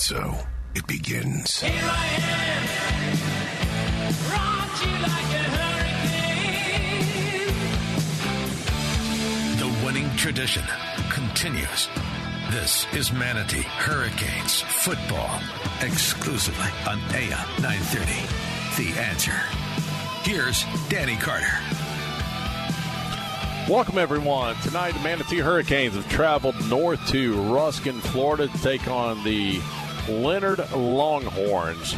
And so it begins. Here I am, rocked you like a hurricane. The winning tradition continues. This is Manatee Hurricanes football exclusively on AM 930. The answer. Here's Danny Carter. Welcome, everyone. Tonight, the Manatee Hurricanes have traveled north to Ruskin, Florida to take on the Lennard Longhorns.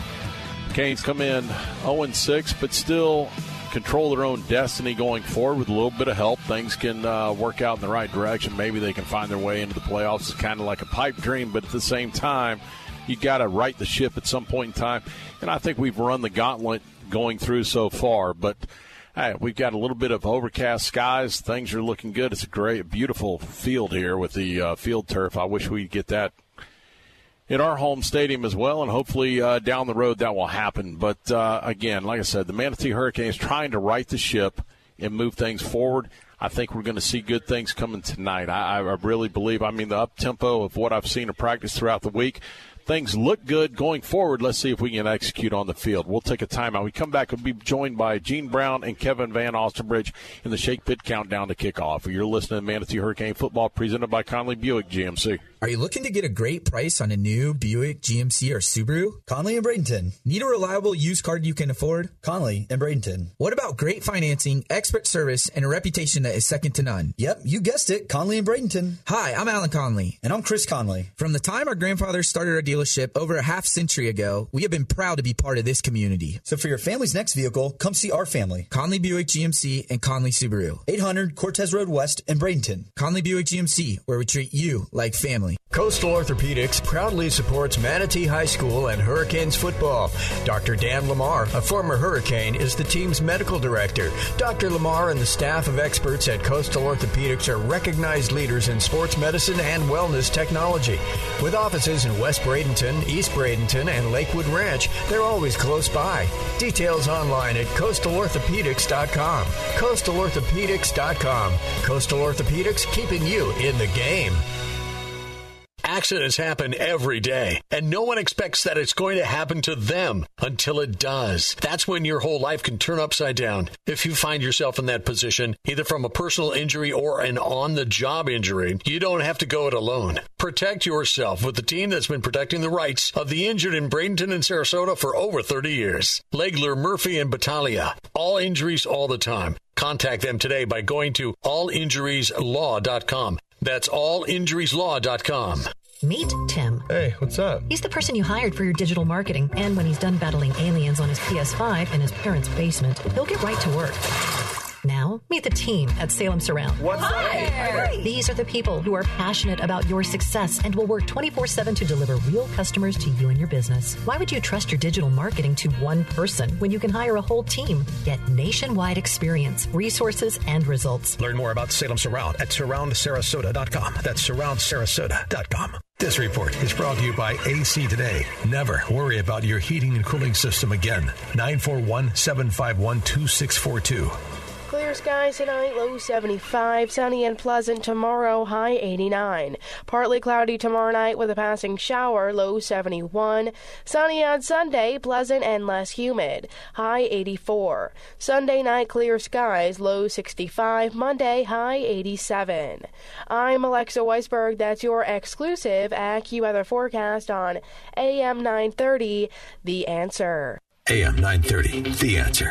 Canes come in 0 6, but still control their own destiny going forward with a little bit of help. Things can uh, work out in the right direction. Maybe they can find their way into the playoffs. It's kind of like a pipe dream, but at the same time, you got to right the ship at some point in time. And I think we've run the gauntlet going through so far, but. Hey, we've got a little bit of overcast skies. Things are looking good. It's a great, beautiful field here with the uh, field turf. I wish we'd get that in our home stadium as well, and hopefully uh, down the road that will happen. But uh, again, like I said, the Manatee Hurricanes trying to right the ship and move things forward. I think we're going to see good things coming tonight. I, I really believe. I mean, the up tempo of what I've seen in practice throughout the week things look good going forward. Let's see if we can execute on the field. We'll take a timeout. We come back. We'll be joined by Gene Brown and Kevin Van Ostenbridge in the Shake Pit Countdown to kickoff. You're listening to Manatee Hurricane Football presented by Conley Buick GMC. Are you looking to get a great price on a new Buick, GMC, or Subaru? Conley and Bradenton. Need a reliable used car you can afford? Conley and Bradenton. What about great financing, expert service, and a reputation that is second to none? Yep, you guessed it. Conley and Bradenton. Hi, I'm Alan Conley. And I'm Chris Conley. From the time our grandfather started our dealership over a half century ago, we have been proud to be part of this community. So for your family's next vehicle, come see our family. Conley Buick GMC and Conley Subaru. 800 Cortez Road West in Bradenton. Conley Buick GMC, where we treat you like family. Coastal Orthopedics proudly supports Manatee High School and Hurricanes football. Dr. Dan Lamar, a former Hurricane, is the team's medical director. Dr. Lamar and the staff of experts at Coastal Orthopedics are recognized leaders in sports medicine and wellness technology. With offices in West Bradenton, East Bradenton, and Lakewood Ranch, they're always close by. Details online at coastalorthopedics.com. Coastalorthopedics.com. Coastal Orthopedics keeping you in the game. Accidents happen every day, and no one expects that it's going to happen to them until it does. That's when your whole life can turn upside down. If you find yourself in that position, either from a personal injury or an on the job injury, you don't have to go it alone. Protect yourself with the team that's been protecting the rights of the injured in Bradenton and Sarasota for over 30 years. Legler, Murphy, and Battaglia. All injuries all the time. Contact them today by going to allinjurieslaw.com. That's allinjurieslaw.com. Meet Tim. Hey, what's up? He's the person you hired for your digital marketing, and when he's done battling aliens on his PS5 in his parents' basement, he'll get right to work. Now, meet the team at Salem Surround. What's Hi. These are the people who are passionate about your success and will work 24 7 to deliver real customers to you and your business. Why would you trust your digital marketing to one person when you can hire a whole team? Get nationwide experience, resources, and results. Learn more about Salem Surround at surroundsarasota.com. That's surroundsarasota.com. This report is brought to you by AC Today. Never worry about your heating and cooling system again. 941 751 2642. Clear skies tonight, low 75. Sunny and pleasant tomorrow, high 89. Partly cloudy tomorrow night with a passing shower, low 71. Sunny on Sunday, pleasant and less humid, high 84. Sunday night, clear skies, low 65. Monday, high 87. I'm Alexa Weisberg. That's your exclusive AccuWeather forecast on AM 930. The answer. AM 930, The Answer.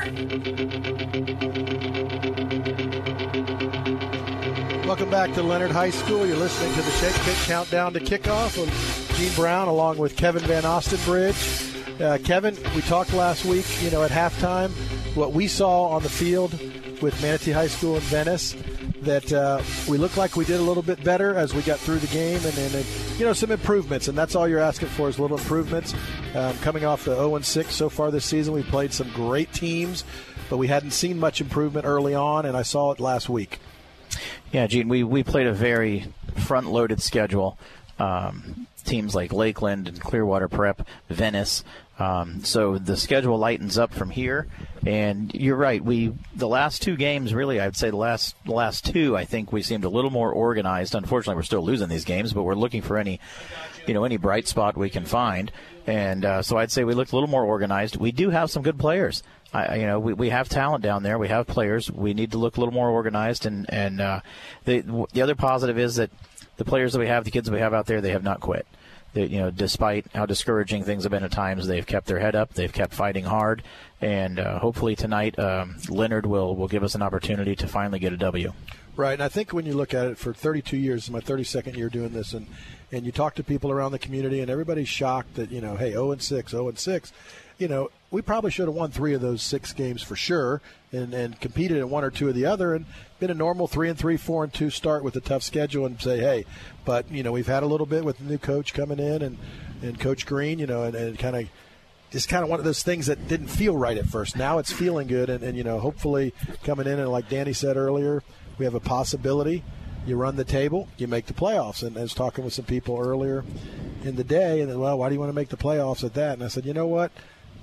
Welcome back to Lennard High School. You're listening to the Shake Pit Countdown to Kickoff with Gene Brown along with Kevin Van Ostenbridge. Uh, Kevin, we talked last week, you know, at halftime, what we saw on the field with Manatee High School in Venice, that uh, we looked like we did a little bit better as we got through the game, and, and you know, some improvements, and that's all you're asking for is little improvements. Um, coming off the 0 6 so far this season, we played some great teams, but we hadn't seen much improvement early on, and I saw it last week. Yeah, Gene, we, we played a very front loaded schedule. Um, teams like Lakeland and Clearwater Prep, Venice. Um, so the schedule lightens up from here, and you're right. We the last two games, really, I'd say the last the last two, I think we seemed a little more organized. Unfortunately, we're still losing these games, but we're looking for any, you know, any bright spot we can find. And uh, so I'd say we looked a little more organized. We do have some good players. I, you know, we, we have talent down there. We have players. We need to look a little more organized. And and uh, the the other positive is that the players that we have, the kids that we have out there, they have not quit. They, you know, despite how discouraging things have been at times, they've kept their head up. They've kept fighting hard, and uh, hopefully tonight, um, Lennard will will give us an opportunity to finally get a W. Right, and I think when you look at it, for 32 years, my 32nd year doing this, and and you talk to people around the community, and everybody's shocked that you know, hey, 0 and 6, 0 and 6, you know, we probably should have won three of those six games for sure, and and competed in one or two of the other, and been a normal three and three, four and two start with a tough schedule, and say, hey, but you know, we've had a little bit with the new coach coming in, and and Coach Green, you know, and, and kind of just kind of one of those things that didn't feel right at first. Now it's feeling good, and, and you know, hopefully coming in and like Danny said earlier, we have a possibility. You run the table, you make the playoffs. And I was talking with some people earlier in the day, and well, why do you want to make the playoffs at that? And I said, you know what?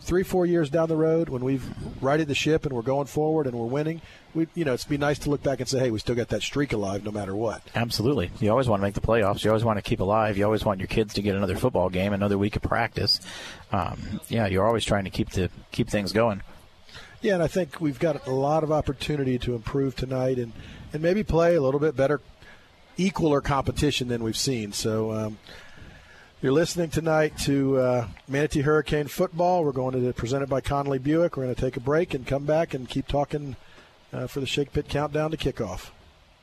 Three, four years down the road, when we've righted the ship and we're going forward and we're winning, we, you know, it'd be nice to look back and say, hey, we still got that streak alive, no matter what. Absolutely. You always want to make the playoffs. You always want to keep alive. You always want your kids to get another football game, another week of practice. Um, yeah, you're always trying to keep the keep things going. Yeah, and I think we've got a lot of opportunity to improve tonight and, and maybe play a little bit better, equaler competition than we've seen. So um, you're listening tonight to uh, Manatee Hurricane football. We're going to present it by Conley Buick. We're going to take a break and come back and keep talking uh, for the Shake Pit countdown to kickoff.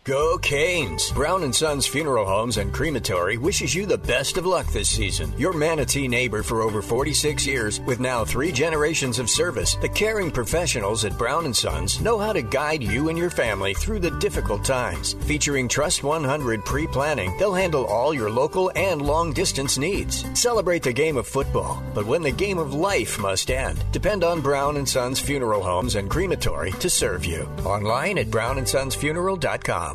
Go Canes! Brown and Sons Funeral Homes and Crematory wishes you the best of luck this season. Your Manatee neighbor for over 46 years with now three generations of service, the caring professionals at Brown and Sons know how to guide you and your family through the difficult times. Featuring Trust 100 pre-planning, they'll handle all your local and long-distance needs. Celebrate the game of football, but when the game of life must end, depend on Brown and Sons Funeral Homes and Crematory to serve you. Online at brownandsonsfuneral.com.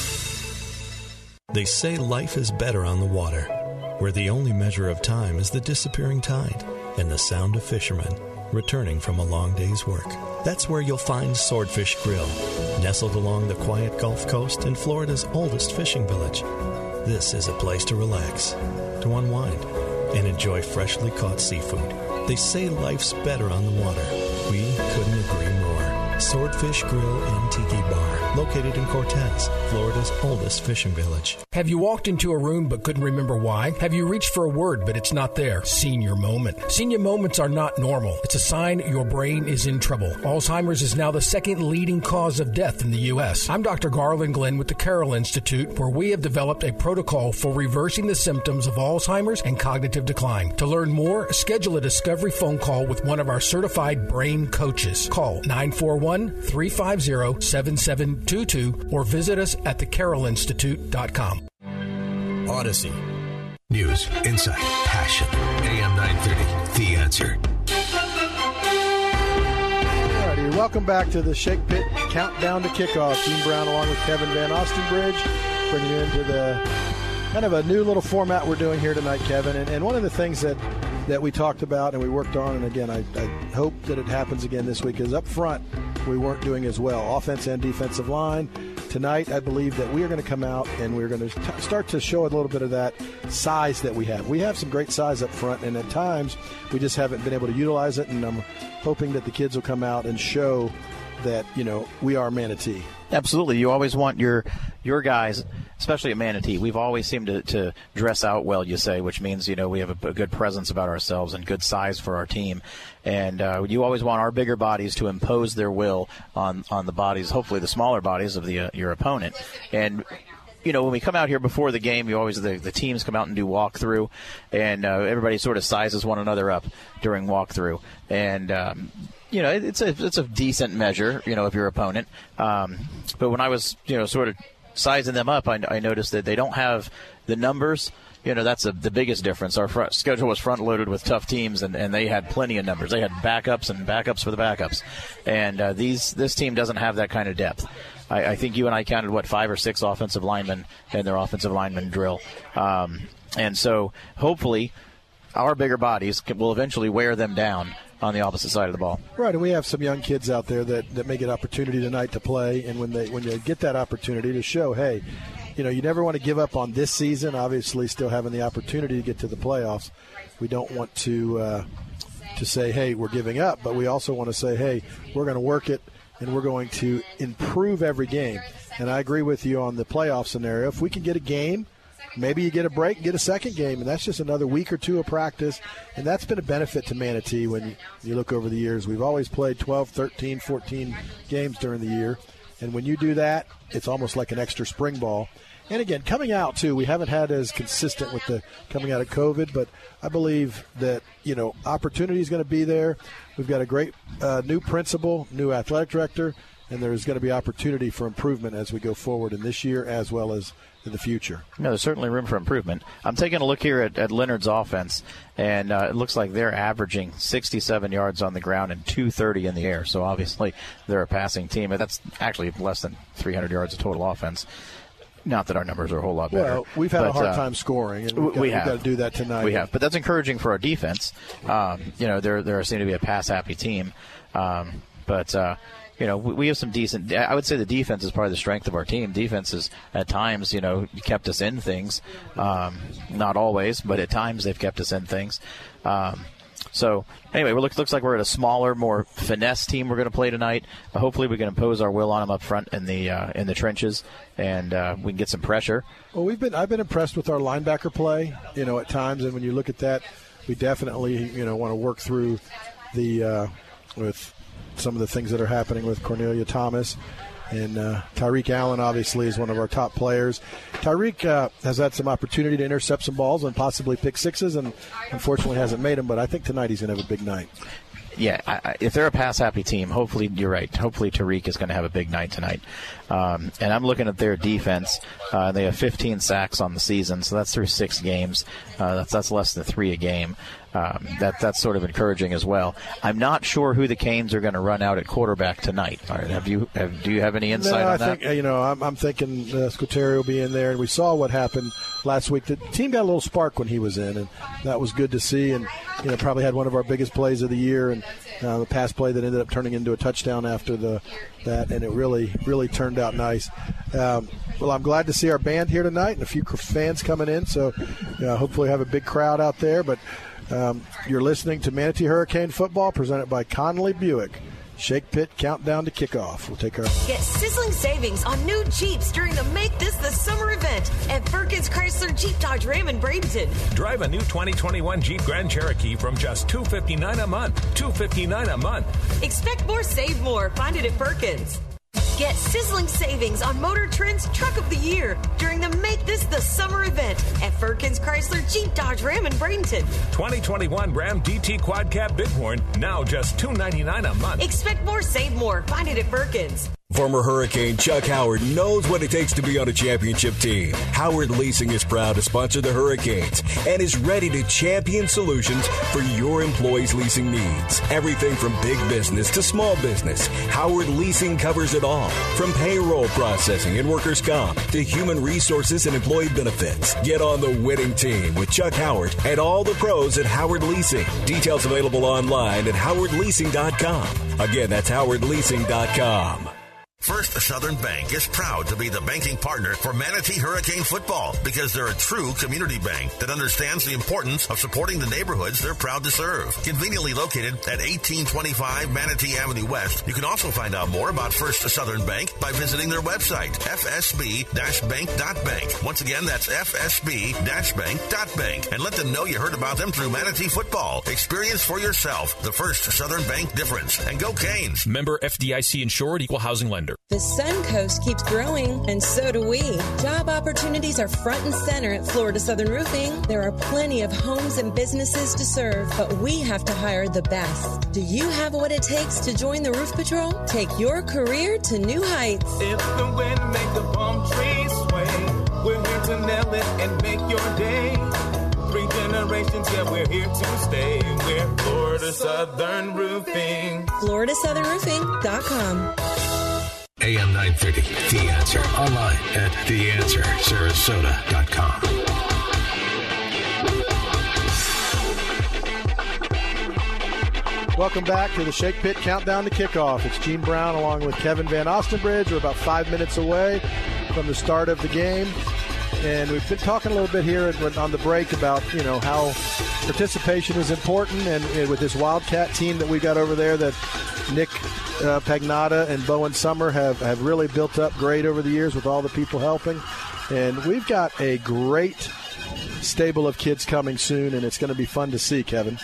They say life is better on the water, where the only measure of time is the disappearing tide and the sound of fishermen returning from a long day's work. That's where you'll find Swordfish Grill, nestled along the quiet Gulf Coast in Florida's oldest fishing village. This is a place to relax, to unwind, and enjoy freshly caught seafood. They say life's better on the water. We couldn't agree more. Swordfish Grill and Tiki located in Cortez, Florida's oldest fishing village. Have you walked into a room but couldn't remember why? Have you reached for a word but it's not there? Senior moment. Senior moments are not normal. It's a sign your brain is in trouble. Alzheimer's is now the second leading cause of death in the U.S. I'm Dr. Garland Glenn with the Carroll Institute, where we have developed a protocol for reversing the symptoms of Alzheimer's and cognitive decline. To learn more, schedule a discovery phone call with one of our certified brain coaches. Call 941 350 7722 or visit us at thecarrollinstitute.com. Odyssey. News, insight, passion. AM 930, The Answer. Alrighty, welcome back to the Shake Pit Countdown to Kickoff. Dean Brown along with Kevin Van Ostenbridge bringing you into the kind of a new little format we're doing here tonight, Kevin. And, and one of the things that, that we talked about and we worked on, and again, I, I hope that it happens again this week, is up front we weren't doing as well. Offense and defensive line, tonight, I believe that we are going to come out and we're going to start to show a little bit of that size that we have. We have some great size up front, and at times we just haven't been able to utilize it. And I'm hoping that the kids will come out and show that you know we are Manatee. Absolutely, you always want your your guys, especially at Manatee. We've always seemed to, to dress out well. You say, which means you know we have a, a good presence about ourselves and good size for our team. And uh, you always want our bigger bodies to impose their will on on the bodies, hopefully the smaller bodies of the uh, your opponent. And you know, when we come out here before the game, you always the, the teams come out and do walkthrough, and uh, everybody sort of sizes one another up during walkthrough, and um, you know, it's a it's a decent measure, you know, of your opponent. Um, but when I was, you know, sort of sizing them up, I, I noticed that they don't have the numbers. You know, that's a, the biggest difference. Our front, schedule was front loaded with tough teams, and, and they had plenty of numbers. They had backups and backups for the backups, and uh, these this team doesn't have that kind of depth. I, I, think you and I counted what five or six offensive linemen in their offensive lineman drill, um, and so hopefully our bigger bodies will eventually wear them down on the opposite side of the ball. Right, and we have some young kids out there that, that may get opportunity tonight to play, and when they when you get that opportunity to show, hey, you know, you never want to give up on this season. Obviously, still having the opportunity to get to the playoffs, we don't want to uh, to say, hey, we're giving up, but we also want to say, hey, we're going to work it and we're going to improve every game. And I agree with you on the playoff scenario. If we can get a game Maybe you get a break, and get a second game, and that's just another week or two of practice. And that's been a benefit to Manatee when you, look over the years. We've always played 12, 13, 14 games during the year. And when you do that, it's almost like an extra spring ball. And again, coming out too, we haven't had as consistent with the coming out of COVID, but I believe that you know opportunity is going to be there. We've got a great uh, new principal, new athletic director, and there's going to be opportunity for improvement as we go forward in this year as well as in the future. No, there's certainly room for improvement. I'm taking a look here at, at Lennard's offense, and uh, it looks like they're averaging 67 yards on the ground and 230 in the air. So obviously they're a passing team. And that's actually less than 300 yards of total offense. Not that our numbers are a whole lot better. Well, we've had but, a hard uh, time scoring, and we've got, we we've got to do that tonight. We have, but that's encouraging for our defense. Um, you know, they're they seem to be a pass happy team, um, but. Uh, you know, we have some decent. I would say the defense is part of the strength of our team. Defense is at times, you know, kept us in things. Um, not always, but at times they've kept us in things. Um, so anyway, it looks, looks like we're at a smaller, more finesse team we're going to play tonight. Hopefully, we can impose our will on them up front in the uh, in the trenches, and uh, we can get some pressure. Well, we've been I've been impressed with our linebacker play. You know, at times, and when you look at that, we definitely you know want to work through the uh, with some of the things that are happening with Cornelia Thomas. And uh, Tyreek Allen obviously is one of our top players. Tyreek uh, has had some opportunity to intercept some balls and possibly pick sixes, and unfortunately hasn't made them. But I think tonight he's going to have a big night. Yeah, I, if they're a pass happy team, hopefully you're right. Hopefully Tariq is going to have a big night tonight. Um, and I'm looking at their defense. Uh, they have 15 sacks on the season, so that's through six games. Uh, that's that's less than three a game. Um, that that's sort of encouraging as well. I'm not sure who the Canes are going to run out at quarterback tonight. Right, have you have, do you have any insight no, on I that? think uh, you know I'm, I'm thinking uh, Scuteri will be in there, and we saw what happened last week. The team got a little spark when he was in, and that was good to see. And you know probably had one of our biggest plays of the year, and uh, the pass play that ended up turning into a touchdown after the that, and it really really turned out nice. Um, well, I'm glad to see our band here tonight and a few fans coming in. So you know, hopefully have a big crowd out there, but. Um, you're listening to Manatee Hurricane Football presented by Connolly Buick. Shake Pit countdown to kickoff. We'll take our. Get sizzling savings on new Jeeps during the Make This the Summer event at Perkins Chrysler Jeep Dodge Ram in Bradenton. Drive a new 2021 Jeep Grand Cherokee from just 259 a month. 259 a month. Expect more, save more. Find it at Perkins. Get sizzling savings on Motor Trend's Truck of the Year during the Make This the Summer event at Firkins Chrysler Jeep Dodge Ram in Bradenton. 2021 Ram DT Quad Cab Bighorn, now just 299 a month. Expect more, save more. Find it at Firkins. Former Hurricane Chuck Howard knows what it takes to be on a championship team. Howard Leasing is proud to sponsor the Hurricanes and is ready to champion solutions for your employees' leasing needs. Everything from big business to small business, Howard Leasing covers it all. From payroll processing and workers' comp to human resources and employee benefits. Get on the winning team with Chuck Howard and all the pros at Howard Leasing. Details available online at howardleasing.com. Again, that's howardleasing.com. First Southern Bank is proud to be the banking partner for Manatee Hurricane football because they're a true community bank that understands the importance of supporting the neighborhoods they're proud to serve. Conveniently located at 1825 Manatee Avenue West, you can also find out more about First Southern Bank by visiting their website, fsb-bank.bank. Once again, that's fsb-bank.bank. And let them know you heard about them through Manatee football. Experience for yourself the First Southern Bank difference. And go Canes. Member FDIC insured equal housing lender. The Sun Coast keeps growing, and so do we. Job opportunities are front and center at Florida Southern Roofing. There are plenty of homes and businesses to serve, but we have to hire the best. Do you have what it takes to join the Roof Patrol? Take your career to new heights. If the wind make the palm trees sway, we're here to nail it and make your day. Three generations, yeah, we're here to stay. We're Florida Southern Roofing. FloridaSouthernRoofing.com. AM 930, The Answer. Online at TheAnswerSarasota.com. Welcome back to the Shake Pit Countdown to Kickoff. It's Gene Brown along with Kevin Van Ostenbridge. We're about five minutes away from the start of the game. And we've been talking a little bit here on the break about, you know, how participation is important. And, and with this Wildcat team that we got over there that Nick uh, Pagnotta and Bowen Summer have, have really built up great over the years with all the people helping. And we've got a great stable of kids coming soon, and it's going to be fun to see, Kevin.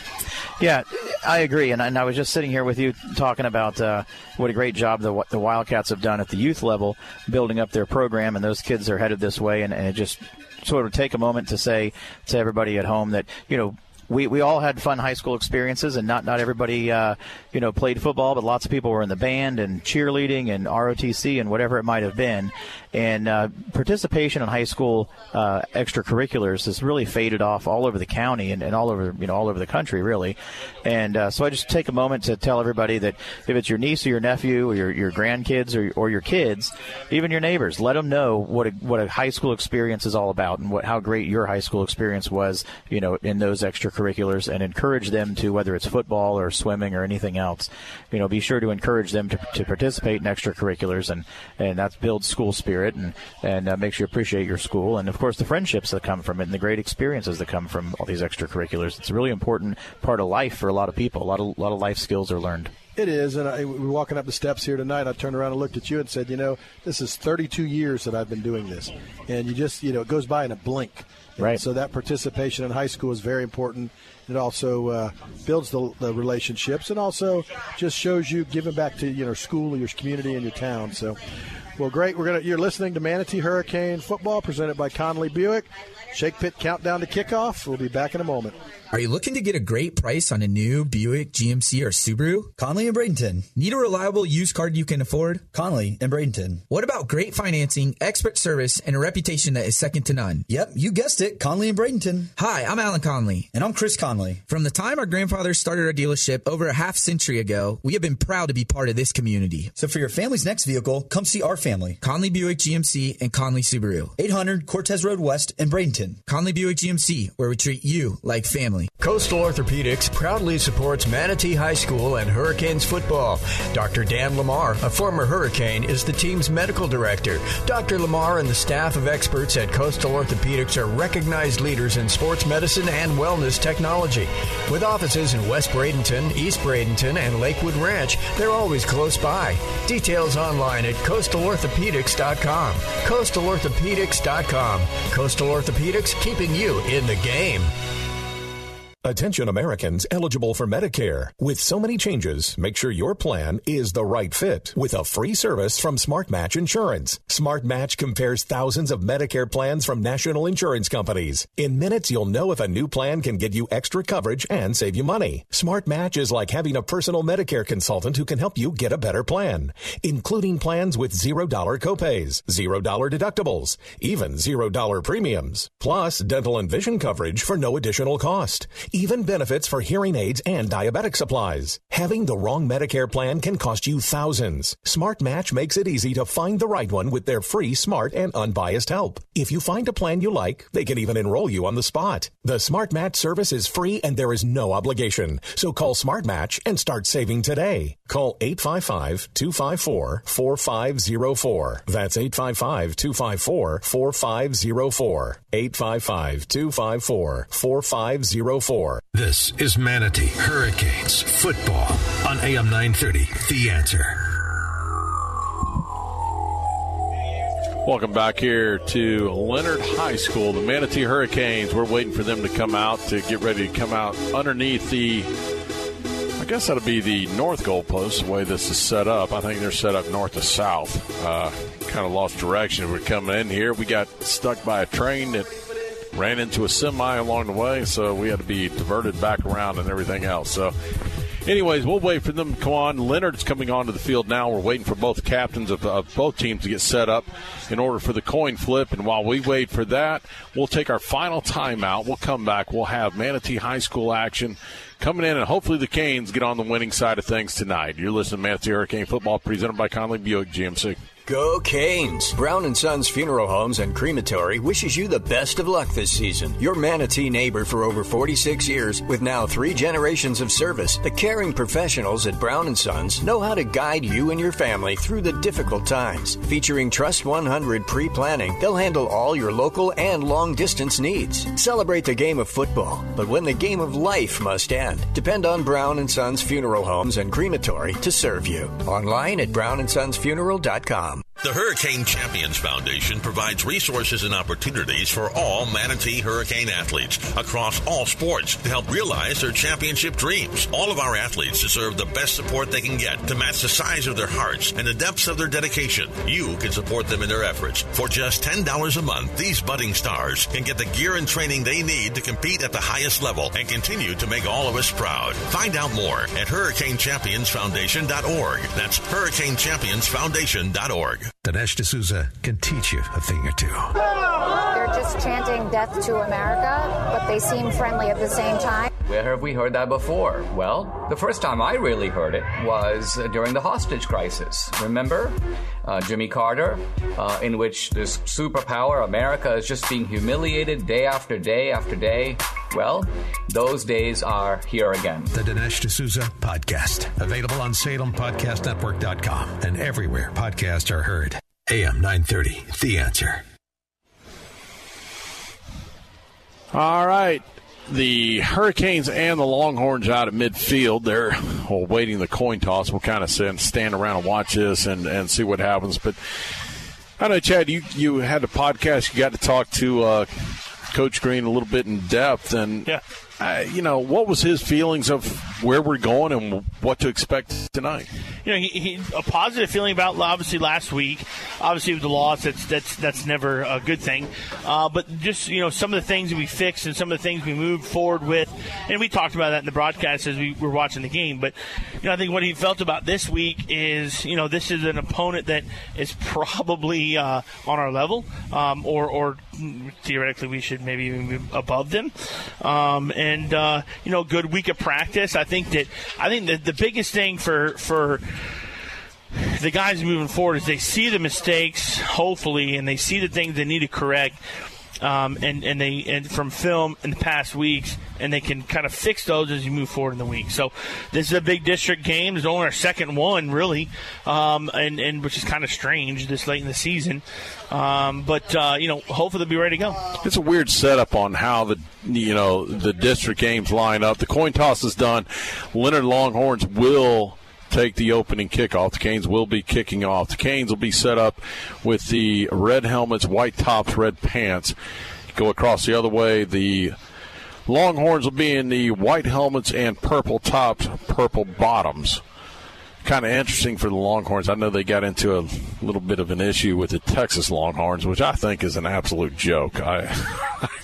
Yeah, I agree, and, and I was just sitting here with you talking about uh, what a great job the the Wildcats have done at the youth level, building up their program, and those kids are headed this way, and, and it just sort of take a moment to say to everybody at home that you know we, we all had fun high school experiences, and not not everybody uh, you know played football, but lots of people were in the band and cheerleading and ROTC and whatever it might have been. And uh, participation in high school uh, extracurriculars has really faded off all over the county and, and all over you know all over the country really. And uh, so I just take a moment to tell everybody that if it's your niece or your nephew or your, your grandkids or, or your kids, even your neighbors, let them know what a, what a high school experience is all about and what how great your high school experience was you know in those extracurriculars and encourage them to whether it's football or swimming or anything else, you know, be sure to encourage them to, to participate in extracurriculars and and that builds school spirit and and uh, makes you appreciate your school and of course the friendships that come from it and the great experiences that come from all these extracurriculars. It's a really important part of life for a lot of people. A lot of a lot of life skills are learned. It is, and I, we were walking up the steps here tonight. I turned around and looked at you and said, "You know, this is 32 years that I've been doing this, and you just, you know, it goes by in a blink." And Right. So that participation in high school is very important. It also uh, builds the, the relationships, and also just shows you giving back to you know school, your community, and your town. So, well, great. We're gonna. You're listening to Manatee Hurricane Football, presented by Conley Buick. Shake Pit countdown to kickoff. We'll be back in a moment. Are you looking to get a great price on a new Buick, GMC, or Subaru? Conley and Bradenton. Need a reliable used car you can afford? Conley and Bradenton. What about great financing, expert service, and a reputation that is second to none? Yep, you guessed it. Conley and Bradenton. Hi, I'm Alan Conley. And I'm Chris Conley. From the time our grandfathers started our dealership over a half century ago, we have been proud to be part of this community. So for your family's next vehicle, come see our family. Conley Buick GMC and Conley Subaru. 800 Cortez Road West in Bradenton. Conley Buick GMC, where we treat you like family. Coastal Orthopedics proudly supports Manatee High School and Hurricanes football. Dr. Dan Lamar, a former Hurricane, is the team's medical director. Dr. Lamar and the staff of experts at Coastal Orthopedics are recognized leaders in sports medicine and wellness technology. With offices in West Bradenton, East Bradenton, and Lakewood Ranch, they're always close by. Details online at coastalorthopedics.com. Coastalorthopedics.com. Coastal Orthopedics, keeping you in the game. Attention Americans eligible for Medicare. With so many changes, make sure your plan is the right fit with a free service from Smart Match Insurance. Smart Match compares thousands of Medicare plans from national insurance companies. In minutes, you'll know if a new plan can get you extra coverage and save you money. Smart Match is like having a personal Medicare consultant who can help you get a better plan, including plans with $0 copays, $0 deductibles, even $0 premiums, plus dental and vision coverage for no additional cost. Even benefits for hearing aids and diabetic supplies. Having the wrong Medicare plan can cost you thousands. Smart Match makes it easy to find the right one with their free, smart, and unbiased help. If you find a plan you like, they can even enroll you on the spot. The Smart Match service is free and there is no obligation. So call Smart Match and start saving today. Call 855 254 4504. That's 855 254 4504. 855 254 4504. This is Manatee Hurricanes football on AM 930. The answer. Welcome back here to Lennard High School. The Manatee Hurricanes, we're waiting for them to come out to get ready to come out underneath the, I guess that'll be the north goalpost, the way this is set up. I think they're set up north to south. Uh, kind of lost direction. We're coming in here. We got stuck by a train that ran into a semi along the way, so we had to be diverted back around and everything else. So, anyways, we'll wait for them to come on. Leonard's coming onto the field now. We're waiting for both captains of, of, both teams to get set up in order for the coin flip. And while we wait for that, we'll take our final timeout. We'll come back. We'll have Manatee High School action coming in, and hopefully the Canes get on the winning side of things tonight. You're listening to Manatee Hurricane Football presented by Conley Buick GMC. Go Canes! Brown and Sons Funeral Homes and Crematory wishes you the best of luck this season. Your Manatee neighbor for over 46 years with now three generations of service. The caring professionals at Brown and Sons know how to guide you and your family through the difficult times. Featuring Trust 100 pre-planning, they'll handle all your local and long distance needs. Celebrate the game of football, but when the game of life must end, depend on Brown and Sons Funeral Homes and Crematory to serve you. Online at brownandsonsfuneral.com com. The Hurricane Champions Foundation provides resources and opportunities for all Manatee Hurricane athletes across all sports to help realize their championship dreams. All of our athletes deserve the best support they can get to match the size of their hearts and the depths of their dedication. You can support them in their efforts. For just $10 a month, these budding stars can get the gear and training they need to compete at the highest level and continue to make all of us proud. Find out more at hurricanechampionsfoundation.org. That's hurricanechampionsfoundation.org. Dinesh D'Souza can teach you a thing or two. They're just chanting death to America, but they seem friendly at the same time. Where have we heard that before? Well, the first time I really heard it was uh, during the hostage crisis. Remember? Uh, Jimmy Carter, uh, in which this superpower, America, is just being humiliated day after day after day. Well, those days are here again. The Dinesh D'Souza Podcast. Available on SalemPodcastNetwork.com and everywhere podcasts are heard. AM 930, The Answer. All right. The Hurricanes and the Longhorns out at midfield. They're awaiting the coin toss. We'll kind of stand, stand around and watch this and, and see what happens. But I know, Chad, you, you had a podcast. You got to talk to uh, Coach Green a little bit in depth. And, yeah. uh, you know, what was his feelings of where we're going and what to expect tonight? You know, he, he a positive feeling about obviously last week. Obviously, with the loss, that's that's that's never a good thing. Uh, but just you know, some of the things that we fixed and some of the things we moved forward with, and we talked about that in the broadcast as we were watching the game. But you know, I think what he felt about this week is, you know, this is an opponent that is probably uh, on our level, um, or or theoretically we should maybe even be above them. Um, and uh, you know, good week of practice. I think that I think that the biggest thing for for the guys moving forward is they see the mistakes, hopefully, and they see the things they need to correct. Um, and and they and from film in the past weeks, and they can kind of fix those as you move forward in the week. So this is a big district game. It's only our second one, really, um, and and which is kind of strange this late in the season. Um, but uh, you know, hopefully they'll be ready to go. It's a weird setup on how the you know the district games line up. The coin toss is done. Lennard Longhorns will take the opening kickoff. The Canes will be kicking off. The Canes will be set up with the red helmets, white tops, red pants. Go across the other way. The Longhorns will be in the white helmets and purple tops, purple bottoms. Kind of interesting for the Longhorns. I know they got into a little bit of an issue with the Texas Longhorns, which I think is an absolute joke. I,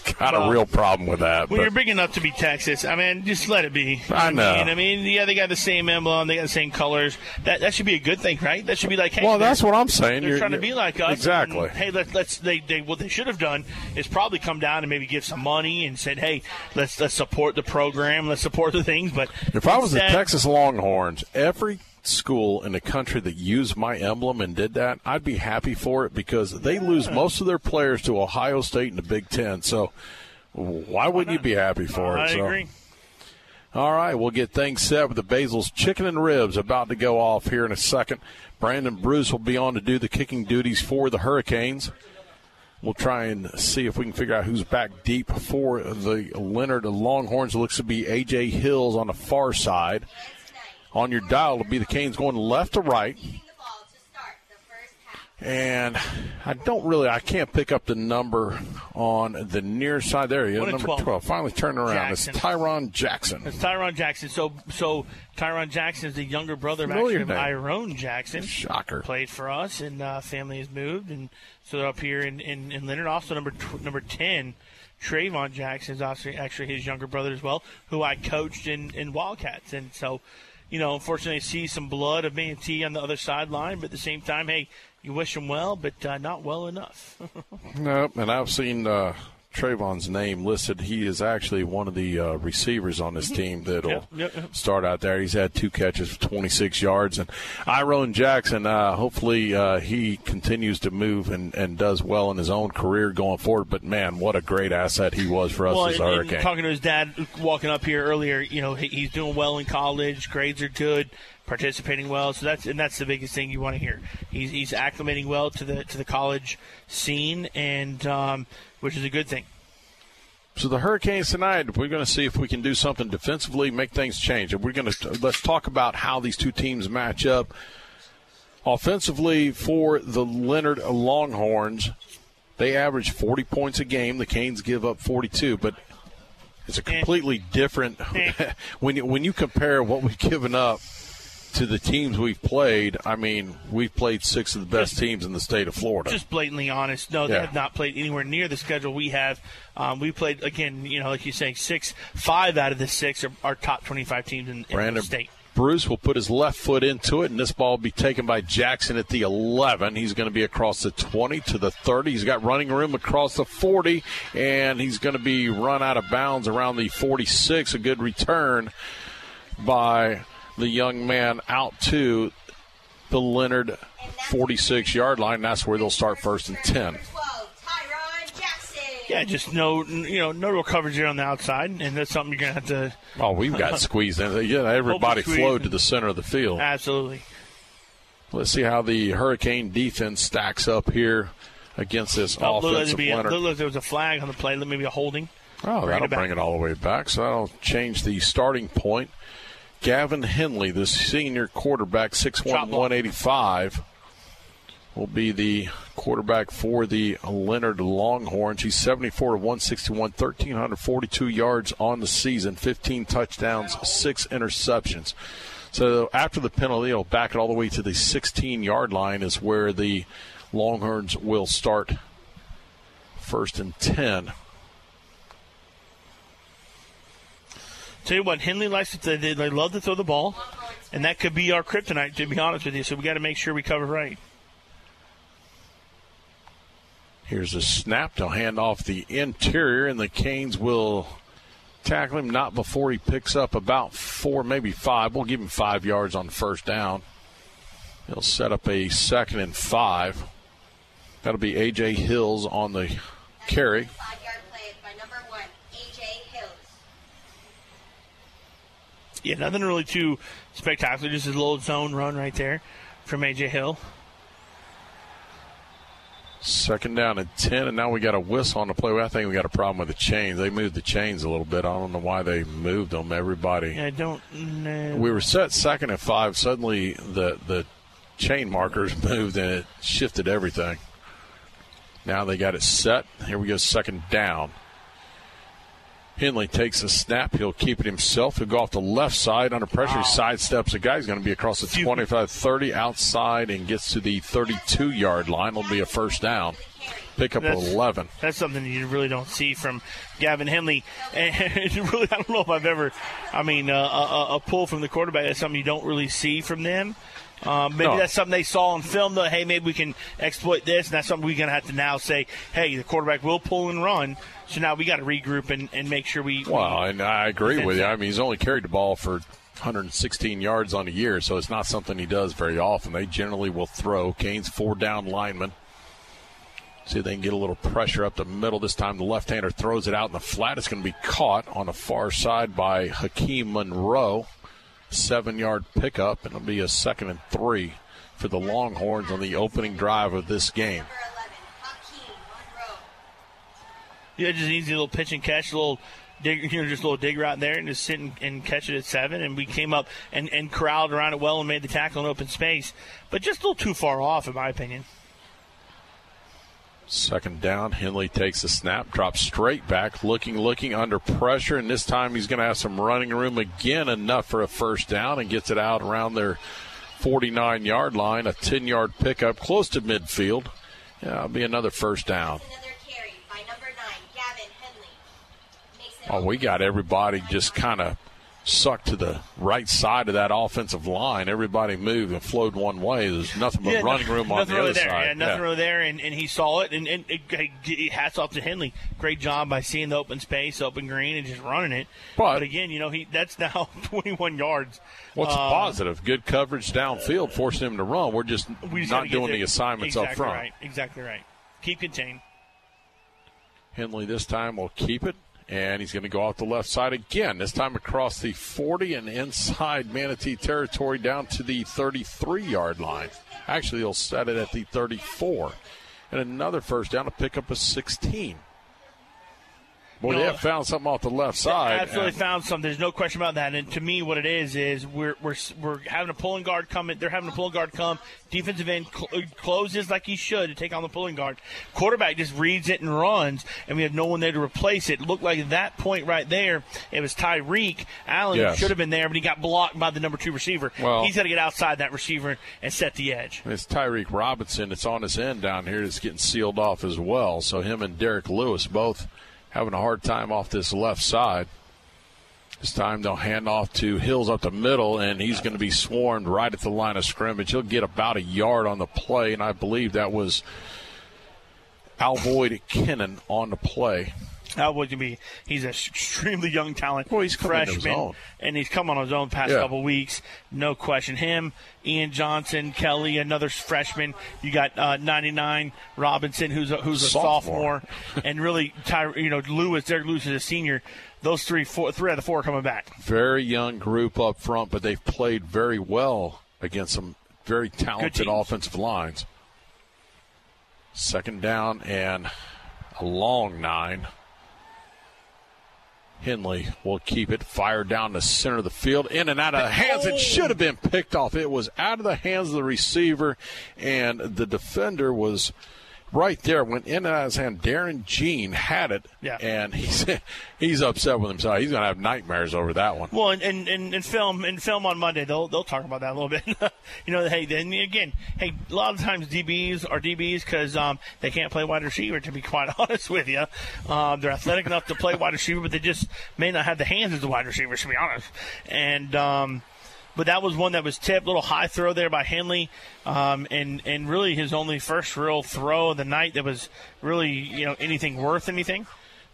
got a real problem with that. When but- you're big enough to be Texas, I mean, just let it be. I know. mean, I mean, yeah, they got the same emblem, they got the same colors. That that should be a good thing, right? That should be like, hey, Well, that's what I'm saying. They're You're- trying to you're- be like us. Exactly. and, hey, let, let's they, they what they should have done is probably come down and maybe give some money and said, hey, let's let's support the program, let's support the things. But If I was the Texas Longhorns, every school in the country that used my emblem and did that, I'd be happy for it because they lose most of their players to Ohio State and the Big Ten. So why wouldn't you be happy for it? I So- agree. All right, we'll get things set with the Basil's Chicken and Ribs about to go off here in a second. Brandon Bruce will be on to do the kicking duties for the Hurricanes. We'll try and see if we can figure out who's back deep for the Lennard Longhorns. It looks to be A.J. Hills on the far side. On your dial, it'll be the Canes going left to right. And I don't really, I can't pick up the number on the near side. There One and number 12. 12. Finally turned around. Jackson. It's Tyron Jackson. It's Tyron Jackson. So so Tyron Jackson is the younger brother of Familiar of name. Jackson. Shocker. Played for us, and uh, family has moved, and so they're up here in, in, in Lennard. Also number tw- number ten, Trayvon Jackson is also actually his younger brother as well, who I coached in, in Wildcats, and so. You know, unfortunately, see some blood of Manatee on the other sideline, but at the same time, hey, you wish him well, but uh, not well enough. Nope, and I've seen uh, Trayvon's name listed. He is actually one of the uh, receivers on this team that'll Yep, yep, yep. start out there. He's had two catches for 26 yards. And Iron Jackson, uh, hopefully uh, he continues to move and, and does well in his own career going forward. But, man, what a great asset he was for us well, as a Hurricane. talking to his dad walking up here earlier, you know, he, he's doing well in college. Grades are good, participating well. So that's and that's the biggest thing you want to hear. He's he's acclimating well to the to the college scene, and um, which is a good thing. So the Hurricanes tonight, we're going to see if we can do something defensively, make things change. And we're going to let's talk about how these two teams match up. Offensively for the Lennard Longhorns, they average 40 points a game. The Canes give up 42, but it's a completely different when you, when you compare what we've given up to the teams we've played. I mean, we've played six of the best teams in the state of Florida. Just blatantly honest. No, they Yeah. have not played anywhere near the schedule we have. Um, we played again. You know, like you're saying, six, five out of the six are, are top 25 teams in, in the state. Bruce will put his left foot into it, and this ball will be taken by Jackson at the 11. He's going to be across the 20 to the 30. He's got running room across the 40, and he's going to be run out of bounds around the 46. A good return by the young man out to the Lennard 46 yard line. That's where they'll start first and 10. Yeah, just no, you know, no real coverage there on the outside, and that's something you're gonna have to. Oh, we've got squeezed in. Yeah, everybody flowed to the center of the field. Absolutely. Let's see how the Hurricane defense stacks up here against this Oh, offensive be a- Lennard. look, there was a flag on the play, maybe a holding. Oh, Bring that'll it bring it all the way back. So that'll change the starting point. Gavin Henley, the senior quarterback, 6'1", 185, will be the quarterback for the Lennard Longhorns. He's 74 to 161, 1,342 yards on the season, 15 touchdowns, six interceptions. So after the penalty, he'll back it all the way to the 16 yard line, is where the Longhorns will start first and 10. Tell you what, Henley likes to. They, they love to throw the ball, and that could be our kryptonite. To be honest with you, so we got to make sure we cover right. Here's a snap. They'll hand off the interior, and the Canes will tackle him not before he picks up about four, maybe five. We'll give him five yards on first down. He'll set up a second and five. That'll be A.J. Hills on the carry. Yeah, nothing really too spectacular. Just a little zone run right there from AJ Hill. Second down and 10, and now we got a whistle on the play. I think we got a problem with the chains. They moved the chains a little bit. I don't know why they moved them. Everybody. I don't know. We were set second and five. Suddenly, the the chain markers moved and it shifted everything. Now they got it set. Here we go, second down. Henley takes a snap. He'll keep it himself. He'll go off the left side under pressure. He sidesteps a guy. He's going to be across the 25 30 outside and gets to the 32 yard line. It'll be a first down. Pick up That's- 11. That's something you really don't see from Gavin Henley. And really, I don't know if I've ever, I mean, uh, a, a- a pull from the quarterback. That's something you don't really see from them. Um, maybe No. that's something they saw on film. Though, hey, maybe we can exploit this, and that's something we're going to have to now say. Hey, the quarterback will pull and run, so now we got to regroup and, and make sure we. Well, and I agree with you. I mean, he's only carried the ball for 116 yards on a year, so it's not something he does very often. They generally will throw. Canes' four down lineman. See if they can get a little pressure up the middle. This time the left hander throws it out in the flat. It's going to be caught on the far side by Hakeem Monroe. Seven yard pickup, and it'll be a second and three for the Longhorns on the opening drive of this game. Yeah, just easy little pitch and catch, a little dig, you know, just a little dig right there, and just sit and, and catch it at seven. And we came up and, and corralled around it well and made the tackle in open space, but just a little too far off, in my opinion. Second down, Henley takes a snap, drops straight back, looking, looking under pressure, and this time he's going to have some running room again, enough for a first down, and gets it out around their 49 yard line, a 10 yard pickup close to midfield. Yeah, it'll be another first down. Oh, we got everybody just kind of sucked to the right side of that offensive line. Everybody moved and flowed one way. There's nothing but Yeah, running room on the really other there. side. Yeah, nothing Yeah. really there, and, and he saw it, and, and, and hats off to Henley. Great job by seeing the open space, open green, and just running it. But- again, you know, he that's now 21 yards. What's Uh, positive? Good coverage downfield, forcing him to run. We're just just not doing the assignments exactly up front. Right, exactly right. Keep contained. Henley this time will keep it, and he's going to go off the left side again. This time across the 40 and inside Manatee territory down to the 33 yard line. Actually, he'll set it at the 34. And another first down to pick up a 16. Boy, they have found something off the left side. Absolutely and- found something. There's no question about that. And to me, what it is is we're we're we're having a pulling guard come. in. They're having a pulling guard come. Defensive end cl- uh, closes like he should to take on the pulling guard. Quarterback just reads it and runs, and we have no one there to replace it. Looked like at that point right there, it was Tyreek Allen Yes. should have been there, but he got blocked by the number two receiver. Well- He's got to get outside that receiver and set the edge. It's Tyreek Robinson. It's on his end down here. It's getting sealed off as well. So him and Derek Lewis both having a hard time off this left side. This time they'll hand off to Hills up the middle, and he's going to be swarmed right at the line of scrimmage. He'll get about a yard on the play, and I believe that was Alvoid Kennan on the play. How would you be? He's an extremely young talent. Well, he's freshman, own. and he's come on his own past Yeah. couple weeks. No question. Him, Ian Johnson, Kelly, another freshman. You got uh, 99 Robinson, who's a, who's a Sophomore. sophomore, and really, Ty, you know, Lewis. Derek Lewis is a senior. Those three, four, three out of the four are coming back. Very young group up front, but they've played very well against some very talented offensive lines. Second down and a long nine. Henley will keep it fired down the center of the field, in and out of the hands. It should have been picked off. It was out of the hands of the receiver, and the defender was right there. Went in and out of his hand. Darren Jean had it, Yeah. and he's he's upset with himself. He's going to have nightmares over that one. Well, and, and, and, and film and film on Monday, they'll they'll talk about that a little bit. you know, hey, then again, hey, a lot of times DBs are DBs because um, they can't play wide receiver. To be quite honest with you, um, they're athletic enough to play wide receiver, but they just may not have the hands as the wide receiver. To be honest, and. Um, but that was one that was tipped, little high throw there by Henley, um, and and really his only first real throw of the night that was really you know anything worth anything.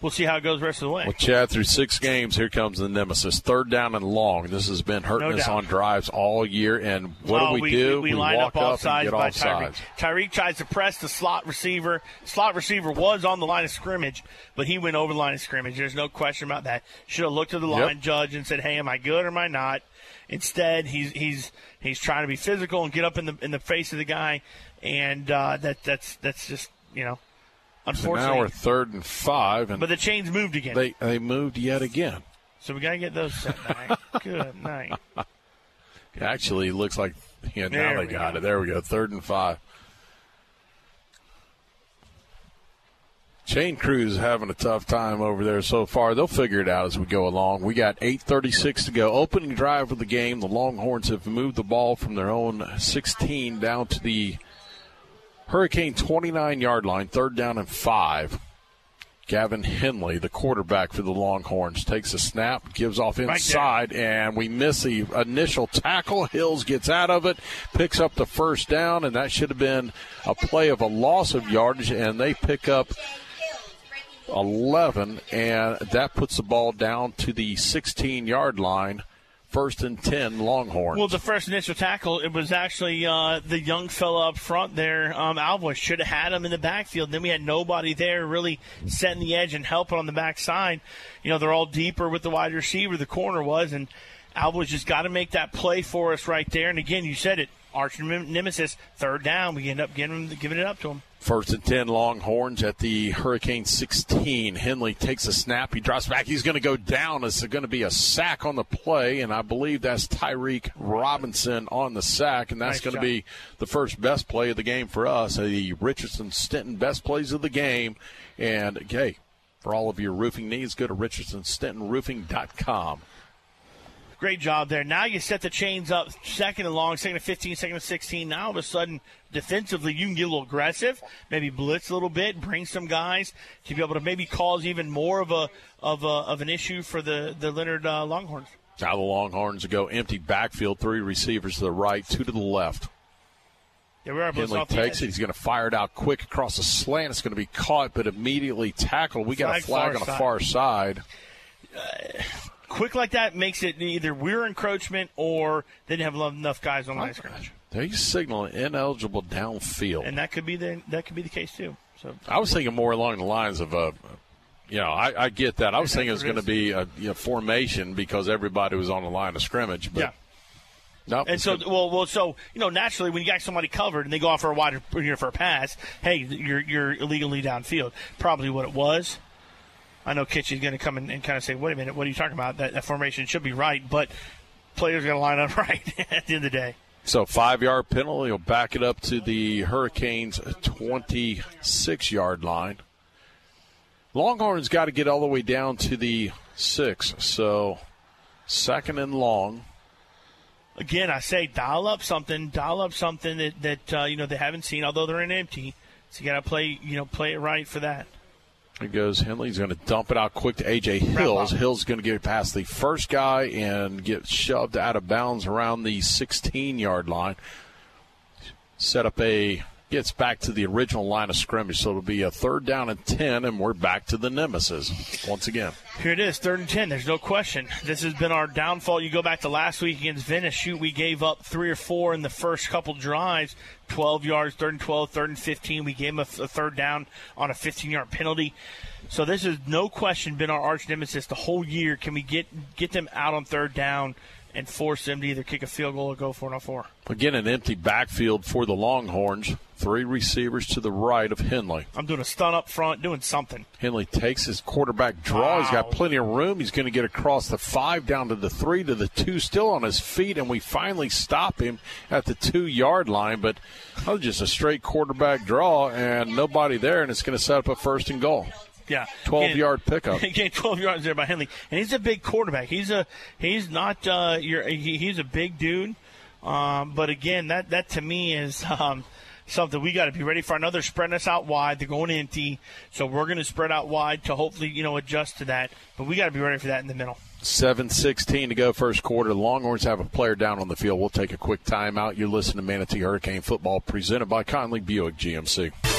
We'll see how it goes the rest of the way. Well, Chad, through six games, here comes the nemesis. Third down and long. This has been hurting No us doubt. on drives all year. And what Oh, do we, do? We, line walk up off sides by Tyreek. Tyreek tries to press the slot receiver. Slot receiver was on the line of scrimmage, but he went over the line of scrimmage. There's no question about that. Should have looked at the Yep. line judge and said, "Hey, am I good or am I not?" Instead, he's he's he's trying to be physical and get up in the in the face of the guy, and uh, that that's that's just you know, So unfortunately. now we're third and five, and but the chains moved again, they they moved yet again. so we got to get those set back. good night. It actually looks like yeah. There Now they got go. it. There we go. Third and five. Chain Crew's having a tough time over there so far. They'll figure it out as we go along. We got 8:36 to go. Opening drive of the game. The Longhorns have moved the ball from their own 16 down to the Hurricane 29 yard line, third down and five. Gavin Henley, the quarterback for the Longhorns, takes a snap, gives off Right inside, and we miss the initial tackle. Hills gets out of it, picks up the first down, and that should have been a play of a loss of yardage, and they pick up 11, and that puts the ball down to the 16 yard line. First and 10, Longhorns. Well, the first initial tackle, it was actually uh, the young fella up front there. Um, Alvoy should have had him in the backfield. Then we had nobody there really setting the edge and helping on the backside. You know, they're all deeper with the wide receiver, the corner was, and Alvoy's just got to make that play for us right there. And again, you said it, arch nemesis, third down. We end up giving, giving it up to him. First and 10 Longhorns at the Hurricane 16. Henley takes a snap. He drops back. He's going to go down. It's going to be a sack on the play, and I believe that's Tyreek Robinson on the sack, and that's Nice going to be the first best play of the game for us. The Richardson Stinton best plays of the game. And, hey, for all of your roofing needs, go to richardsonstentonroofing.com. Great job there. Now you set the chains up second and long, second and 15, second and 16. Now all of a sudden, defensively, you can get a little aggressive, maybe blitz a little bit, bring some guys to be able to maybe cause even more of a of, a, of an issue for the, the Lennard uh, Longhorns. Now the Longhorns go empty backfield, three receivers to the right, two to the left. Yeah, we are Henley takes it. He's going to fire it out quick across the slant. It's going to be caught, but immediately tackled. We got a Flag flag on the side. far side. Quick like that makes it either we're encroachment or they didn't have enough guys on the line of scrimmage. He's signaling ineligible downfield. And that could be the that could be the case too. So I was thinking more along the lines of, uh, you know, I, I get that. I was thinking it was going to be a you know, formation because everybody was on the line of scrimmage. But Yeah. Nope. And so, well, well, so you know, naturally, when you got somebody covered and they go off for a wide you know, for a pass, hey, you're you're illegally downfield. Probably what it was. I know Kitch is going to come in and kind of say, "Wait a minute, what are you talking about? That, that formation should be right, but players got to line up right at the end of the day." So five yard penalty will back it up to the Hurricanes' 26 yard line. Longhorns got to get all the way down to the six. So second and long. Again, I say dial up something, dial up something that that uh, you know they haven't seen, although they're in empty. So you got to play, you know, play it right for that. It goes Henley's going to dump it out quick to AJ Hills. Hills going to get past the first guy and get shoved out of bounds around the 16 yard line. Set up a gets back to the original line of scrimmage, so it'll be a third down and 10, and we're back to the nemesis once again. Here it is, third and ten. There's no question. This has been our downfall. You go back to last week against Venice. Shoot, we gave up three or four in the first couple drives. Twelve yards, third and 12, third and fifteen. We gave them a, a third down on a 15-yard penalty. So this has no question been our arch nemesis the whole year. Can we get get them out on third down and force them to either kick a field goal or go for it on oh four? Again, an empty backfield for the Longhorns. Three receivers to the right of Henley. I'm doing a stun up front, doing something. Henley takes his quarterback draw. He's got plenty of room. He's going to get across the five, down to the three, to the two, still on his feet, and we finally stop him at the two yard line. But that was just a straight quarterback draw, and nobody there, and it's going to set up a first and goal. Yeah, 12 Again- yard pickup. Again, 12 yards there by Henley, and he's a big quarterback. He's a he's not uh, you're, he, he's a big dude, um, but again, that that to me is um, something we got to be ready for. Another spreading us out wide. They're going empty, so we're going to spread out wide to hopefully you know adjust to that. But we got to be ready for that in the middle. 7-16 to go first quarter. Longhorns have a player down on the field. We'll take a quick timeout. You're listening to Manatee Hurricane Football presented by Conley Buick GMC.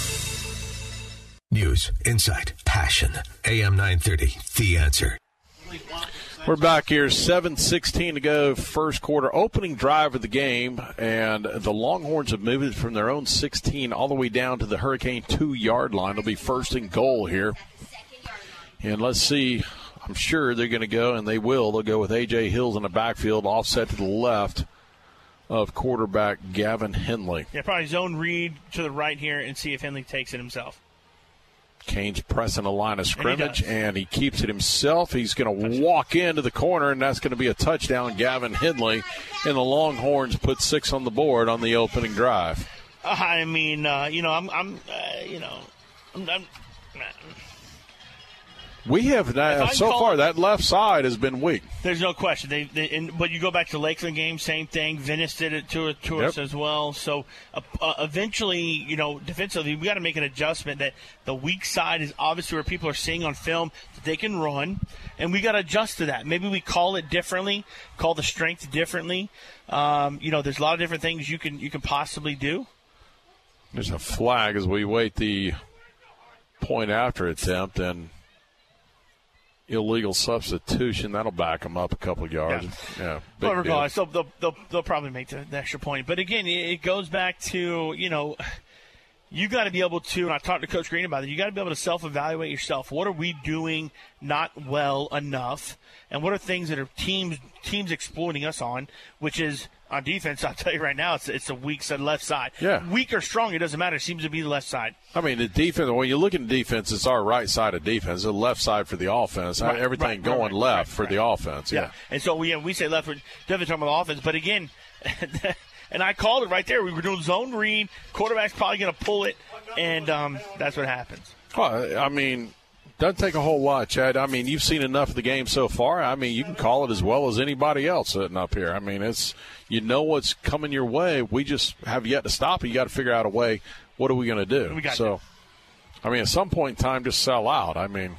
News, insight, passion. AM 930, The Answer. We're back here, 7.16 to go, first quarter, opening drive of the game, and the Longhorns have moved it from their own 16 all the way down to the Hurricane two-yard line. It'll be first and goal here. And let's see, I'm sure they're going to go, and they will. They'll go with A.J. Hills in the backfield, offset to the left of quarterback Gavin Henley. Yeah, probably zone read to the right here and see if Henley takes it himself. Canes pressing the line of he scrimmage, does. and he, keeps it himself. He's going to walk into the corner, and that's going to be a touchdown. Gavin Henley, and the Longhorns put six on the board on the opening drive. I mean, uh, you know, I'm, I'm uh, you know, I'm, I'm, We have can so far it- that left side has been weak. There's no question. They, they and, but you go back to Lakeland game, same thing. Venice did it to, to Yep. us as well. So uh, uh, eventually, you know, defensively, we got to make an adjustment that the weak side is obviously where people are seeing on film that they can run, and we got to adjust to that. Maybe we call it differently, call the strength differently. Um, you know, there's a lot of different things you can you can possibly do. There's a flag as we wait the point after attempt and illegal substitution. That'll back them up a couple of yards. Yeah, big But regardless, they'll, they'll, they'll, they'll probably make the, the extra point. But again, it it goes back to, you know, you got to be able to, and I talked to Coach Green about it, you got to be able to self evaluate yourself. What are we doing not well enough? And what are things that are teams teams exploiting us on, which is on defense, I'll tell you right now, it's, it's a weak side, left side. Yeah. Weak or strong, it doesn't matter. It seems to be the left side. I mean, the defense. When you look at the defense, it's our right side of defense, the left side for the offense. Right, Everything right, going right, left for the offense. Yeah. And so we we say left, we're definitely talking about the offense. But again, and I called it right there. We were doing zone read. Quarterback's probably going to pull it, and um, that's what happens. Well, I mean, doesn't take a whole lot, Chad. I mean, you've seen enough of the game so far. I mean, you can call it as well as anybody else sitting up here. I mean, it's you know what's coming your way. We just have yet to stop it. You got to figure out a way. What are we going to do? We got so, I mean, at some point in time, just sell out. I mean,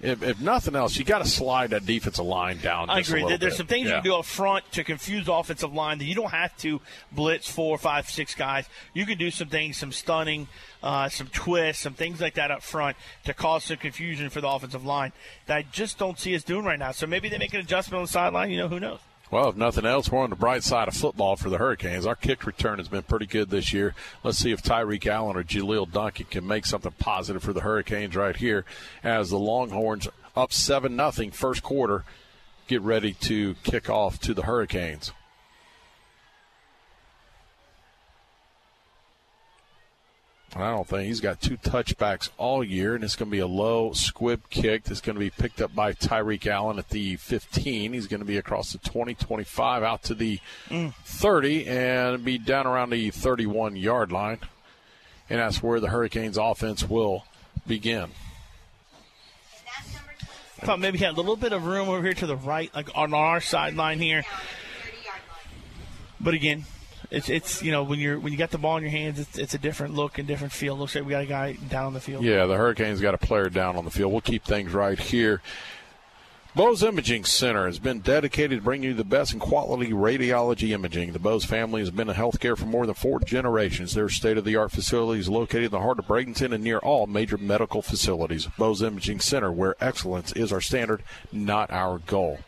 if, if nothing else, you got to slide that defensive line down. I agree. There's bit. some things you can do up front to confuse the offensive line that you don't have to blitz four, five, six guys. You can do some things, some stunning, uh, some twists, some things like that up front to cause some confusion for the offensive line that I just don't see us doing right now. So maybe they make an adjustment on the sideline. You know, who knows? Well, if nothing else, we're on the bright side of football for the Hurricanes. Our kick return has been pretty good this year. Let's see if Tyreek Allen or Jaleel Duncan can make something positive for the Hurricanes right here as the Longhorns up 7 nothing first quarter get ready to kick off to the Hurricanes. I don't think he's got two touchbacks all year, and it's going to be a low squib kick that's going to be picked up by Tyreek Allen at the 15. He's going to be across the 20, 25, out to the mm. 30, and be down around the 31 yard line. And that's where the Hurricanes offense will begin. I thought maybe he had a little bit of room over here to the right, like on our sideline here. But again, it's it's you know when you're when you got the ball in your hands, it's, it's a different look and different feel. Looks like we got a guy down on the field. Yeah, the Hurricanes got a player down on the field. We'll keep things right here. Bose Imaging Center has been dedicated to bringing you the best in quality radiology imaging. The Bose family has been in healthcare for more than four generations. Their state of the art facility is located in the heart of Bradenton and near all major medical facilities. Bose Imaging Center, where excellence is our standard, not our goal.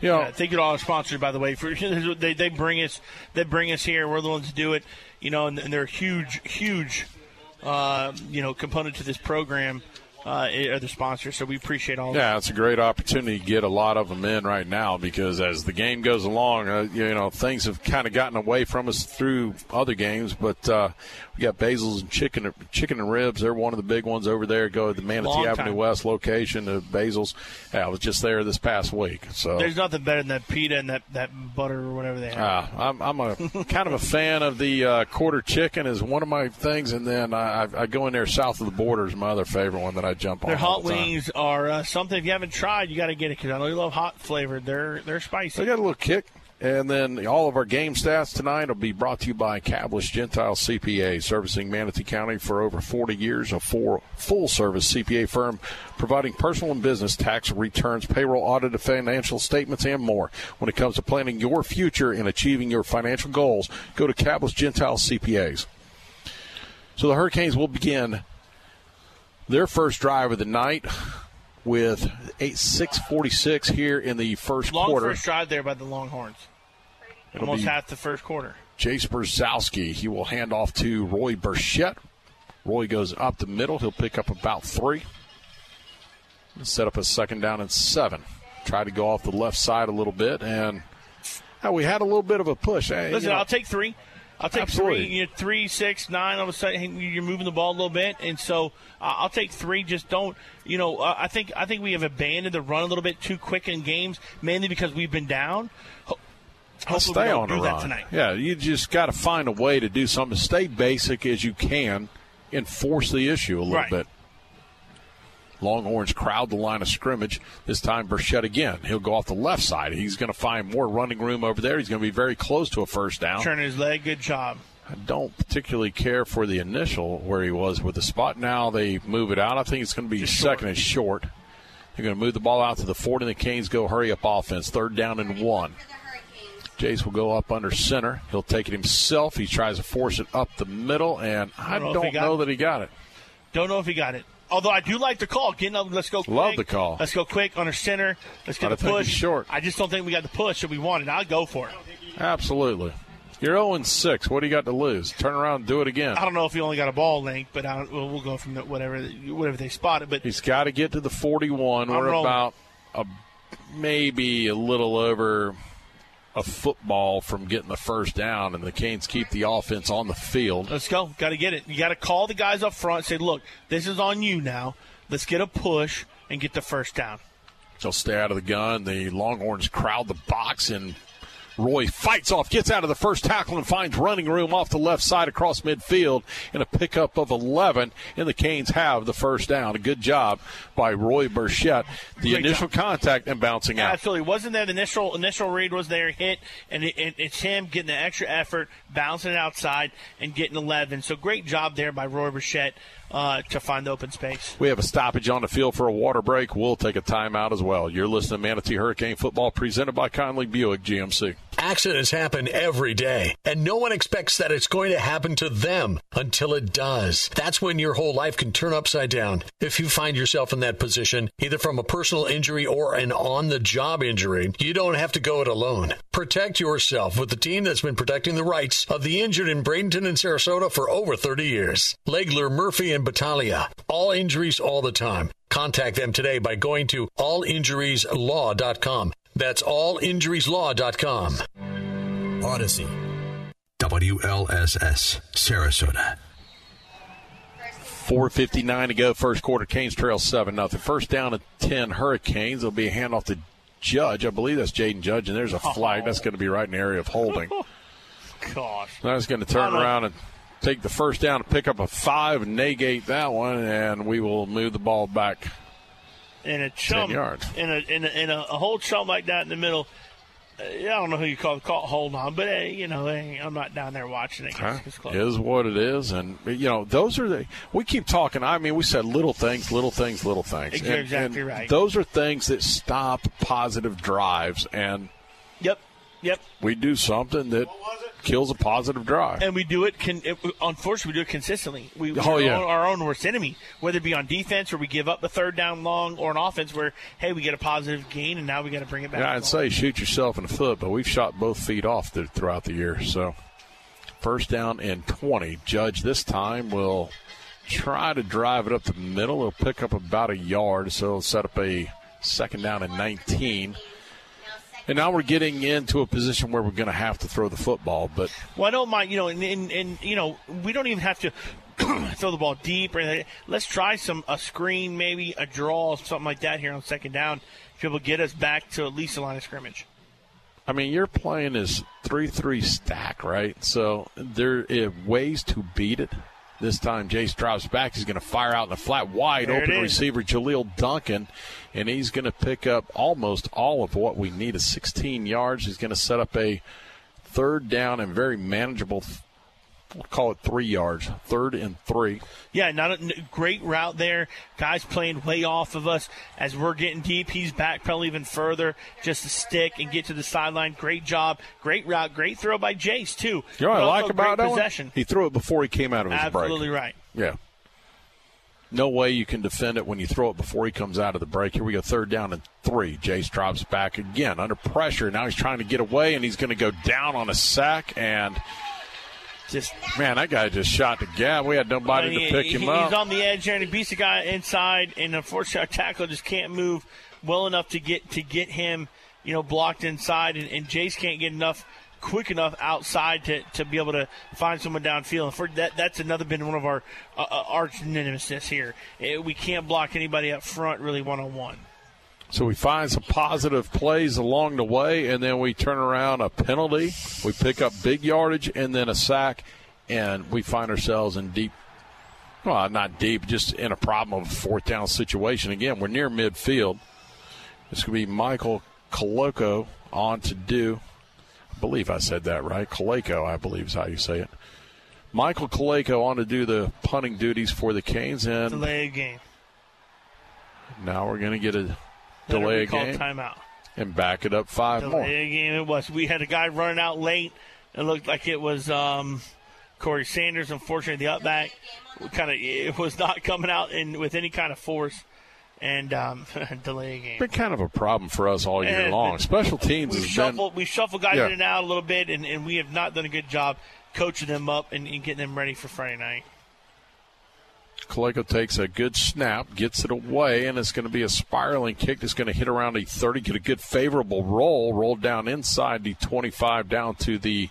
You know, Yeah, thank you to all our sponsors, by the way. For they, they bring us they bring us here. We're the ones to do it, you know, and, and they're a huge, huge, uh, you know, component to this program. Uh, are the sponsors, so we appreciate all. of Yeah, it's a great opportunity to get a lot of them in right now because as the game goes along, uh, you know things have kind of gotten away from us through other games. But we got Basil's and chicken, chicken and ribs. They're one of the big ones over there. Go to the Manatee Long Avenue time. West location of Basil's. Yeah, I was just there this past week. So There's nothing better than that pita and that, that butter or whatever they have. uh, I'm, I'm a kind of a fan of the uh, quarter chicken is one of my things, and then I, I- I go in there south of the border is my other favorite one that I jump on. Their all hot the time. wings are uh, something. If you haven't tried, you got to get it because I know you love hot flavored. They're they're spicy. They got a little kick. And then all of our game stats tonight will be brought to you by Cablish Gentile CPA, servicing Manatee County for over 40 years. A full, service CPA firm providing personal and business tax returns, payroll audit, financial statements, and more. When it comes to planning your future and achieving your financial goals, go to Cablish Gentile CPAs. So the Hurricanes will begin their first drive of the night with eight six forty six here in the first Long quarter. first drive there by the Longhorns. It'll Almost half the first quarter. Jace Brzezowski. He will hand off to Roy Burchett. Roy goes up the middle. He'll pick up about three. Set up a second down and seven. Try to go off the left side a little bit, and uh, we had a little bit of a push. Hey, Listen, you know- I'll take three. I'll take Absolutely. three, you know, three, six, nine. All of a sudden, you're moving the ball a little bit, and so uh, I'll take three. Just don't, you know. Uh, I think I think we have abandoned the run a little bit too quick in games, mainly because we've been down. Ho- hopefully stay on that run. tonight. Yeah, you just got to find a way to do something. Stay basic as you can and force the issue a little Right. bit. Longhorns crowd the line of scrimmage. This time, Burchett again. He'll go off the left side. He's going to find more running room over there. He's going to be very close to a first down. Turn his leg, good job. I don't particularly care for the initial where he was with the spot. Now they move it out. I think it's going to be second and short. They're going to move the ball out to the 40, and the Canes go hurry up offense. Third down and one. Jace will go up under center. He'll take it himself. He tries to force it up the middle, and I don't don't, know got know that he got it. Don't know if he got it. Although I do like the call. Getting up, let's go. Quick. Love the call. Let's go quick on under center. Let's get I the push. short. I just don't think we got the push that we wanted. I'll go for it. Absolutely. You're 0 6. What do you got to lose? Turn around and do it again. I don't know if he only got a ball length, but we'll, we'll go from the, whatever whatever they spotted. But He's got to get to the 41. I'm We're rolling. about a, maybe a little over a football from getting the first down, and the Canes keep the offense on the field. Let's go. Got to get it. You got to call the guys up front. Say, look, this is on you now. Let's get a push and get the first down. They'll stay out of the gun. The Longhorns crowd the box, and Roy fights off, gets out of the first tackle, and finds running room off the left side across midfield in a pickup of 11. And the Canes have the first down. A good job by Roy Burchett. The Great initial contact and bouncing out. Absolutely. Wasn't there the initial initial read was there hit, and it, it, it's him getting the extra effort, bouncing it outside, and getting 11. So great job there by Roy Burchett uh, to find the open space. We have a stoppage on the field for a water break. We'll take a timeout as well. You're listening to Manatee Hurricane Football presented by Conley Buick GMC. Accidents happen every day, and no one expects that it's going to happen to them until it does. That's when your whole life can turn upside down. If you find yourself in that position, either from a personal injury or an on the job injury, you don't have to go it alone. Protect yourself with the team that's been protecting the rights of the injured in Bradenton and Sarasota for over 30 years. Legler, Murphy, and Battaglia. All injuries all the time. Contact them today by going to allinjurieslaw.com. That's allinjurieslaw.com. Odyssey. WLSS, Sarasota. 4.59 to go, first quarter. Canes trail 7 nothing. First down at 10 Hurricanes. There'll be a handoff to Judge. I believe that's Jaden Judge, and there's a flag. That's going to be right in the area of holding. Gosh. That's going to turn around and take the first down and pick up a five and negate that one, and we will move the ball back. in a chum, 10 yards. in a in a, in a, a whole chum like that in the middle. Uh, I don't know who you call the call hold on, but uh, you know hey, I'm not down there watching it. 'cause Huh? it's. Is what it is, and you know those are the. We keep talking. I mean, we said little things, little things, little things. You're And- exactly and right. Those are things that stop positive drives, and Yep, yep. we do something that kills a positive drive. And we do it. Con- it unfortunately, we do it consistently. We Oh, we're yeah. our own- our own worst enemy, whether it be on defense or we give up a third down long, or an offense where hey we get a positive gain and now we got to bring it back. Yeah, I'd say shoot yourself in the foot, but we've shot both feet off th- throughout the year. So, first down and 20. Judge this time will try to drive it up the middle. He'll pick up about a yard, so he'll set up a second down and 19. And now we're getting into a position where we're going to have to throw the football, but Well, I don't mind, you know, and, and, and you know, we don't even have to throw the ball deep or anything. Let's try some a screen, maybe a draw, something like that here on second down. If able to get us back to at least the line of scrimmage. I mean, you're playing is three three stack, right? So there are ways to beat it. This time, Jace drops back. He's going to fire out in the flat, wide There open receiver, Jaleel Duncan, and he's going to pick up almost all of what we need. Is 16 yards. He's going to set up a third down and very manageable. We'll call it three yards. Third and three. Yeah, not a great route there. Guys playing way off of us as we're getting deep. He's back probably even further just to stick and get to the sideline. Great job, great route, great throw by Jace too. You know what I like about that one? possession. He threw it before he came out of his break. Absolutely right. Yeah. No way you can defend it when you throw it before he comes out of the break. Here we go, third down and three. Jace drops back again under pressure. Now he's trying to get away, and he's going to go down on a sack. And just man, that guy just shot the gap. We had nobody And to pick he- him He's up. He's on the edge and he beats the guy inside. And unfortunately, our tackle just can't move well enough to get to get him, you know, blocked inside. And, and Jace can't get enough quick enough outside to, to be able to find someone downfield. And for that, that's another been one of our uh, uh arch nemesis here. Eh, we can't block anybody up front really one on one. So we find some positive plays along the way, and then we turn around a penalty. We pick up big yardage and then a sack, and we find ourselves in deep. Well, not deep, just in a problem of a fourth down situation. Again, we're near midfield. This could be Michael Koloko on to do. I believe I said that right. Kaleko, I believe is how you say it. Michael Kaleko on to do the punting duties for the Canes, and delay game. Now we're going to get a delay a game timeout and back it up five delay more. a game it was. We had a guy running out late. It looked like it was um, Corey Sanders. Unfortunately, the upback kind of it was not coming out in with any kind of force and um, delay a game. Been kind of a problem for us all year And- long. Special teams We shuffle been we shuffle guys Yeah. in and out a little bit, and, and we have not done a good job coaching them up and, and getting them ready for Friday night. Kaleko takes a good snap, gets it away, and it's going to be a spiraling kick that's going to hit around the 30, get a good favorable roll, roll down inside the 25 down to the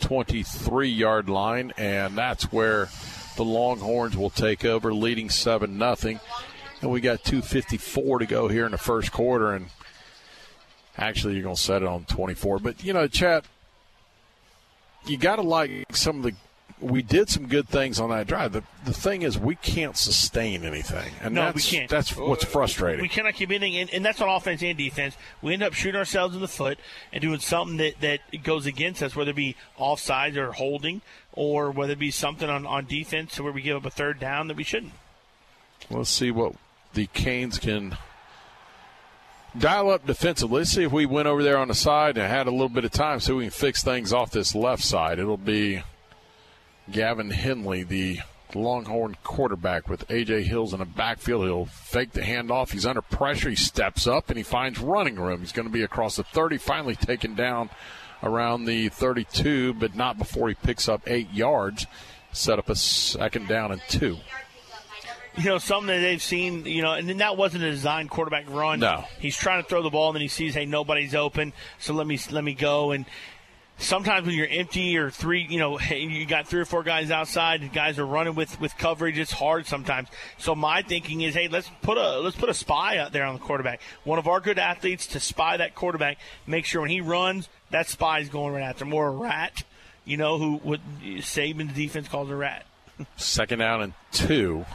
23 yard line, and that's where the Longhorns will take over, leading 7 nothing. And we got 2.54 to go here in the first quarter, and actually, you're going to set it on 24. But, you know, chat, you got to like some of the. We did some good things on that drive. The, the thing is, we can't sustain anything, and no, that's, we can't. That's what's uh, frustrating. We cannot keep anything, and, and that's on offense and defense. We end up shooting ourselves in the foot and doing something that, that goes against us, whether it be offsides or holding, or whether it be something on, on defense where we give up a third down that we shouldn't. Let's see what the Canes can dial up defensively. Let's see if we went over there on the side and had a little bit of time so we can fix things off this left side. It'll be Gavin Henley, the Longhorn quarterback, with A.J. Hills in the backfield. He'll fake the handoff. He's under pressure. He steps up and he finds running room. He's going to be across the 30, finally taken down around the 32, but not before he picks up eight yards. Set up a second down and two. you know, something that they've seen, you know, and then that wasn't a designed quarterback run. No. He's trying to throw the ball and then he sees, hey, nobody's open, so let me let me go. And sometimes when you're empty or three, you know, you got three or four guys outside, guys are running with with coverage. It's hard sometimes. So my thinking is, hey, let's put a let's put a spy out there on the quarterback. One of our good athletes to spy that quarterback. Make sure when he runs, that spy's going right after. More a rat, you know, who what Saban's defense calls a rat. Second down and two.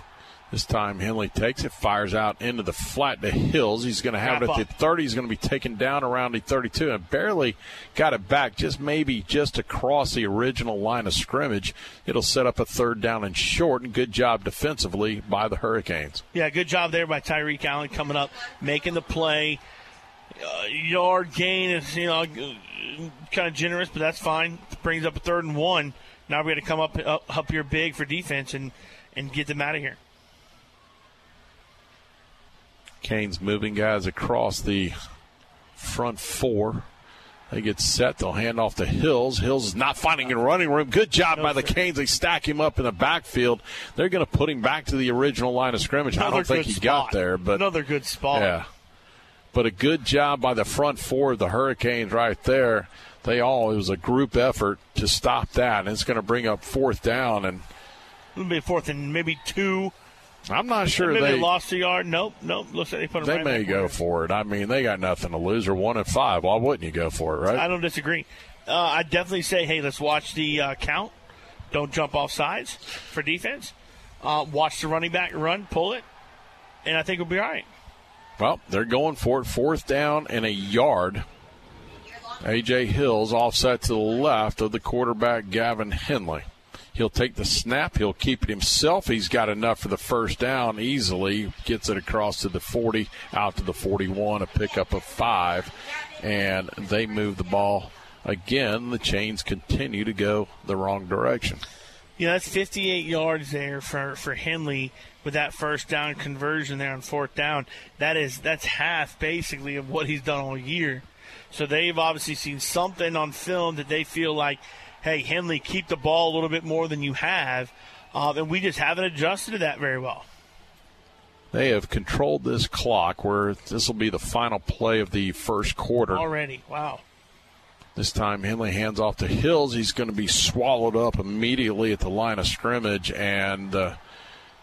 This time Henley takes it, fires out into the flat to Hills. He's going to have Wrap it at the 30. He's going to be taken down around the 32 and barely got it back, just maybe just across the original line of scrimmage. It'll set up a third down and short, and good job defensively by the Hurricanes. Yeah, good job there by Tyreek Allen coming up, making the play. Uh, yard gain is you know kind of generous, but that's fine. Brings up a third and one. Now we got to come up, up up here big for defense and and get them out of here. Canes moving guys across the front four. They get set. They'll hand off to Hills. Hills is not finding a running room. Good job by the Canes. They stack him up in the backfield. They're going to put him back to the original line of scrimmage. I don't think he got there, but Another good spot. yeah. But a good job by the front four of the Hurricanes right there. They all it was a group effort to stop that, and it's going to bring up fourth down. And It'll be fourth and maybe two. I'm not sure they lost a yard. Nope, nope. Looks like they put they right may go for it. I mean, they got nothing to lose. They're one and five. Why wouldn't you go for it, right? I don't disagree. Uh, I definitely say, hey, let's watch the uh, count. Don't jump off sides for defense. Uh, watch the running back run, pull it, and I think we'll be all right. Well, they're going for it. Fourth down and a yard. A.J. Hills offset to the left of the quarterback, Gavin Henley. He'll take the snap. He'll keep it himself. He's got enough for the first down easily. Gets it across to the 40, out to the 41, a pickup of five. And they move the ball again. The chains continue to go the wrong direction. Yeah, that's 58 yards there for, for Henley with that first down conversion there on fourth down. That is that's half basically of what he's done all year. So they've obviously seen something on film that they feel like, hey, Henley, keep the ball a little bit more than you have, uh, and we just haven't adjusted to that very well. They have controlled this clock where this will be the final play of the first quarter. Already, wow. This time, Henley hands off to Hills. He's going to be swallowed up immediately at the line of scrimmage, and uh,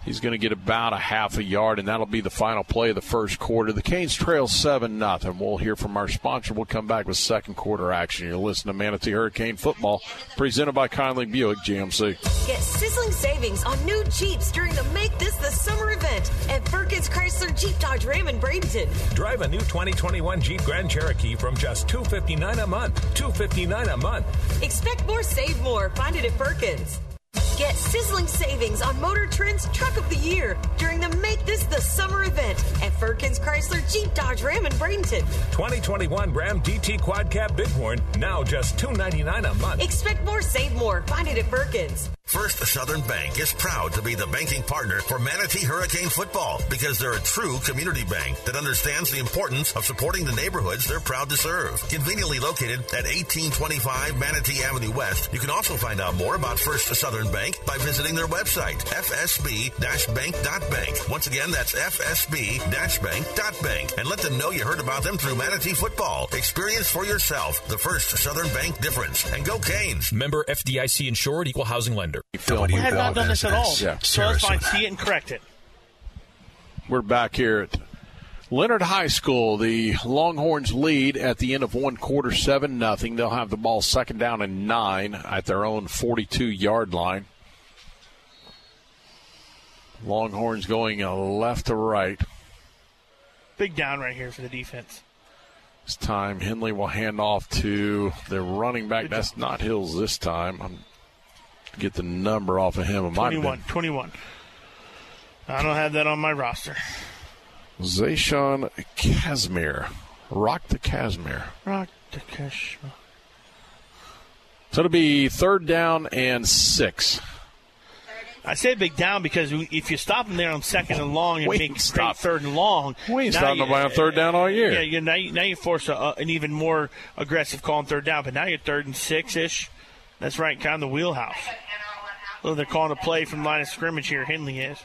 he's going to get about a half a yard, and that'll be the final play of the first quarter. The Canes trail 7 nothing. We'll hear from our sponsor. We'll come back with second quarter action. You're listening to Manatee Hurricane Football, presented by Conley Buick GMC. Get sizzling savings on new Jeeps during the Make This the Summer event at Firkins Chrysler Jeep Dodge Ram in Bradenton. Drive a new 2021 Jeep Grand Cherokee from just 259 a month. 259 a month. Expect more, save more. Find it at Firkins. Get sizzling savings on Motor Trend's Truck of the Year during the Make This the Summer event at Firkins Chrysler Jeep Dodge Ram in Bradenton. 2021 Ram DT Quad Cab Bighorn, now just 299 a month. Expect more, save more. Find it at Firkins. First Southern Bank is proud to be the banking partner for Manatee Hurricane football because they're a true community bank that understands the importance of supporting the neighborhoods they're proud to serve. Conveniently located at 1825 Manatee Avenue West, you can also find out more about First Southern Bank by visiting their website, fsb-bank.bank. Once again, that's fsb-bank.bank. And let them know you heard about them through Manatee football. Experience for yourself the First Southern Bank difference. And go Canes. Member FDIC insured equal housing lender. I have not done this at all. Yeah. So that's fine. See it and correct it. We're back here at Lennard High School. The Longhorns lead at the end of one quarter, seven nothing. They'll have the ball second down and nine at their own 42 yard line. Longhorns going left to right. Big down right here for the defense. This time, Henley will hand off to the running back. That's not Hills this time. I'm get the number off of him. It might 21. 21. I don't have that on my roster. Zayshawn Casimir. Rock the Casimir. Rock the Kashmir. So it'll be third down and six. I say big down because if you stop them there on second and long and We make stop. third and long, We ain't stopping nobody on third down all year. Yeah, you, now, you, now you force a, an even more aggressive call on third down, but now you're third and six ish. That's right, kind of the wheelhouse. Well, they're calling a play from line of scrimmage here. Henley is.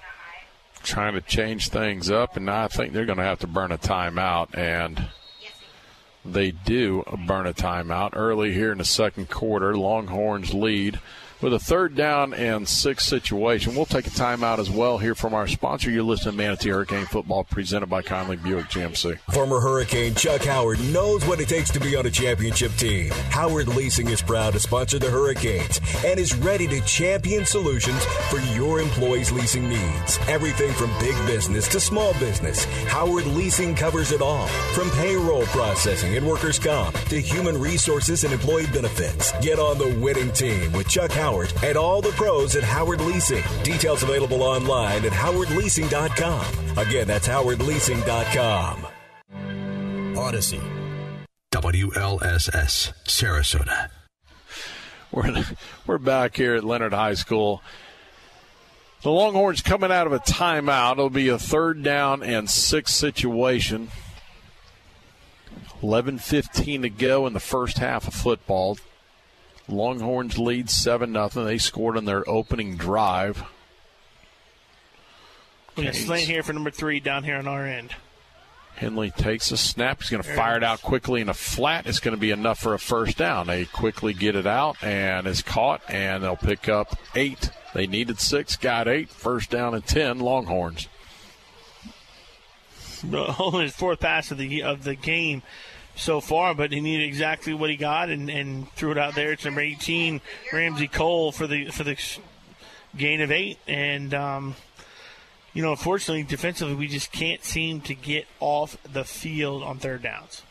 Trying to change things up, and now I think they're going to have to burn a timeout, and they do burn a timeout early here in the second quarter. Longhorns lead with a third down and six situation. We'll take a timeout as well here from our sponsor. You're listening to Manatee Hurricane Football presented by Conley Buick GMC. Former Hurricane Chuck Howard knows what it takes to be on a championship team. Howard Leasing is proud to sponsor the Hurricanes and is ready to champion solutions for your employees' leasing needs. Everything from big business to small business, Howard Leasing covers it all. From payroll processing and workers' comp to human resources and employee benefits. Get on the winning team with Chuck Howard and all the pros at Howard Leasing. Details available online at howardleasing.com. Again, that's howardleasing.com. Odyssey. WLSS, Sarasota. We're we're back here at Lennard High School. The Longhorns coming out of a timeout. It'll be a third down and six situation. 11:15 to go in the first half of football. Longhorns lead seven nothing. They scored on their opening drive. We got Canes. Slane here for number three down here on our end. Henley takes a snap. He's going to fire it out quickly in a flat. It's going to be enough for a first down. They quickly get it out and it's caught, and they'll pick up eight. They needed six, got eight. First down and ten. Longhorns. The only his fourth pass of the of the game so far, but he needed exactly what he got and, and threw it out there. It's number 18, Ramsey Cole for the for the gain of eight, and um, you know, unfortunately, defensively, we just can't seem to get off the field on third downs.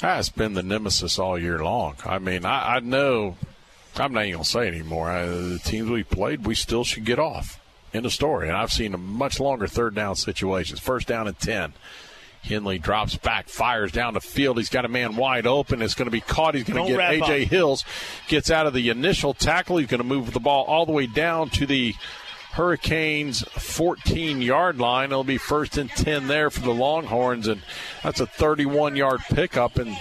That's been the nemesis all year long. I mean, I, I know. I'm not even going to say anymore. I, the teams we played, we still should get off. in the story. And I've seen a much longer third down situations. First down and 10. Henley drops back, fires down the field. He's got a man wide open. It's going to be caught. He's going to get A.J. up. Hills. Gets out of the initial tackle. He's going to move the ball all the way down to the Hurricanes 14 yard line. It'll be first and 10 there for the Longhorns. And that's a 31 yard pickup. And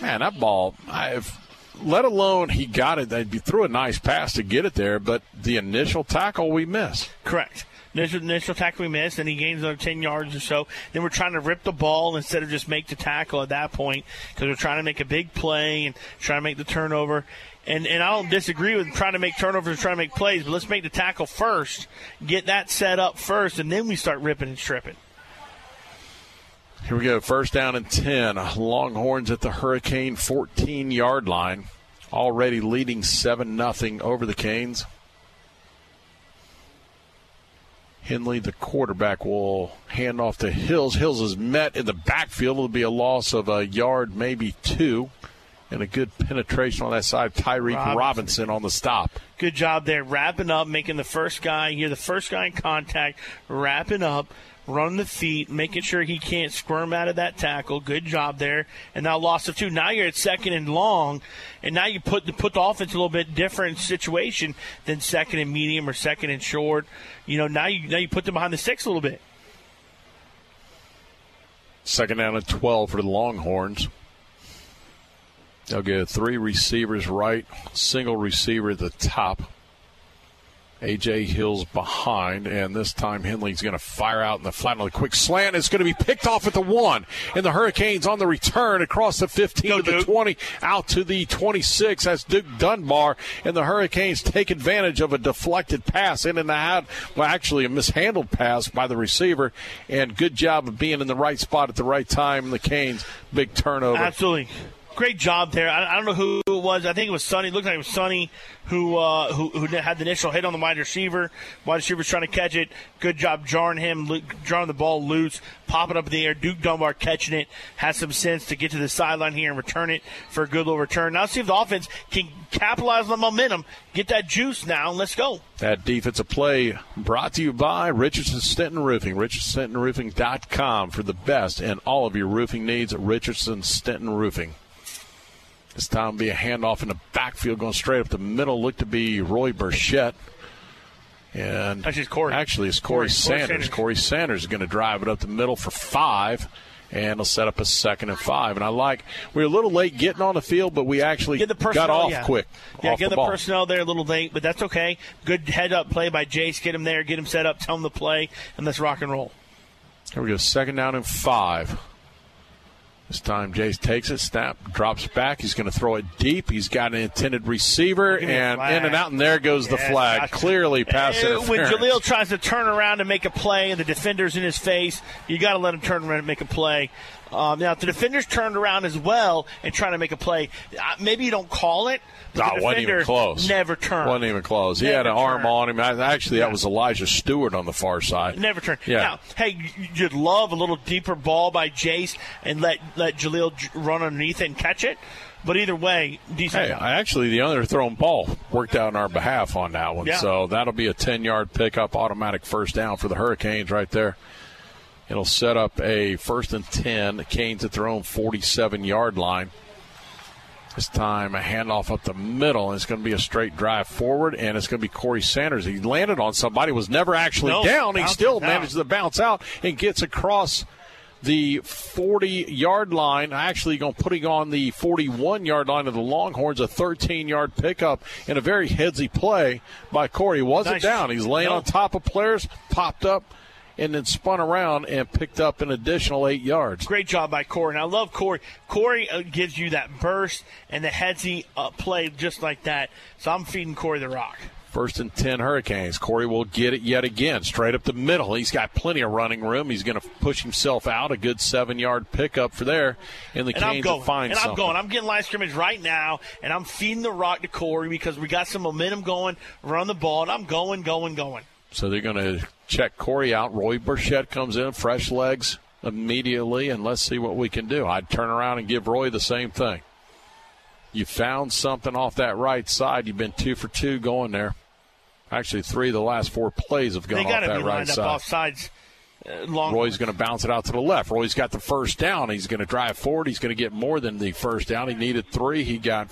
man, that ball, I've let alone he got it. They threw a nice pass to get it there, but the initial tackle we missed. Correct. Initial, initial tackle we missed, and he gains another 10 yards or so. Then we're trying to rip the ball instead of just make the tackle at that point because we're trying to make a big play and trying to make the turnover. And, and I don't disagree with trying to make turnovers and trying to make plays, but let's make the tackle first, get that set up first, and then we start ripping and stripping. Here we go. First down and 10. Longhorns at the Hurricane 14 yard line. Already leading 7 0 over the Canes. Henley, the quarterback, will hand off to Hills. Hills is met in the backfield. It'll be a loss of a yard, maybe two. And a good penetration on that side. Tyreek Robinson. Robinson on the stop. Good job there, wrapping up, making the first guy here, the first guy in contact, wrapping up running the feet, making sure he can't squirm out of that tackle. Good job there. And now loss of two. Now you're at second and long, and now you put the put the offense a little bit different situation than second and medium or second and short. You know, now you now you put them behind the six a little bit. Second down and twelve for the Longhorns. They'll get three receivers right, single receiver at the top. AJ Hill's behind, and this time Henley's going to fire out in the flat on a quick slant. It's going to be picked off at the one, and the Hurricanes on the return across the 15 Go, to the 20, out to the 26. That's Duke Dunbar, and the Hurricanes take advantage of a deflected pass in and out. Well, actually, a mishandled pass by the receiver, and good job of being in the right spot at the right time. The Canes, big turnover. Absolutely great job there. I, I, don't know who it was. I think it was Sonny. It looked like it was Sonny who, uh, who who had the initial hit on the wide receiver. Wide receiver was trying to catch it. Good job jarring him, drawing the ball loose, popping up in the air. Duke Dunbar catching it. Has some sense to get to the sideline here and return it for a good little return. Now see if the offense can capitalize on the momentum, get that juice now, and let's go. That defensive play brought to you by Richardson Stenton Roofing. RichardsonStentonRoofing.com for the best in all of your roofing needs. Richardson Stenton Roofing. This time be a handoff in the backfield going straight up the middle. Looked to be Roy Burchett. And actually, it's Corey. Actually, it's Corey, Corey Sanders. Sanders. Corey Sanders is going to drive it up the middle for five, and he'll set up a second and five. And I like we're a little late getting on the field, but we actually get the got off yeah. quick. Yeah, off get the, the personnel there a little late, but that's okay. Good head up play by Jace. Get him there, get him set up, tell him to play, and let's rock and roll. Here we go. Second down and five. This time, Jace takes it, snap, drops back. He's going to throw it deep. He's got an intended receiver, and in and out, and there goes the flag. Clearly, pass uh, When Jaleel tries to turn around and make a play, and the defender's in his face, you got to let him turn around and make a play. Um, now, if the defenders turned around as well and trying to make a play, uh, maybe you don't call it. No, nah, wasn't even close. Never turned. Wasn't even close. Never he had an turned. arm on him. Actually, that was Elijah Stewart on the far side. Never turned. Yeah. Now, hey, you'd love a little deeper ball by Jace and let let Jaleel run underneath and catch it. But either way, decent. Hey, actually, the underthrown ball worked out on our behalf on that one. Yeah. So that'll be a 10 yard pickup, automatic first down for the Hurricanes right there. It'll set up a first and 10. The Canes at their own 47 yard line. This time, a handoff up the middle, and it's going to be a straight drive forward, and it's going to be Corey Sanders. He landed on somebody, was never actually no, down. He still manages to bounce out and gets across the 40 yard line. Actually, going putting on the 41 yard line of the Longhorns, a 13 yard pickup and a very headsy play by Corey. He wasn't nice. down. He's laying no. on top of players, popped up and then spun around and picked up an additional eight yards. Great job by Corey. And I love Corey. Corey uh, gives you that burst and the headsy uh, play just like that. So I'm feeding Corey the rock. First and 10 Hurricanes. Corey will get it yet again, straight up the middle. He's got plenty of running room. He's going to push himself out. A good seven yard pickup for there. And the and Canes going. find And something. I'm going. I'm getting line scrimmage right now, and I'm feeding the rock to Corey because we got some momentum going, run the ball, and I'm going, going, going. So they're going to check Corey out. Roy Burchett comes in, fresh legs immediately, and let's see what we can do. I'd turn around and give Roy the same thing. You found something off that right side. You've been two for two going there. Actually, three of the last four plays have gone they off that be right lined side. Up off sides. Uh, Roy's going to bounce it out to the left. Roy's got the first down. He's going to drive forward. He's going to get more than the first down. He needed three. He got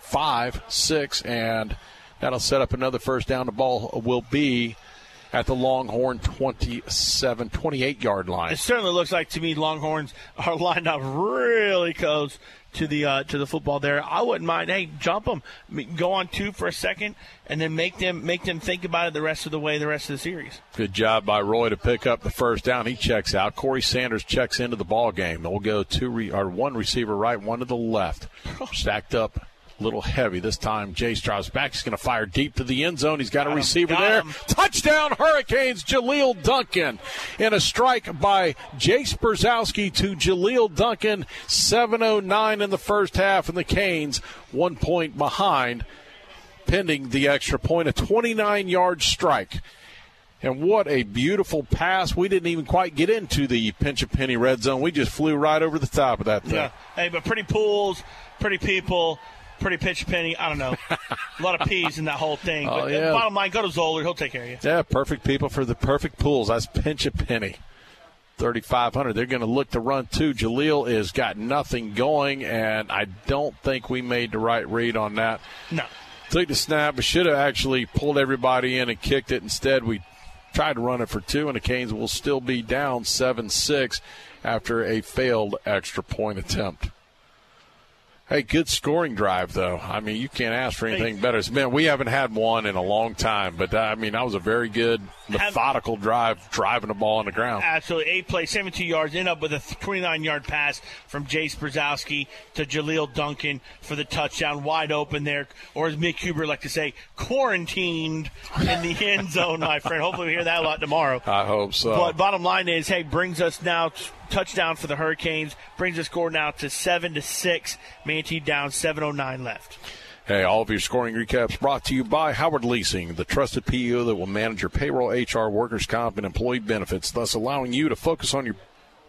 five, six, and that'll set up another first down. The ball will be at the Longhorn 27, 28 yard line. It certainly looks like to me Longhorns are lined up really close to the uh, to the football there. I wouldn't mind. Hey, jump them, go on two for a second, and then make them make them think about it the rest of the way, the rest of the series. Good job by Roy to pick up the first down. He checks out. Corey Sanders checks into the ball game. They'll go two re- or one receiver right, one to the left, stacked up little heavy. This time, Jay Strauss back. He's going to fire deep to the end zone. He's got, got a receiver there. Him. Touchdown, Hurricanes. Jaleel Duncan. In a strike by Jace Brzezowski to Jaleel Duncan. 7.09 in the first half, and the Canes one point behind, pending the extra point. A 29 yard strike. And what a beautiful pass. We didn't even quite get into the pinch a penny red zone. We just flew right over the top of that thing. Yeah. Hey, but pretty pools, pretty people pretty pitch penny. I don't know. a lot of peas in that whole thing. Oh, but uh, yeah. bottom line, go to Zoller. He'll take care of you. Yeah, perfect people for the perfect pools. That's pinch a penny. 3,500. They're going to look to run two. Jaleel has got nothing going, and I don't think we made the right read on that. No. Took the snap, but should have actually pulled everybody in and kicked it. Instead, we tried to run it for two, and the Canes will still be down 7 6 after a failed extra point attempt. Hey, good scoring drive though. I mean, you can't ask for anything better. It's been we haven't had one in a long time, but uh, I mean, that was a very good methodical drive, driving the ball on the ground. Absolutely, eight plays, seventy-two yards. End up with a twenty-nine yard pass from Jace Brzezowski to Jaleel Duncan for the touchdown, wide open there, or as Mick Huber like to say, quarantined in the end zone, my friend. Hopefully, we hear that a lot tomorrow. I hope so. But bottom line is, hey, brings us now touchdown for the Hurricanes. Brings the score now to seven to six. Manatee down seven oh nine left. Hey, all of your scoring recaps brought to you by Howard Leasing, the trusted PEO that will manage your payroll, HR, workers' comp, and employee benefits, thus allowing you to focus on your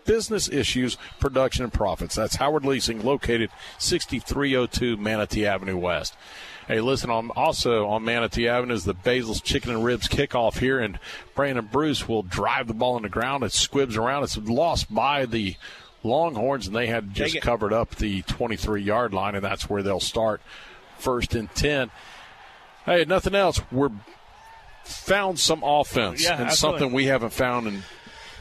business issues, production, and profits. That's Howard Leasing, located 6302 Manatee Avenue West. Hey, listen, on, also on Manatee Avenue is the Basil's Chicken and Ribs kickoff here, and Brandon Bruce will drive the ball on the ground. It squibs around. It's lost by the Longhorns, and they had just covered up the 23 yard line, and that's where they'll start first and 10. Hey, nothing else. We're found some offense Yeah, and absolutely. something we haven't found in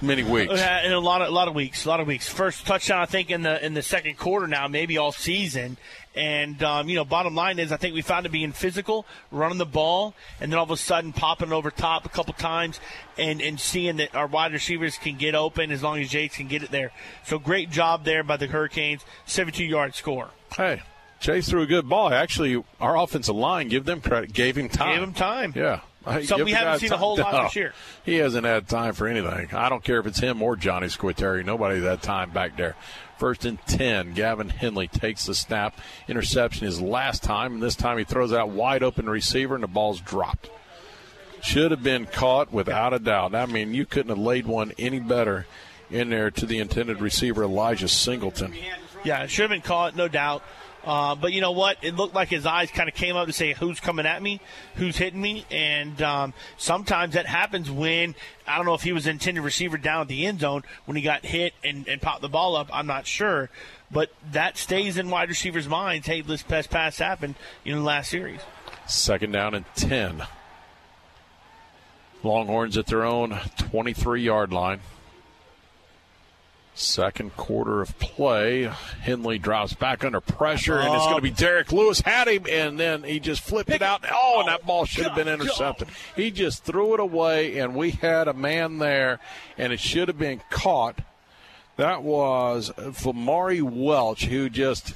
many weeks. Uh, in a lot of a lot of weeks, a lot of weeks. First touchdown, I think in the in the second quarter now, maybe all season. And um, you know, bottom line is, I think we found it being physical, running the ball, and then all of a sudden popping over top a couple times, and and seeing that our wide receivers can get open as long as Jace can get it there. So great job there by the Hurricanes. Seventy-two yard score. Hey, Jace threw a good ball. Actually, our offensive line, give them credit, gave him time. Gave him time. Yeah. So we haven't seen a whole lot No. this year. He hasn't had time for anything. I don't care if it's him or Johnny Squiteri. Nobody that time back there. First and 10. Gavin Henley takes the snap. Interception his last time, and this time he throws out wide open receiver, and the ball's dropped. Should have been caught without a doubt. I mean, you couldn't have laid one any better in there to the intended receiver, Elijah Singleton. Yeah, it should have been caught, no doubt. Uh, but you know what? It looked like his eyes kind of came up to say, "Who's coming at me? Who's hitting me?" And um, sometimes that happens when I don't know if he was intended receiver down at the end zone when he got hit and, and popped the ball up. I'm not sure, but that stays in wide receivers' minds. Hey, this pass pass happened in the last series. Second down and 10. Longhorns at their own 23 yard line. Second quarter of play. Henley drops back under pressure, and it's going to be Derek Lewis. Had him, and then he just flipped it out. Oh, and that ball should have been intercepted. He just threw it away, and we had a man there, and it should have been caught. That was Famari Welch, who just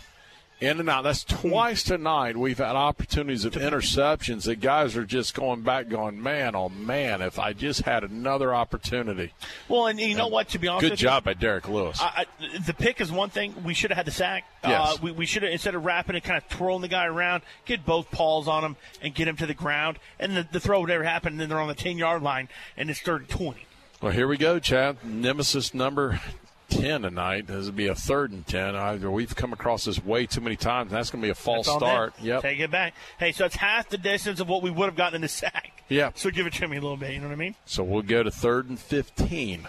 in and out. That's twice tonight we've had opportunities of interceptions that guys are just going back, going, man, oh man, if I just had another opportunity. Well, and you know what? To be honest, Good job by Derek Lewis. I, I, the pick is one thing. We should have had the sack. Yes. Uh, we, we should have instead of wrapping it, kind of twirling the guy around, get both paws on him and get him to the ground, and the, the throw would never happen. And then they're on the ten yard line, and it's third and twenty. Well, here we go, Chad. Nemesis number 10 tonight. This will be a third and 10. I, we've come across this way too many times. That's going to be a false start. Yep. Take it back. Hey, so it's half the distance of what we would have gotten in the sack. Yeah. So give it to me a little bit. You know what I mean? So we'll go to third and 15.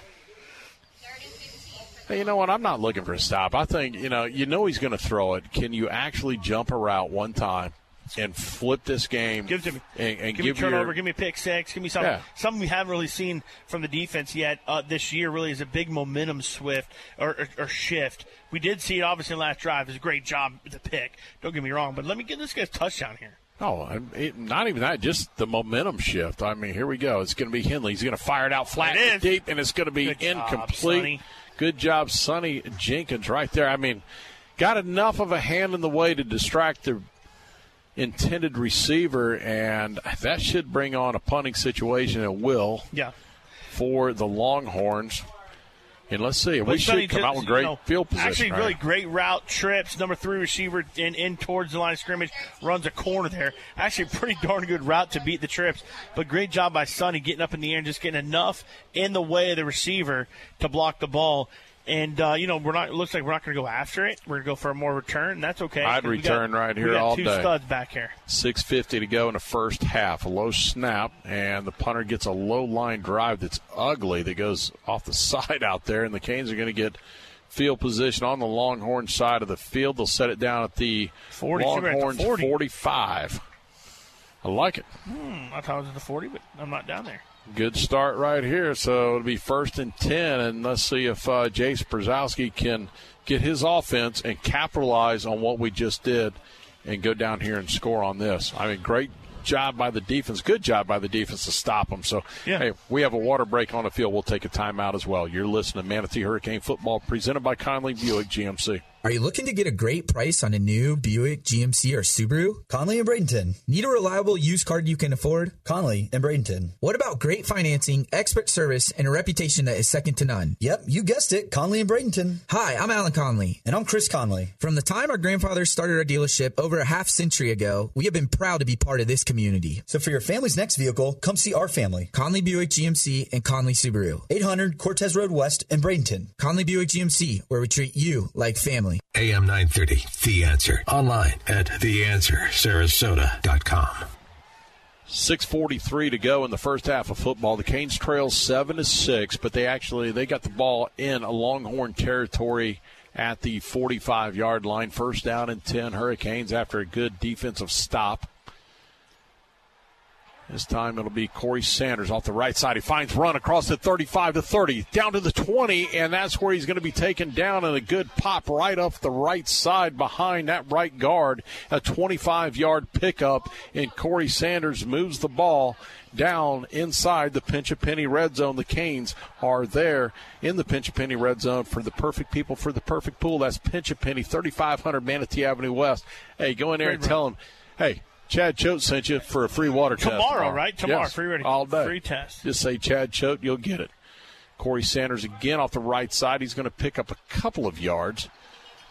Hey, you know what? I'm not looking for a stop. I think, you know, you know he's going to throw it. Can you actually jump a route one time, and flip this game. Give it to me. And, and give, give me turnover. your, give me a pick six. Give me something. Yeah. Something we haven't really seen from the defense yet uh, this year. Really is a big momentum swift or, or, or shift. We did see it obviously in the last drive. It was a great job with the pick. Don't get me wrong, but let me get this guy's touchdown here. Oh, it, not even that. Just the momentum shift. I mean, here we go. It's going to be Henley. He's going to fire it out flat It and deep, and it's going to be Good incomplete. Sonny. Good job, Sonny Jenkins, right there. I mean, got enough of a hand in the way to distract the intended receiver, and that should bring on a punting situation. It will. Yeah. For the Longhorns. And let's see. But we Sonny should come out with you great know, field position. Actually, right? really great route trips. Number three receiver in, in towards the line of scrimmage runs a corner there. Actually, pretty darn good route to beat the trips. But great job by Sonny getting up in the air and just getting enough in the way of the receiver to block the ball. And uh, you know, we're not. It looks like we're not going to go after it. We're going to go for a more return. That's okay. I'd we got- return right here all two day. studs back here. 6.50 to go in the first half. A low snap, and the punter gets a low line drive that's ugly that goes off the side out there, and the Canes are going to get field position on the Longhorn side of the field. They'll set it down at the 40, so we're at the Longhorns 40. 45. I like it. Hmm, I thought it was at the forty, but I'm not down there. Good start right here. So it'll be first and 10, and let's see if uh, Jace Brzezowski can get his offense and capitalize on what we just did and go down here and score on this. I mean, great job by the defense. Good job by the defense to stop them. So, hey, we have a water break on the field. We'll take a timeout as well. You're listening to Manatee Hurricane Football presented by Conley Buick GMC. Are you looking to get a great price on a new Buick, GMC, or Subaru? Conley and Bradenton. Need a reliable used car you can afford? Conley and Bradenton. What about great financing, expert service, and a reputation that is second to none? Yep, you guessed it. Conley and Bradenton. Hi, I'm Alan Conley. And I'm Chris Conley. From the time our grandfathers started our dealership over a half century ago, we have been proud to be part of this community. So for your family's next vehicle, come see our family. Conley Buick GMC and Conley Subaru. 800 Cortez Road West in Bradenton. Conley Buick GMC, where we treat you like family. AM 930, The Answer. Online at theanswersarasota.com. 6:43 to go in the first half of football. The Canes trail seven to six, but they actually they got the ball in a Longhorn territory at the 45 yard line. First down and 10 Hurricanes after a good defensive stop. This time it'll be Corey Sanders off the right side. He finds run across the 35 to 30, down to the 20, and that's where he's going to be taken down. And a good pop right off the right side behind that right guard. A 25 yard pickup, and Corey Sanders moves the ball down inside the Pinch a Penny red zone. The Canes are there in the Pinch a Penny red zone for the perfect people for the perfect pool. That's Pinch a Penny, 3500 Manatee Avenue West. Hey, go in there and tell them, hey, Chad Choate sent you for a free water test. Tomorrow, right? Tomorrow, Yes, free ready. all day. Free test. Just say Chad Choate, you'll get it. Corey Sanders again off the right side. He's going to pick up a couple of yards.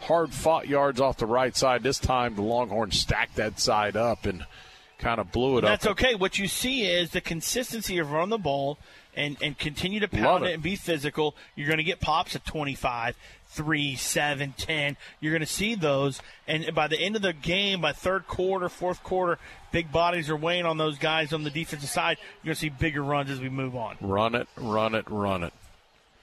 Hard fought yards off the right side. This time the Longhorns stacked that side up and kind of blew it That's up. That's okay. What you see is the consistency of run the ball and, and continue to pound it. it and be physical. You're going to get pops at 25, 3, seven, ten. You're going to see those. And by the end of the game, by third quarter, fourth quarter, big bodies are weighing on those guys on the defensive side. You're going to see bigger runs as we move on. Run it, run it, run it.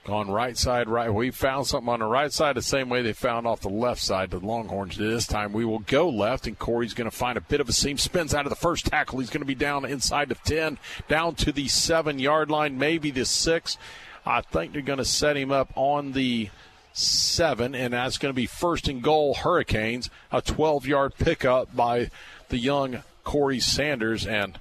On right side, right. We found something on the right side the same way they found off the left side. The Longhorns this time. We will go left, and Corey's going to find a bit of a seam. Spins out of the first tackle. He's going to be down inside of 10, down to the seven yard line, maybe the six. I think they're going to set him up on the seven, and that's going to be first and goal Hurricanes. A 12 yard pickup by the young Corey Sanders, and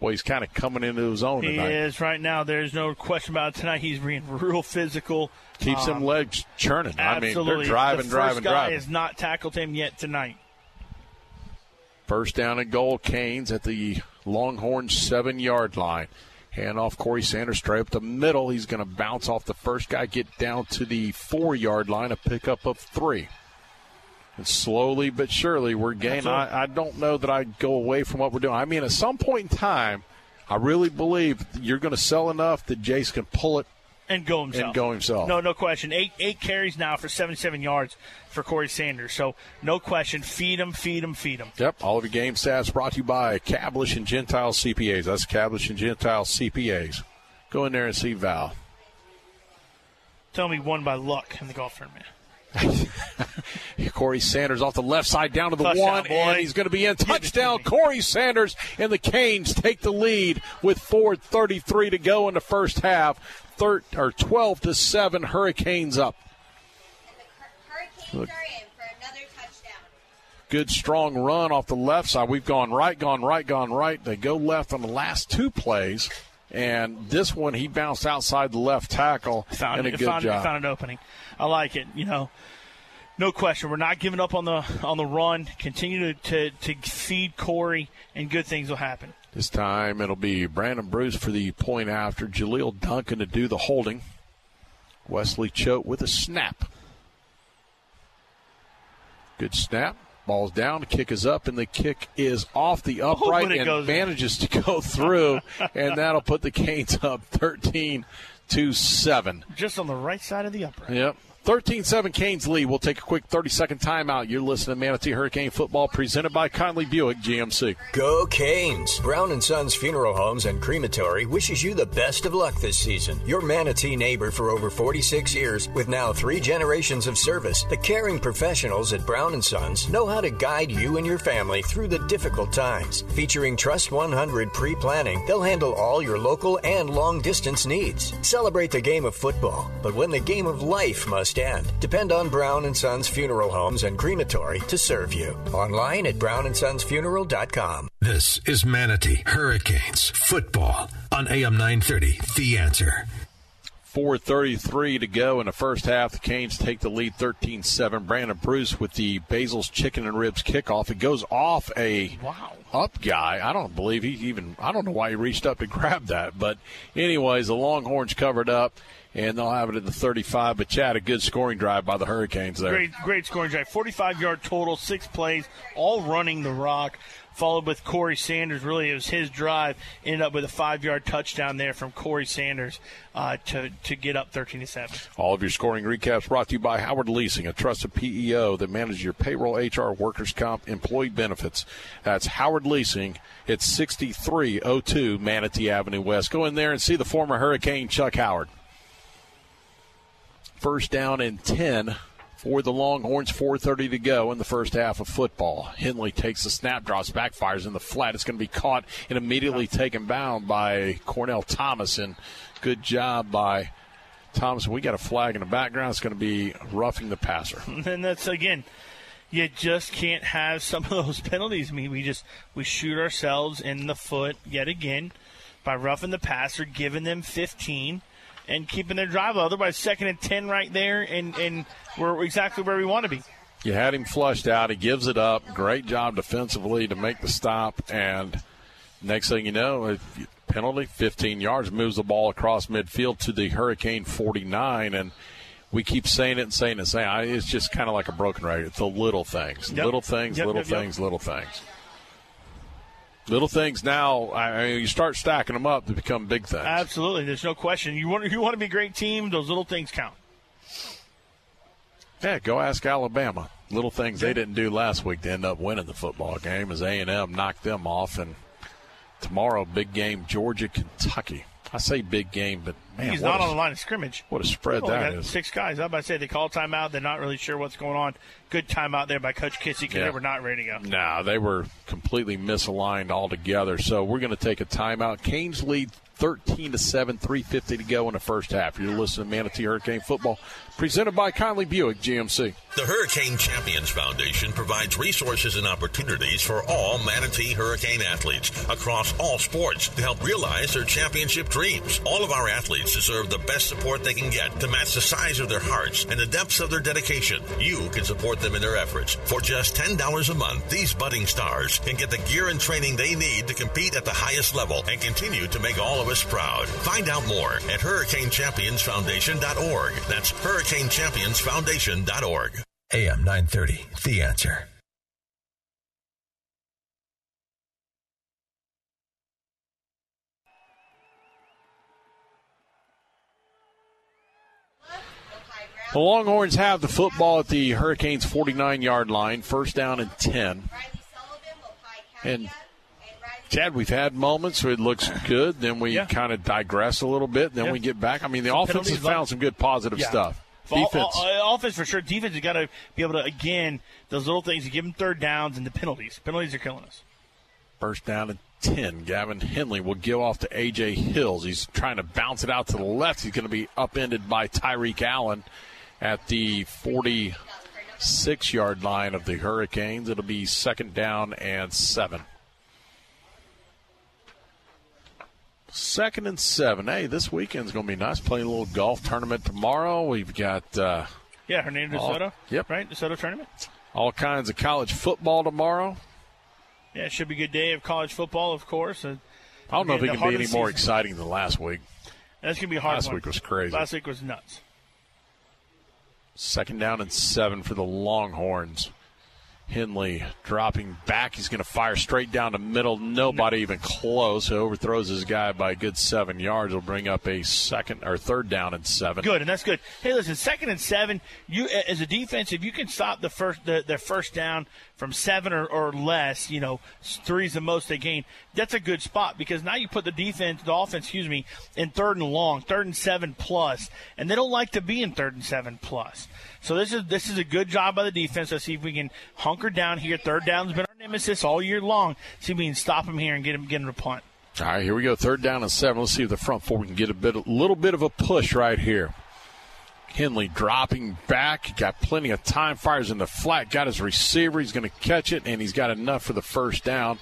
boy, he's kind of coming into his own He tonight. He is right now. There's no question about it tonight. He's being real physical. Keeps Um, them legs churning. I mean, they're driving, the driving, guy driving. has not tackled him yet tonight. First down and goal, Canes at the Longhorn seven yard line. Hand off Corey Sanders straight up the middle. He's going to bounce off the first guy, get down to the four yard line, a pickup of three. And slowly but surely, we're gaining. I, I don't know that I go away from what we're doing. I mean, at some point in time, I really believe you're going to sell enough that Jace can pull it and go himself. And go himself. No, no question. Eight eight carries now for 77 yards for Corey Sanders. So no question. Feed him, feed him, feed him. Yep, all of your game stats brought to you by Cablish and Gentile CPAs. That's Cablish and Gentile CPAs. Go in there and see Val. Tell me won by luck in the golf tournament. Corey Sanders off the left side down to the Touchdown, one, boy. and he's going to be in. Touchdown, Corey Sanders, and the Canes take the lead with 4:33 to go in the first half. Thir- or 12 to seven, Hurricanes up. Look. Good strong run off the left side. We've gone right, gone right, gone right. They go left on the last two plays, and this one he bounced outside the left tackle found and a it, good found, job. found an opening. I like it. You know, no question. We're not giving up on the on the run. Continue to, to, to feed Corey, and good things will happen. This time it'll be Brandon Bruce for the point after. Jaleel Duncan to do the holding. Wesley Choate with a snap. Good snap. Ball's down. The kick is up, and the kick is off the upright it and goes in. manages to go through, and that'll put the Canes up 13 to 7. Just on the right side of the upright. Yep. 13 7 Canes lead. We'll take a quick 30 second timeout. You're listening to Manatee Hurricane Football presented by Conley Buick GMC. Go Canes! Brown and Sons Funeral Homes and Crematory wishes you the best of luck this season. Your Manatee neighbor for over 46 years with now three generations of service. The caring professionals at Brown and Sons know how to guide you and your family through the difficult times. Featuring Trust 100 pre-planning, they'll handle all your local and long distance needs. Celebrate the game of football, but when the game of life must end, depend on Brown and Sons Funeral Homes and Crematory to serve you. Online at brownandsonsfuneral.com. This is Manatee Hurricanes football on AM 930. The answer. 4.33 to go in the first half. The Canes take the lead 13 7. Brandon Bruce with the Basil's Chicken and Ribs kickoff. It goes off a up guy. I don't believe he even, I don't know why he reached up to grab that. But, anyways, the Longhorns covered up, and they'll have it at the 35. But, Chad, a good scoring drive by the Hurricanes there. Great, great scoring drive. 45 yard total, six plays, all running the rock. Followed with Corey Sanders. Really, it was his drive. Ended up with a five yard touchdown there from Corey Sanders uh, to to get up 13 to seven. All of your scoring recaps brought to you by Howard Leasing, a trusted PEO that manages your payroll, HR, workers' comp, employee benefits. That's Howard Leasing. It's 6302 Manatee Avenue West. Go in there and see the former Hurricane Chuck Howard. First down and 10 for the Longhorns. 4.30 to go in the first half of football. Henley takes the snap, drops back, fires in the flat. It's going to be caught and immediately taken down by Cornell Thomas. And good job by Thomas. We got a flag in the background. It's going to be roughing the passer. And that's again, you just can't have some of those penalties. I mean, we just we shoot ourselves in the foot yet again by roughing the passer, giving them 15, and keeping their drive. Otherwise, second and 10 right there, and and we're exactly where we want to be. You had him flushed out. He gives it up. Great job defensively to make the stop. And next thing you know, penalty, 15 yards, moves the ball across midfield to the Hurricane 49. And we keep saying it and saying it and saying it. It's just kind of like a broken record. It's the little things. Yep. Little things, Yep, little yep, things, little things. Little things now, I mean, you start stacking them up to become big things. Absolutely, there's no question. You want you want to be a great team. Those little things count. Yeah, go ask Alabama. Little things they didn't do last week to end up winning the football game as A and M knocked them off. And tomorrow, big game, Georgia, Kentucky. I say big game, but man, He's not a- on the line of scrimmage. What a spread Only that is. Six guys. I'm about to say they call timeout. They're not really sure what's going on. Good timeout there by Coach Kissy because Yeah. they were not ready to go. No, they were completely misaligned altogether. So we're going to take a timeout. Canes lead 13 to 7, 350 to go in the first half. You're listening to Manatee Hurricane Football, presented by Conley Buick GMC. The Hurricane Champions Foundation provides resources and opportunities for all Manatee Hurricane athletes across all sports to help realize their championship dreams. All of our athletes deserve the best support they can get to match the size of their hearts and the depths of their dedication. You can support them in their efforts. For just $10 a month, these budding stars can get the gear and training they need to compete at the highest level and continue to make all of us proud. Find out more at HurricaneChampionsFoundation.org. That's HurricaneChampionsFoundation.org. AM 930, The Answer. The Longhorns have the football at the Hurricanes 49 yard line, first down and 10. And Chad, we've had moments where it looks good, then we kind of digress a little bit, then Yeah. we get back. I mean, the Some offense has found some good positive Yeah. stuff. Defense. all- offense for sure. Defense has got to be able to again those little things. You give them third downs and the penalties. Penalties are killing us. First down and 10. Gavin Henley will give off to A.J. Hills. He's trying to bounce it out to the left. He's going to be upended by Tyreek Allen at the 46 yard line of the Hurricanes. It'll be second down and seven. Second and seven. Hey, this weekend's going to be nice. Playing a little golf tournament tomorrow. We've got uh, Yeah, Hernando all- DeSoto. Yep. Right, DeSoto tournament. all kinds of college football tomorrow. Yeah, it should be a good day of college football, of course. Uh, I don't know if it can be any the more exciting than last week. That's gonna be hard. Last one. week was crazy. Last week was nuts. Second down and seven for the Longhorns. Henley dropping back. He's going to fire straight down the middle. Nobody even close. He overthrows his guy by a good seven yards. Will bring up a second or third down and seven. Good, and that's good. Hey, listen, second and seven. You as a defense, if you can stop the first the, the first down from seven or, or less, you know, three's the most they gain. That's a good spot because now you put the defense, the offense, excuse me, in third and long, third and seven plus, and they don't like to be in third and seven plus. So this is this is a good job by the defense. Let's see if we can hunker down here. Third down's been our nemesis all year long. See if we can stop him here and get him get him to punt. All right, here we go. Third down and seven. Let's see if the front four can get a bit, a little bit of a push right here. Henley dropping back. Got plenty of time. Fires in the flat. Got his receiver. He's going to catch it, and he's got enough for the first down.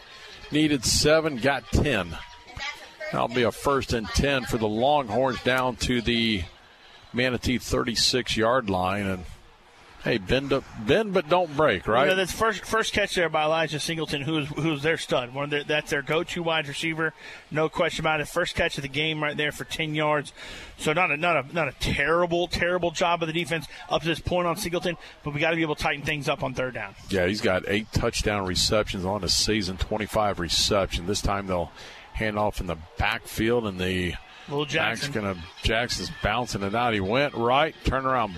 Needed seven. Got ten. That'll be a first and ten for the Longhorns down to the Manatee 36 yard line. And hey, bend up, bend but don't break, right? You know, that's first first catch there by Elijah Singleton, who's who's their stud. One of their, that's their go-to wide receiver, no question about it. First catch of the game right there for ten yards. So not a not a not a terrible terrible job of the defense up to this point on Singleton, but we got to be able to tighten things up on third down. Yeah, he's got eight touchdown receptions on the season, 25 reception. This time they'll hand off in the backfield, and the Little Jackson. back's gonna Jackson's bouncing it out. He went right, turned around,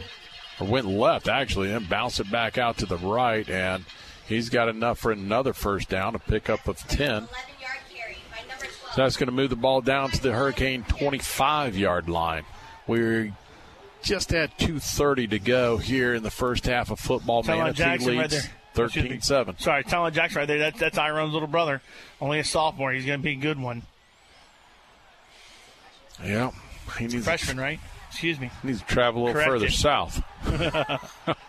or went left actually, and bounced it back out to the right, and he's got enough for another first down, a pickup of 10. So that's going to move the ball down to the Hurricane 25 yard line. We're just at 2.30 to go here in the first half of football. Talon Manatee Jackson right leads there. 13 7. Sorry, Talon Jackson right there. That's that's Iron's little brother, only a sophomore. He's going to be a good one. Yeah. He needs Freshman, right? Excuse me. Needs to travel a little further south.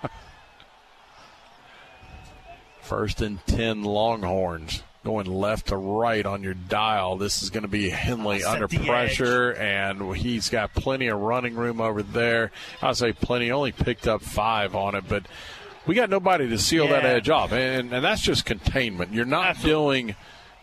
First and 10 Longhorns. Going left to right on your dial. This is going to be Henley under pressure, and he's got plenty of running room over there. I say plenty, only picked up five on it, but we got nobody to seal that edge off, and, and that's just containment. You're not doing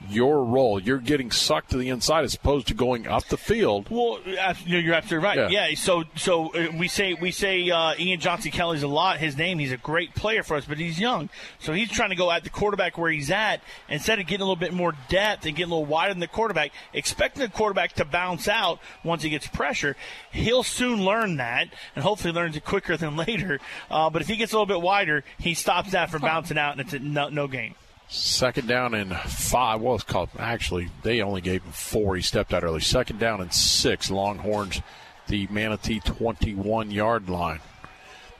your role. You're getting sucked to the inside as opposed to going up the field. Well, you're you're absolutely right. Yeah. Yeah. so so uh, we say we say uh, Ian Johnson Kelly's a lot. His name. He's a great player for us, but he's young, so he's trying to go at the quarterback where he's at instead of getting a little bit more depth and getting a little wider than the quarterback, expecting the quarterback to bounce out once he gets pressure. He'll soon learn that, and hopefully learns it quicker than later. Uh, but if he gets a little bit wider, he stops that from bouncing out, and it's a no, no gain. Second down and five. Well, it's called. Actually, they only gave him four. He stepped out early. Second down and six. Longhorns, the Manatee 21 yard line.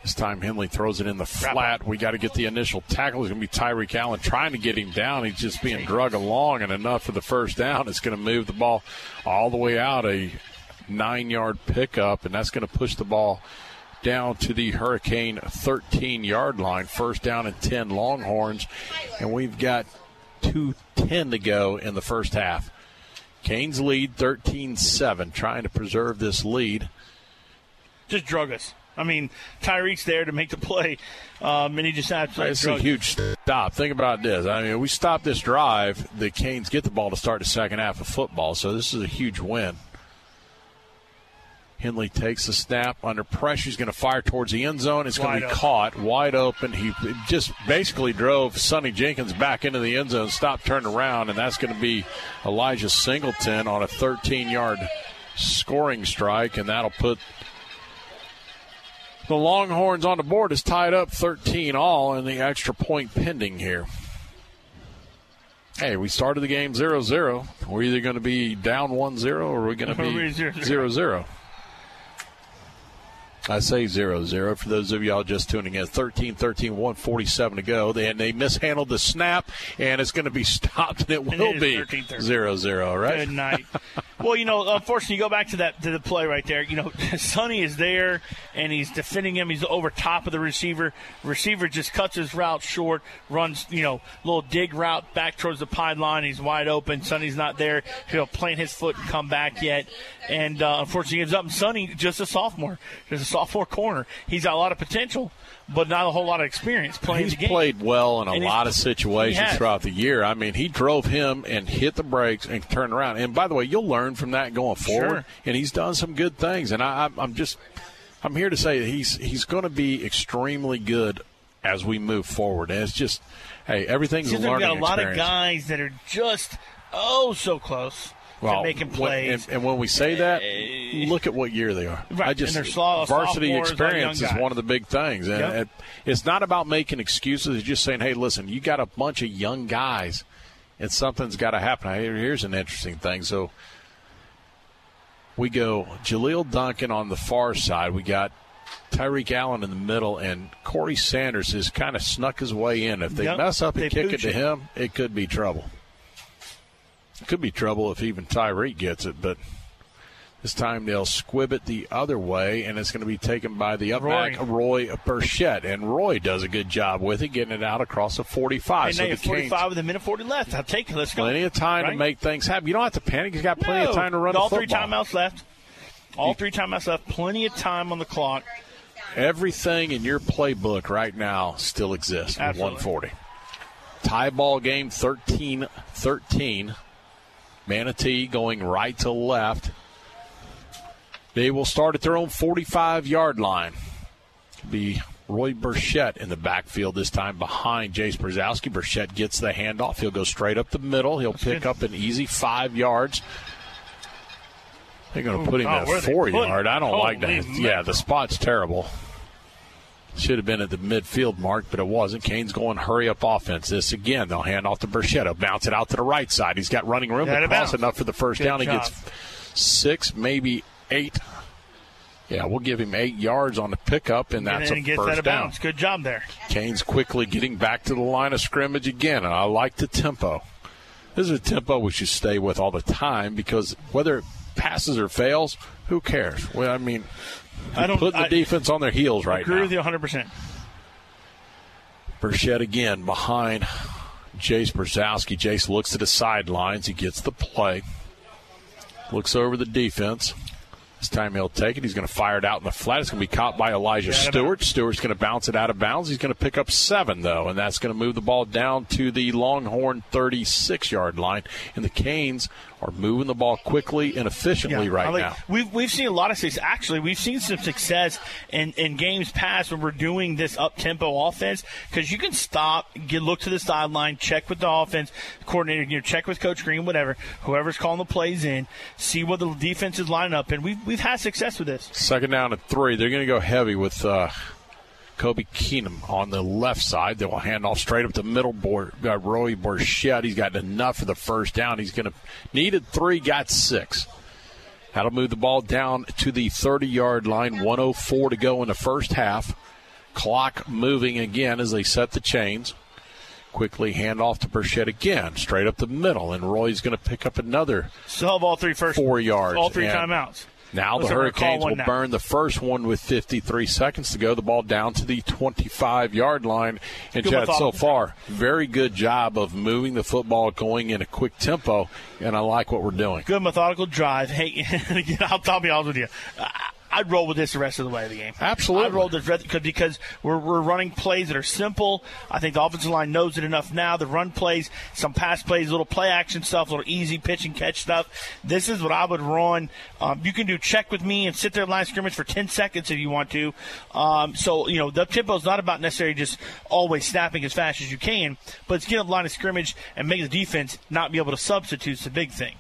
This time Henley throws it in the flat. We got to get the initial tackle. It's going to be Tyreek Allen trying to get him down. He's just being drug along, and enough for the first down. It's going to move the ball all the way out a nine yard pickup, and that's going to push the ball down to the Hurricane 13 yard line. First down and 10 Longhorns. And we've got 2.10 to go in the first half. Canes lead 13 7, trying to preserve this lead. Just drug us. I mean, Tyreek's there to make the play, um, and he just absolutely It's a huge stop. Think about this. I mean, we stop this drive, the Canes get the ball to start the second half of football, so this is a huge win. Henley takes the snap under pressure. He's going to fire towards the end zone. It's going to be open. caught wide open. He just basically drove Sonny Jenkins back into the end zone, stopped, turned around, and that's going to be Elijah Singleton on a 13 yard scoring strike, and that'll put the Longhorns on the board. Is tied up 13 all, and the extra point pending here. Hey, we started the game 0 0. We're either going to be down 1 0 or we're going to be 0 0. I say 0 0 for those of y'all just tuning in. 13 13, 147 to go. And they mishandled the snap, and it's going to be stopped, and it will it be 13-13. 0 0, right? Good night. well, you know, unfortunately, you go back to that to the play right there. You know, Sonny is there and he's defending him. He's over top of the receiver. Receiver just cuts his route short, runs, you know, little dig route back towards the pylon. He's wide open. Sonny's not there. He'll plant his foot and come back yet. And uh, unfortunately, he gives up. And Sonny, just a sophomore, just a sophomore corner. He's got a lot of potential, but not a whole lot of experience playing He's the game. played well in a And lot of situations throughout the year. I mean, he drove him and hit the brakes and turned around. And by the way, you'll learn from that going forward. Sure. And he's done some good things. And I, I'm- just, I'm here to say that he's he's going to be extremely good as we move forward. And it's just, hey, everything's a learning we've got a lot experience. of guys that are just oh so close well, making plays. and, and when we say eh, that, eh, look at what year they are. Right, I just and they're slow- varsity experience is one of the big things, and Yep. it, it's not about making excuses. It's just saying, hey, listen, you got a bunch of young guys, and something's got to happen. Here's an interesting thing. So we go Jaleel Duncan on the far side. We got Tyreek Allen in the middle, and Corey Sanders has kind of snuck his way in. If they Yep, mess up and they kick it to him, it could be trouble. Could be trouble if even Tyreek gets it, but this time they'll squib it the other way, and it's going to be taken by the up Roy. back Roy Burchett, and Roy does a good job with it, getting it out across the 45. and so the 45 Canes, with a minute 40 left. I'll take it. Let's go. plenty of time to make things happen. You don't have to panic. You've got plenty No. of time to run All three timeouts left. All three timeouts left. Plenty of time on the clock. Everything in your playbook right now still exists Absolutely. 140. Tie ball game 13 13. Manatee going right to left. They will start at their own 45 yard line. Be Roy Burchett in the backfield this time behind Jace Brzezowski. Burchett gets the handoff. He'll go straight up the middle. He'll pick good. up an easy five yards. They're going to put him Oh, at four yard. I don't like Holy that. Yeah, the spot's terrible. Should have been at the midfield mark, but it wasn't. Canes going hurry up offense. This again, they'll hand off to Burchetta, bounce it out to the right side. He's got running room cross enough for the first Good down. He gets six, maybe eight. Yeah, we'll give him eight yards on the pickup, and that's and a gets out first of down. Good job there. Canes quickly getting back to the line of scrimmage again, and I like the tempo. This is a tempo we should stay with all the time because whether it passes or fails, who cares? Well, I mean, I don't- put the I- defense on their heels right Agree now. Agree with you 100%. Burchett again behind Jace Brzezowski. Jace looks to the sidelines. He gets the play. Looks over the defense. This time he'll take it. He's going to fire it out in the flat. It's going to be caught by Elijah Stewart. Stewart's going to bounce it out of bounds. He's going to pick up seven, though, and that's going to move the ball down to the Longhorn 36 yard line. And the Canes are moving the ball quickly and efficiently I right like- now. We've, we've seen a lot of success. Actually, we've seen some success in, in games past when we're doing this up tempo offense because you can stop, get look to the sideline, check with the offense coordinator, you know, check with Coach Green, whatever, whoever's calling the plays in, see what the defense is lining up, and we've we've had success with this. Second down and three. They're going to go heavy with uh, Kobe Keenum on the left side. They will hand off straight up the middle. Bor- uh, Roy Burchett. He's got enough for the first down. He's going to needed three, got six. That'll move the ball down to the 30 yard line. 104 to go in the first half. Clock moving again as they set the chains. Quickly hand off to Burchett again, straight up the middle, and Roy's going to pick up another Still have all three first four yards. all three timeouts. Now the like we're gonna call Hurricanes will now. burn the first one with 53 seconds to go. The ball down to the 25 yard line. And Good Chad, so far, very good job of moving the football, going in a quick tempo, and I like what we're doing. Good methodical drive. Hey, again, I'll, I'll be honest with you. I- I'd roll with this the rest of the way of the game. Absolutely. I'd roll this because- because we're, we're running plays that are simple. I think the offensive line knows it enough now. The run plays, some pass plays, little play action stuff, little easy pitch and catch stuff. This is what I would run. Um, you can do check with me and sit there in line scrimmage for 10 seconds if you want to. Um, so, you know, the tempo is not about necessarily just always snapping as fast as you can, but it's getting up line of scrimmage and make the defense not be able to substitute is the big thing.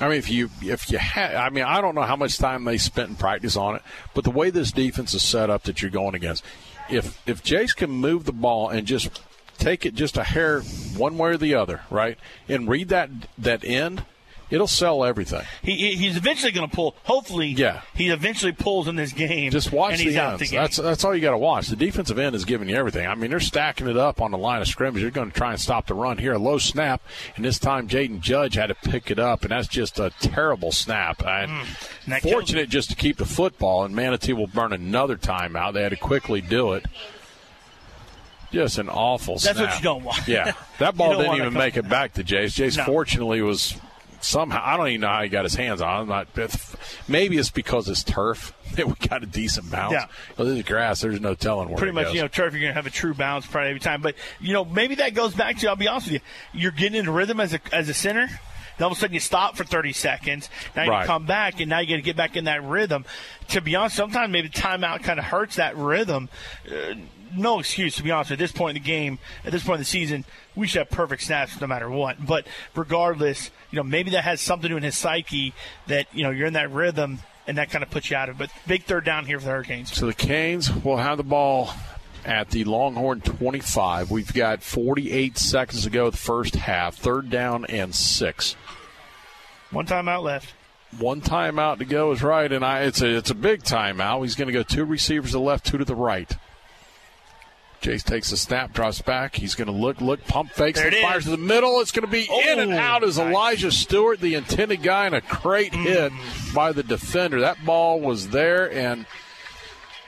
I mean, if you if you had, I mean, I don't know how much time they spent in practice on it, but the way this defense is set up that you're going against, if if Jace can move the ball and just take it just a hair one way or the other, right, and read that that end, It'll sell everything. He, he- he's eventually going to pull. Hopefully, Yeah. he eventually pulls in this game. Just watch the ends. the. That's that's all you got to watch. The defensive end is giving you everything. I mean, they're stacking it up on the line of scrimmage. They're going to try and stop the run here. A low snap, and this time Jaden Judge had to pick it up, and that's just a terrible snap. And Mm. Fortunate just to keep the football, and Manatee will burn another timeout. They had to quickly do it. Just an awful snap. That's snap. what you don't want. Yeah, that ball didn't even make it back to Jace. Jace No. fortunately was somehow I don't even know how he got his hands on. it. I'm not. Maybe it's because it's turf that we got a decent bounce. Yeah. Well, this is grass. There's no telling where Pretty much, goes. you know, turf, you're going to have a true bounce probably every time. But, you know, maybe that goes back to, I'll be honest with you, you're getting into rhythm as a, as a center. Then all of a sudden you stop for 30 seconds. Now Right. you come back, and now you got to get back in that rhythm. To be honest, sometimes maybe timeout kind of hurts that rhythm. Uh, no excuse, to be honest. At this point in the game, at this point in the season, we should have perfect snaps no matter what. But regardless, you know, maybe that has something to do in his psyche that, you know, you're in that rhythm, and that kind of puts you out of it. But big third down here for the Hurricanes. So the Canes will have the ball at the Longhorn 25. We've got 48 seconds to go the first half. Third down and six. One timeout left. One timeout to go is right, and I it's a it's a big timeout. He's going to go two receivers to the left, two to the right. Jace takes a snap, drops back. He's going to look, look, pump fakes, and fires to the middle. It's going to be in and Oh, out as Elijah Stewart, the intended guy, and a great hit by the defender. That ball was there, and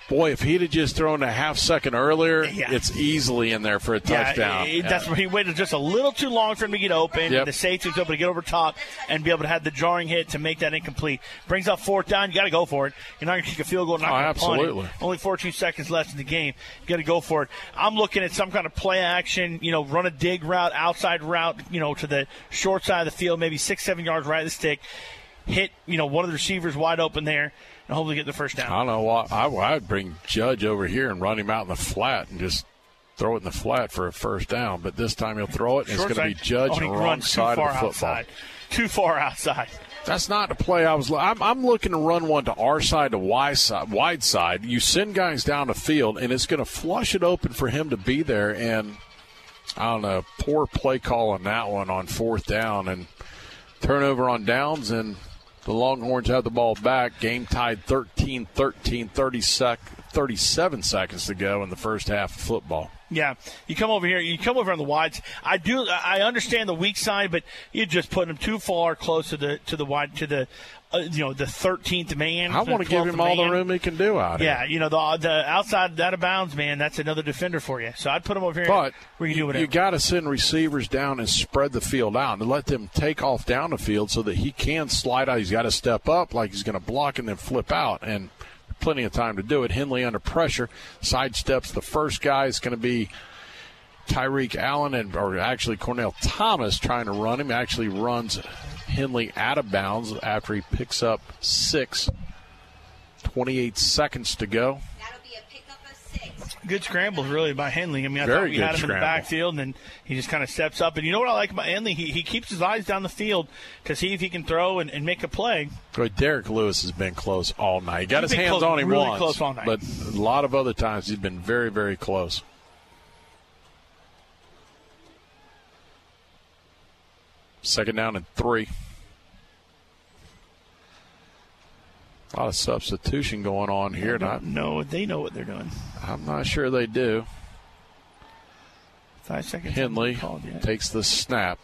boy, if he'd have just thrown a half second earlier, it's easily in there for a touchdown. Yeah, that's where he waited just a little too long for him to get open. Yep. The safety was able to get over top and be able to have the jarring hit to make that incomplete. Brings up fourth down. You got to go for it. You're not going to kick a field goal. Not Oh, gonna punt it. absolutely. Only 14 seconds left in the game. You got to go for it. I'm looking at some kind of play action. You know, run a dig route, outside route. You know, to the short side of the field, maybe six, seven yards right of the stick. Hit. You know, one of the receivers wide open there, and hopefully get the first down. I don't know what I, I'd bring Judge over here and run him out in the flat and just throw it in the flat for a first down. But this time he'll throw it, and it's going to be. Judge Oh, on he the wrong side of the football. outside. Too far outside. That's not the play I was. I'm, I'm looking to run one to our side, to Y side, wide side. You send guys down the field, and it's going to flush it open for him to be there. And I don't know, poor play call on that one on fourth down and turnover on downs, and the Longhorns have the ball back. Game tied 13 13, 30 sec, 37 seconds to go in the first half of football. Yeah, you come over here. You come over on the wides. I do. I understand the weak side, but you're just putting them too far close to the to the wide to the uh, you know the 13th man. I want to give 12th him all the room he can do out here. Yeah, you know the the outside out of bounds man. That's another defender for you. So I'd put him over here. But you can do you, got to send receivers down and spread the field out and let them take off down the field so that he can slide out. He's got to step up like he's going to block and then flip out. And plenty of time to do it. Henley under pressure, sidesteps the first guy. It's going to be Tyreek Allen and or actually Cornell Thomas trying to run him. Actually runs Henley out of bounds after he picks up six. 28 seconds to go. Good scrambles, really, by Henley. I mean, I Very thought we had him in the scramble. backfield, and then he just kind of steps up. And you know what I like about Henley? He, he keeps his eyes down the field to see if he can throw and, and make a play. But Derek Lewis has been close all night. He got He's his hands close- on him really once, close all night. but a lot of other times he's been very, very close. Second down and three. A lot of substitution going on here. I- No, they know what they're doing. I'm not sure they do. Five seconds. Henley takes the snap.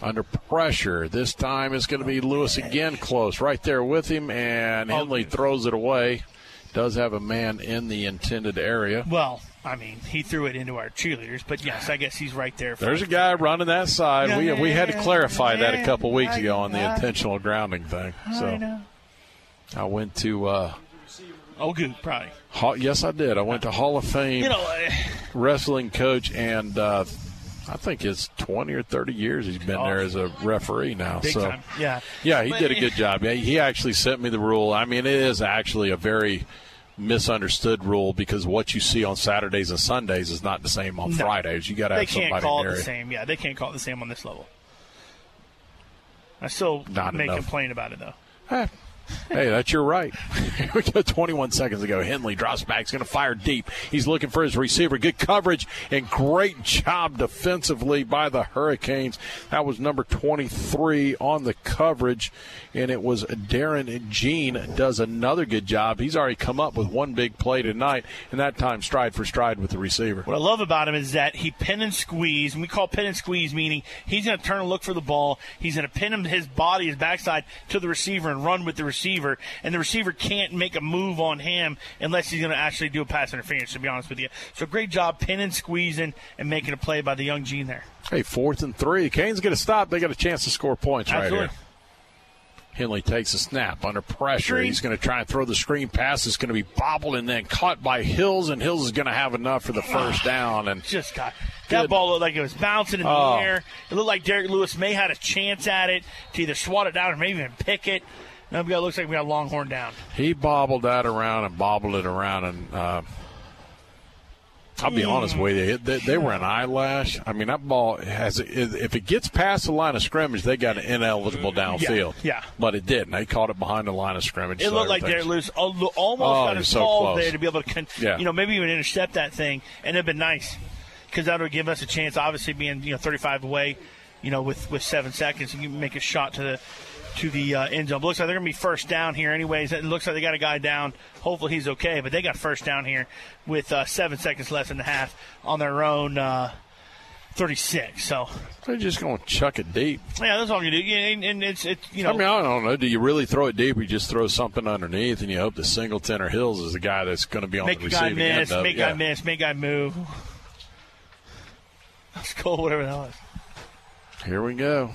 Under pressure. This time it's going to be oh, Lewis again close. Right there with him, and Oh, Henley throws it away. Does have a man in the intended area. Well, I mean, he threw it into our cheerleaders, but yes, I guess he's right there. For There's a guy running that side. We we had to clarify that a couple weeks ago on the intentional grounding thing. I So know. I went to. Uh, Oh, good, probably. Hall, yes, I did. I went to Hall of Fame You know, uh, wrestling coach, and uh, I think it's 20 or 30 years he's been there as a referee now. Big so time, yeah. yeah, he But- did a good job. Yeah, he actually sent me the rule. I mean, it is actually a very misunderstood rule because what you see on Saturdays and Sundays is not the same on No. Fridays. You got to have somebody They can't call it the same. Yeah, they can't call it the same on this level. I still Not may enough. complain about it though. Eh, hey, that's your right. We go. 21 seconds ago. Henley drops back. He's going to fire deep. He's looking for his receiver. Good coverage and great job defensively by the Hurricanes. That was number 23 on the coverage, and it was Darren Jean does another good job. He's already come up with one big play tonight, and that time stride for stride with the receiver. What I love about him is that he pin and squeeze, and we call pin and squeeze meaning he's going to turn and look for the ball. He's going to pin him his body, his backside to the receiver and run with the receiver, and the receiver can't make a move on him unless he's going to actually do a pass interference. To be honest with you, so great job pinning, squeezing, and making a play by the young Gene there. Hey, fourth and three. Canes get a stop. They got a chance to score points Absolutely. right here. Henley takes a snap under pressure. He's going to try and throw the screen pass. It's going to be bobbled and then caught by Hills, and Hills is going to have enough for the first ah, down. And just got that ball looked like it was bouncing in Oh. the air. It looked like Derek Lewis may had a chance at it to either swat it down or maybe even pick it. Now we got looks like we got Longhorn down. he bobbled that around and bobbled it around, and uh, I'll be honest with you, they, they were an eyelash. I mean, that ball has if it gets past the line of scrimmage, they got an ineligible downfield. yeah. but it didn't. They caught it behind the line of scrimmage. It so looked like Derek Lewis almost Oh, got his was so there to be able to, con- Yeah. you know, maybe even intercept that thing, and it'd been nice because that would give us a chance. Obviously, being you know 35 away, you know, with with seven seconds, you can make a shot to the to the uh, end zone. Looks like they're going to be first down here, anyways. It looks like they got a guy down. Hopefully, he's okay. But they got first down here with uh, seven seconds left in the half on their own. Uh, 36. So They're just going to chuck it deep. yeah, that's all you do. Yeah, and, and it's it's you know I mean, I don't know. Do you really throw it deep, or you just throw something underneath, and you hope the Singleton or Hills is the guy that's going to be on make the a guy receiving miss, end make it? guy miss, make guy move. That's cool, whatever that was. Here we go.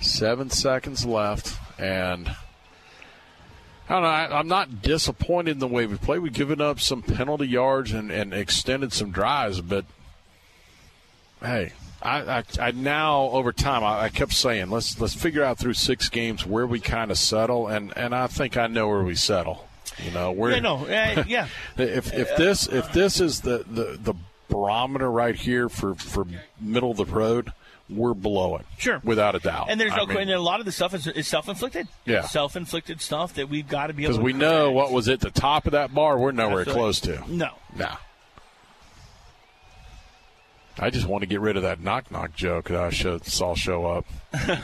Seven seconds left, and I don't know. I, I'm not disappointed in the way we played. We've given up some penalty yards and, and extended some drives, but hey, I, I, I now over time I, I kept saying let's let's figure out through six games where we kind of settle, and, and I think I know where we settle. You know, we're Yeah, no, uh, yeah. if if this if this is the, the, the barometer right here for, for middle of the road, we're below it. Sure, without a doubt. And there's I no, mean, and a lot of the stuff is, is self-inflicted. Yeah. self-inflicted stuff that we've got to be able. because we know what was at the top of that bar. We're nowhere Absolutely. close to. No. No. I just want to get rid of that knock knock joke that I showed, saw show up.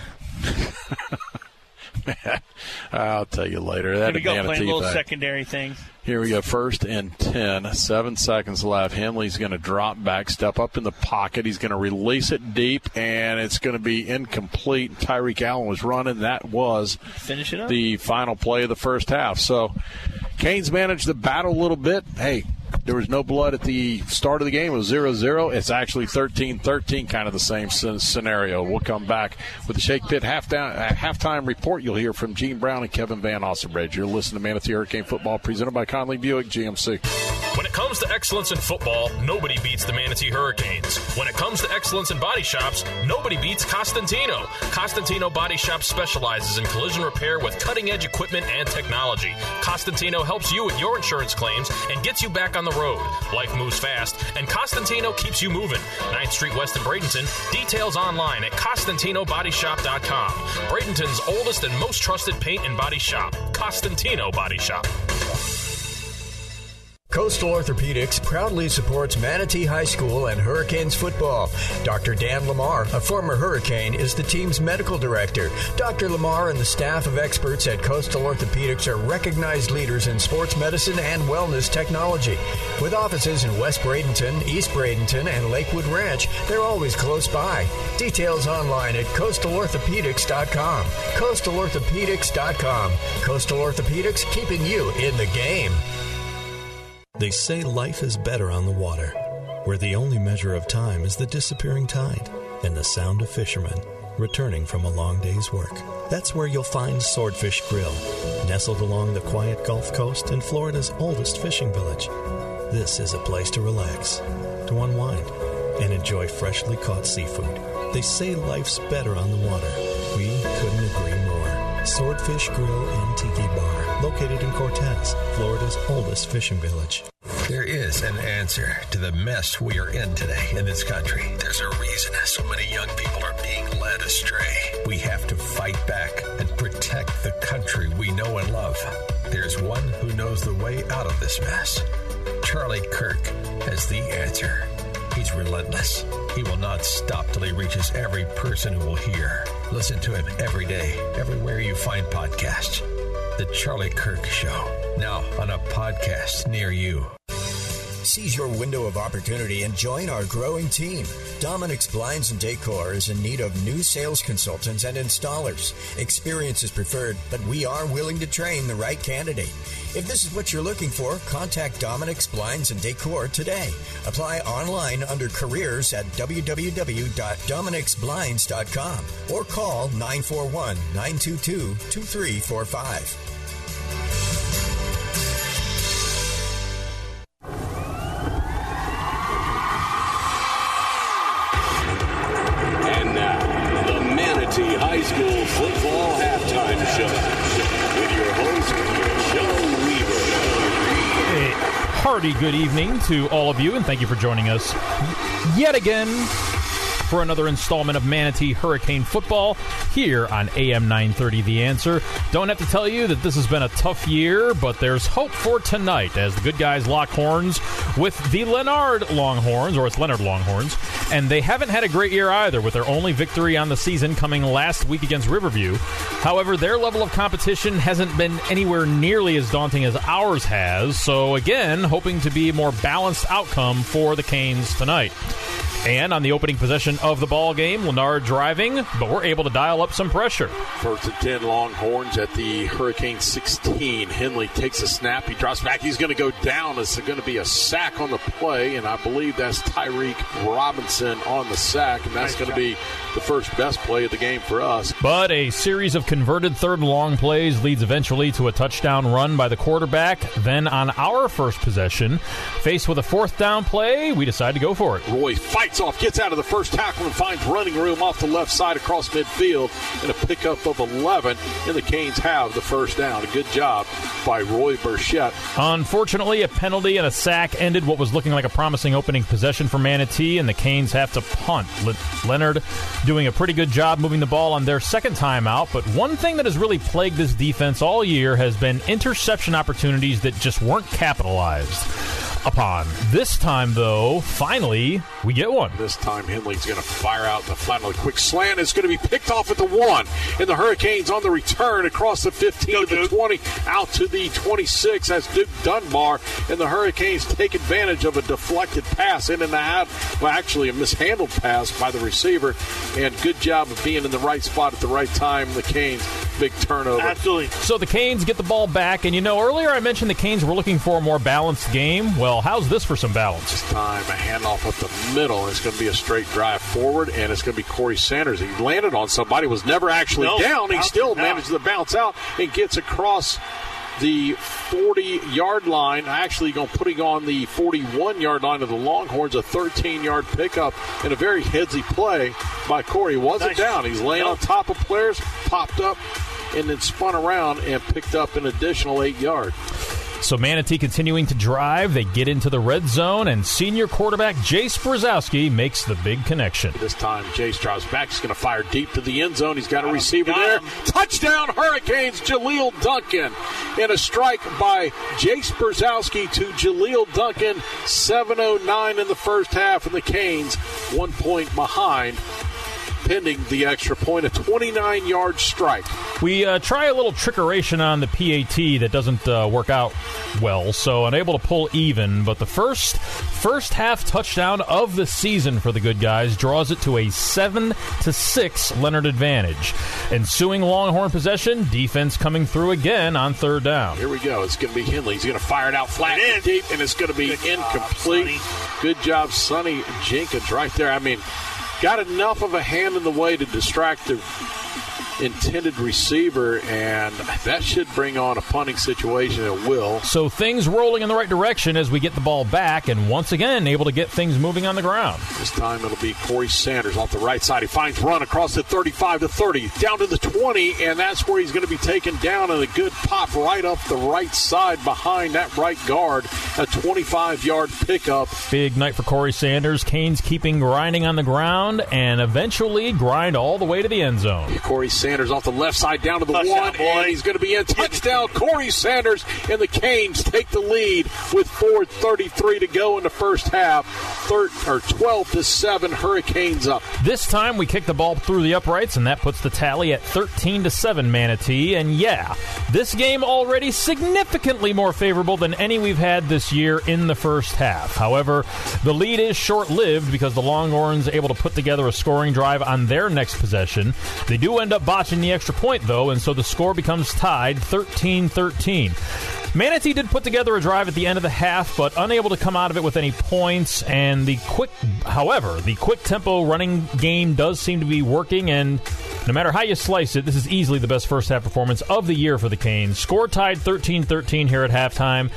I'll tell you later. Here That we go, playing a little thing. secondary thing. Here we go. First and 10. Seven seconds left. Henley's going to drop back, step up in the pocket. He's going to release it deep, and it's going to be incomplete. Tyreek Allen was running. That was Finish it up. the final play of the first half. So Canes managed the battle a little bit. Hey, there was no blood at the start of the game. It was 0 0. It's actually 13 13, kind of the same scenario. We'll come back with the Shake Pit half down, uh, halftime report. You'll hear from Gene Brown and Kevin Van Ossenbridge. You're listening to Manatee Hurricane Football presented by Conley Buick GMC. When it comes to excellence in football, nobody beats the Manatee Hurricanes. When it comes to excellence in body shops, nobody beats Costantino. Costantino Body Shop specializes in collision repair with cutting edge equipment and technology. Costantino helps you with your insurance claims and gets you back on the road. Life moves fast, and Costantino keeps you moving. 9th Street West in Bradenton. Details online at CostantinoBodyShop.com. Bradenton's oldest and most trusted paint and body shop. Costantino Body Shop. Coastal Orthopedics proudly supports Manatee High School and Hurricanes football. Dr. Dan Lamar, a former Hurricane, is the team's medical director. Dr. Lamar and the staff of experts at Coastal Orthopedics are recognized leaders in sports medicine and wellness technology. With offices in West Bradenton, East Bradenton, and Lakewood Ranch, they're always close by. Details online at coastalorthopedics.com. Coastalorthopedics.com. Coastal Orthopedics keeping you in the game. They say life is better on the water, where the only measure of time is the disappearing tide and the sound of fishermen returning from a long day's work. That's where you'll find Swordfish Grill, nestled along the quiet Gulf Coast in Florida's oldest fishing village. This is a place to relax, to unwind, and enjoy freshly caught seafood. They say life's better on the water. We couldn't agree more. Swordfish Grill and located in Cortez, Florida's oldest fishing village. There is an answer to the mess we are in today in this country. There's a reason so many young people are being led astray. We have to fight back and protect the country we know and love. There's one who knows the way out of this mess. Charlie Kirk has the answer. He's relentless. He will not stop till he reaches every person who will hear. Listen to him every day, everywhere you find podcasts. The Charlie Kirk Show, now on a podcast near you. Seize your window of opportunity and join our growing team. Dominic's Blinds and Decor is in need of new sales consultants and installers. Experience is preferred, but we are willing to train the right candidate. If this is what you're looking for, contact Dominic's Blinds and Decor today. Apply online under careers at www.dominicsblinds.com or call 941 922 2345. Good evening to all of you, and thank you for joining us yet again for another installment of Manatee Hurricane Football here on AM 930 The Answer. Don't have to tell you that this has been a tough year, but there's hope for tonight as the good guys lock horns with the Lennard Longhorns, or it's Lennard Longhorns, and they haven't had a great year either with their only victory on the season coming last week against Riverview. However, their level of competition hasn't been anywhere nearly as daunting as ours has, so again, hoping to be a more balanced outcome for the Canes tonight. And on the opening possession of the ball game, Lennard driving, but we're able to dial up some pressure. First and 10 Longhorns at the Hurricane 16. Henley takes a snap. He drops back. He's going to go down. It's going to be a sack on the play, and I believe that's Tyreek Robinson on the sack, and that's going to be the first best play of the game for us. But a series of converted third and long plays leads eventually to a touchdown run by the quarterback. Then on our first possession, faced with a fourth down play, we decide to go for it. Roy fights off, gets out of the first tackle, and finds running room off the left side across midfield, and a pickup of 11. And the Canes have the first down. A good job by Roy Burchett. Unfortunately, a penalty and a sack ended what was looking like a promising opening possession for Manatee, and the Canes have to punt. Le- Lennard doing a pretty good job moving the ball on their second time out, but one thing that has really plagued this defense all year has been interception opportunities that just weren't capitalized upon. This time, though, finally, we get one. This time, Henley's going to fire out the flat on a quick slant. It's going to be picked off at the one. And the Hurricanes on the return across the 15 to the 20, out to the 26 as Duke Dunbar. And the Hurricanes take advantage of a deflected pass in and out. Well, actually, a mishandled pass by the receiver. And good job of being in the right spot at the right time. The Canes, big turnover. Absolutely. So the Canes get the ball back. And you know, earlier I mentioned the Canes were looking for a more balanced game. Well, how's this for some balance? This time, a handoff up the middle. It's going to be a straight drive forward, and it's going to be Corey Sanders. He landed on somebody, was never actually No, down. He out- still out. managed to bounce out and gets across the 40 yard line. Actually, going putting on the 41 yard line of the Longhorns, a 13 yard pickup and a very headsy play by Corey. He wasn't Nice. down. He's laying on top of players, popped up, and then spun around and picked up an additional eight yards. So Manatee continuing to drive. They get into the red zone, and senior quarterback Jace Brzezowski makes the big connection. This time, Jace drives back. He's going to fire deep to the end zone. He's got a receiver there. Touchdown, Hurricanes, Jaleel Duncan. And a strike by Jace Brzezowski to Jaleel Duncan. 7.09 in the first half, and the Canes one point behind, pending the extra point. A 29 yard strike. We uh, try a little trickeration on the PAT that doesn't uh, work out well, so unable to pull even. But the first first half touchdown of the season for the good guys draws it to a seven to six Lennard advantage. Ensuing Longhorn possession, defense coming through again on third down. Here we go. It's going to be Henley. He's going to fire it out flat and deep, and it's going to be incomplete. Good job, Sonny Jenkins, right there. I mean, got enough of a hand in the way to distract the intended receiver, and that should bring on a punting situation. It will. So things rolling in the right direction as we get the ball back, and once again able to get things moving on the ground. This time it'll be Corey Sanders off the right side. He finds run across the 35 to 30, down to the 20, and that's where he's going to be taken down. And a good pop right up the right side behind that right guard. A 25 yard pickup. Big night for Corey Sanders. Canes keeping grinding on the ground and eventually grind all the way to the end zone. Corey Sanders off the left side down to the Touchdown, one, boy. and he's going to be in. Touchdown, Corey Sanders, and the Canes take the lead with 4:33 to go in the first half. Third or 12 to seven, Hurricanes up. This time we kick the ball through the uprights, and that puts the tally at 13 to 7 Manatee. And yeah, this game already significantly more favorable than any we've had this year in the first half. However, the lead is short lived because the Longhorns able to put together a scoring drive on their next possession. They do end up botching the extra point, though, and so the score becomes tied 13 13. Manatee did put together a drive at the end of the half, but unable to come out of it with any points. And the quick, however, the quick tempo running game does seem to be working. And no matter how you slice it, this is easily the best first half performance of the year for the Canes. Score tied 13 13 here at halftime,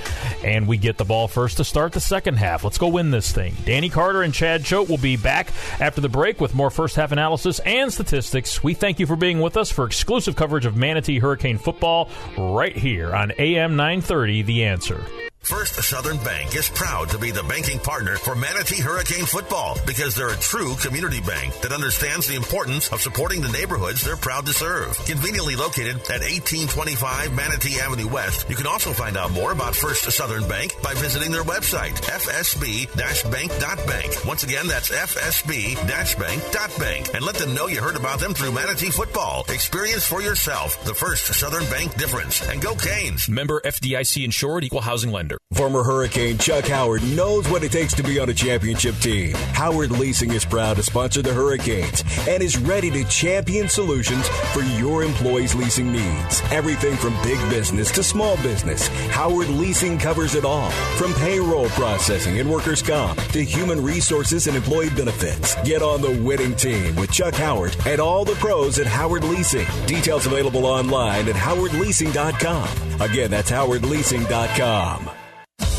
and we get the ball first to start the second half. Let's go win this thing. Danny Carter and Chad Choate will be back after the break with more first half analysis and statistics. We thank you for being with us for exclusive coverage of Manatee Hurricane football right here on AM 930 The Answer. First Southern Bank is proud to be the banking partner for Manatee Hurricane football because they're a true community bank that understands the importance of supporting the neighborhoods they're proud to serve. Conveniently located at 1825 Manatee Avenue West, you can also find out more about First Southern Bank by visiting their website, fsb-bank.bank. Once again, that's fsb-bank.bank. And let them know you heard about them through Manatee football. Experience for yourself the First Southern Bank difference. And go Canes! Member FDIC insured equal housing lender. Former Hurricane Chuck Howard knows what it takes to be on a championship team. Howard Leasing is proud to sponsor the Hurricanes and is ready to champion solutions for your employees' leasing needs. Everything from big business to small business, Howard Leasing covers it all. From payroll processing and workers' comp to human resources and employee benefits. Get on the winning team with Chuck Howard and all the pros at Howard Leasing. Details available online at howardleasing.com. Again, that's howardleasing.com.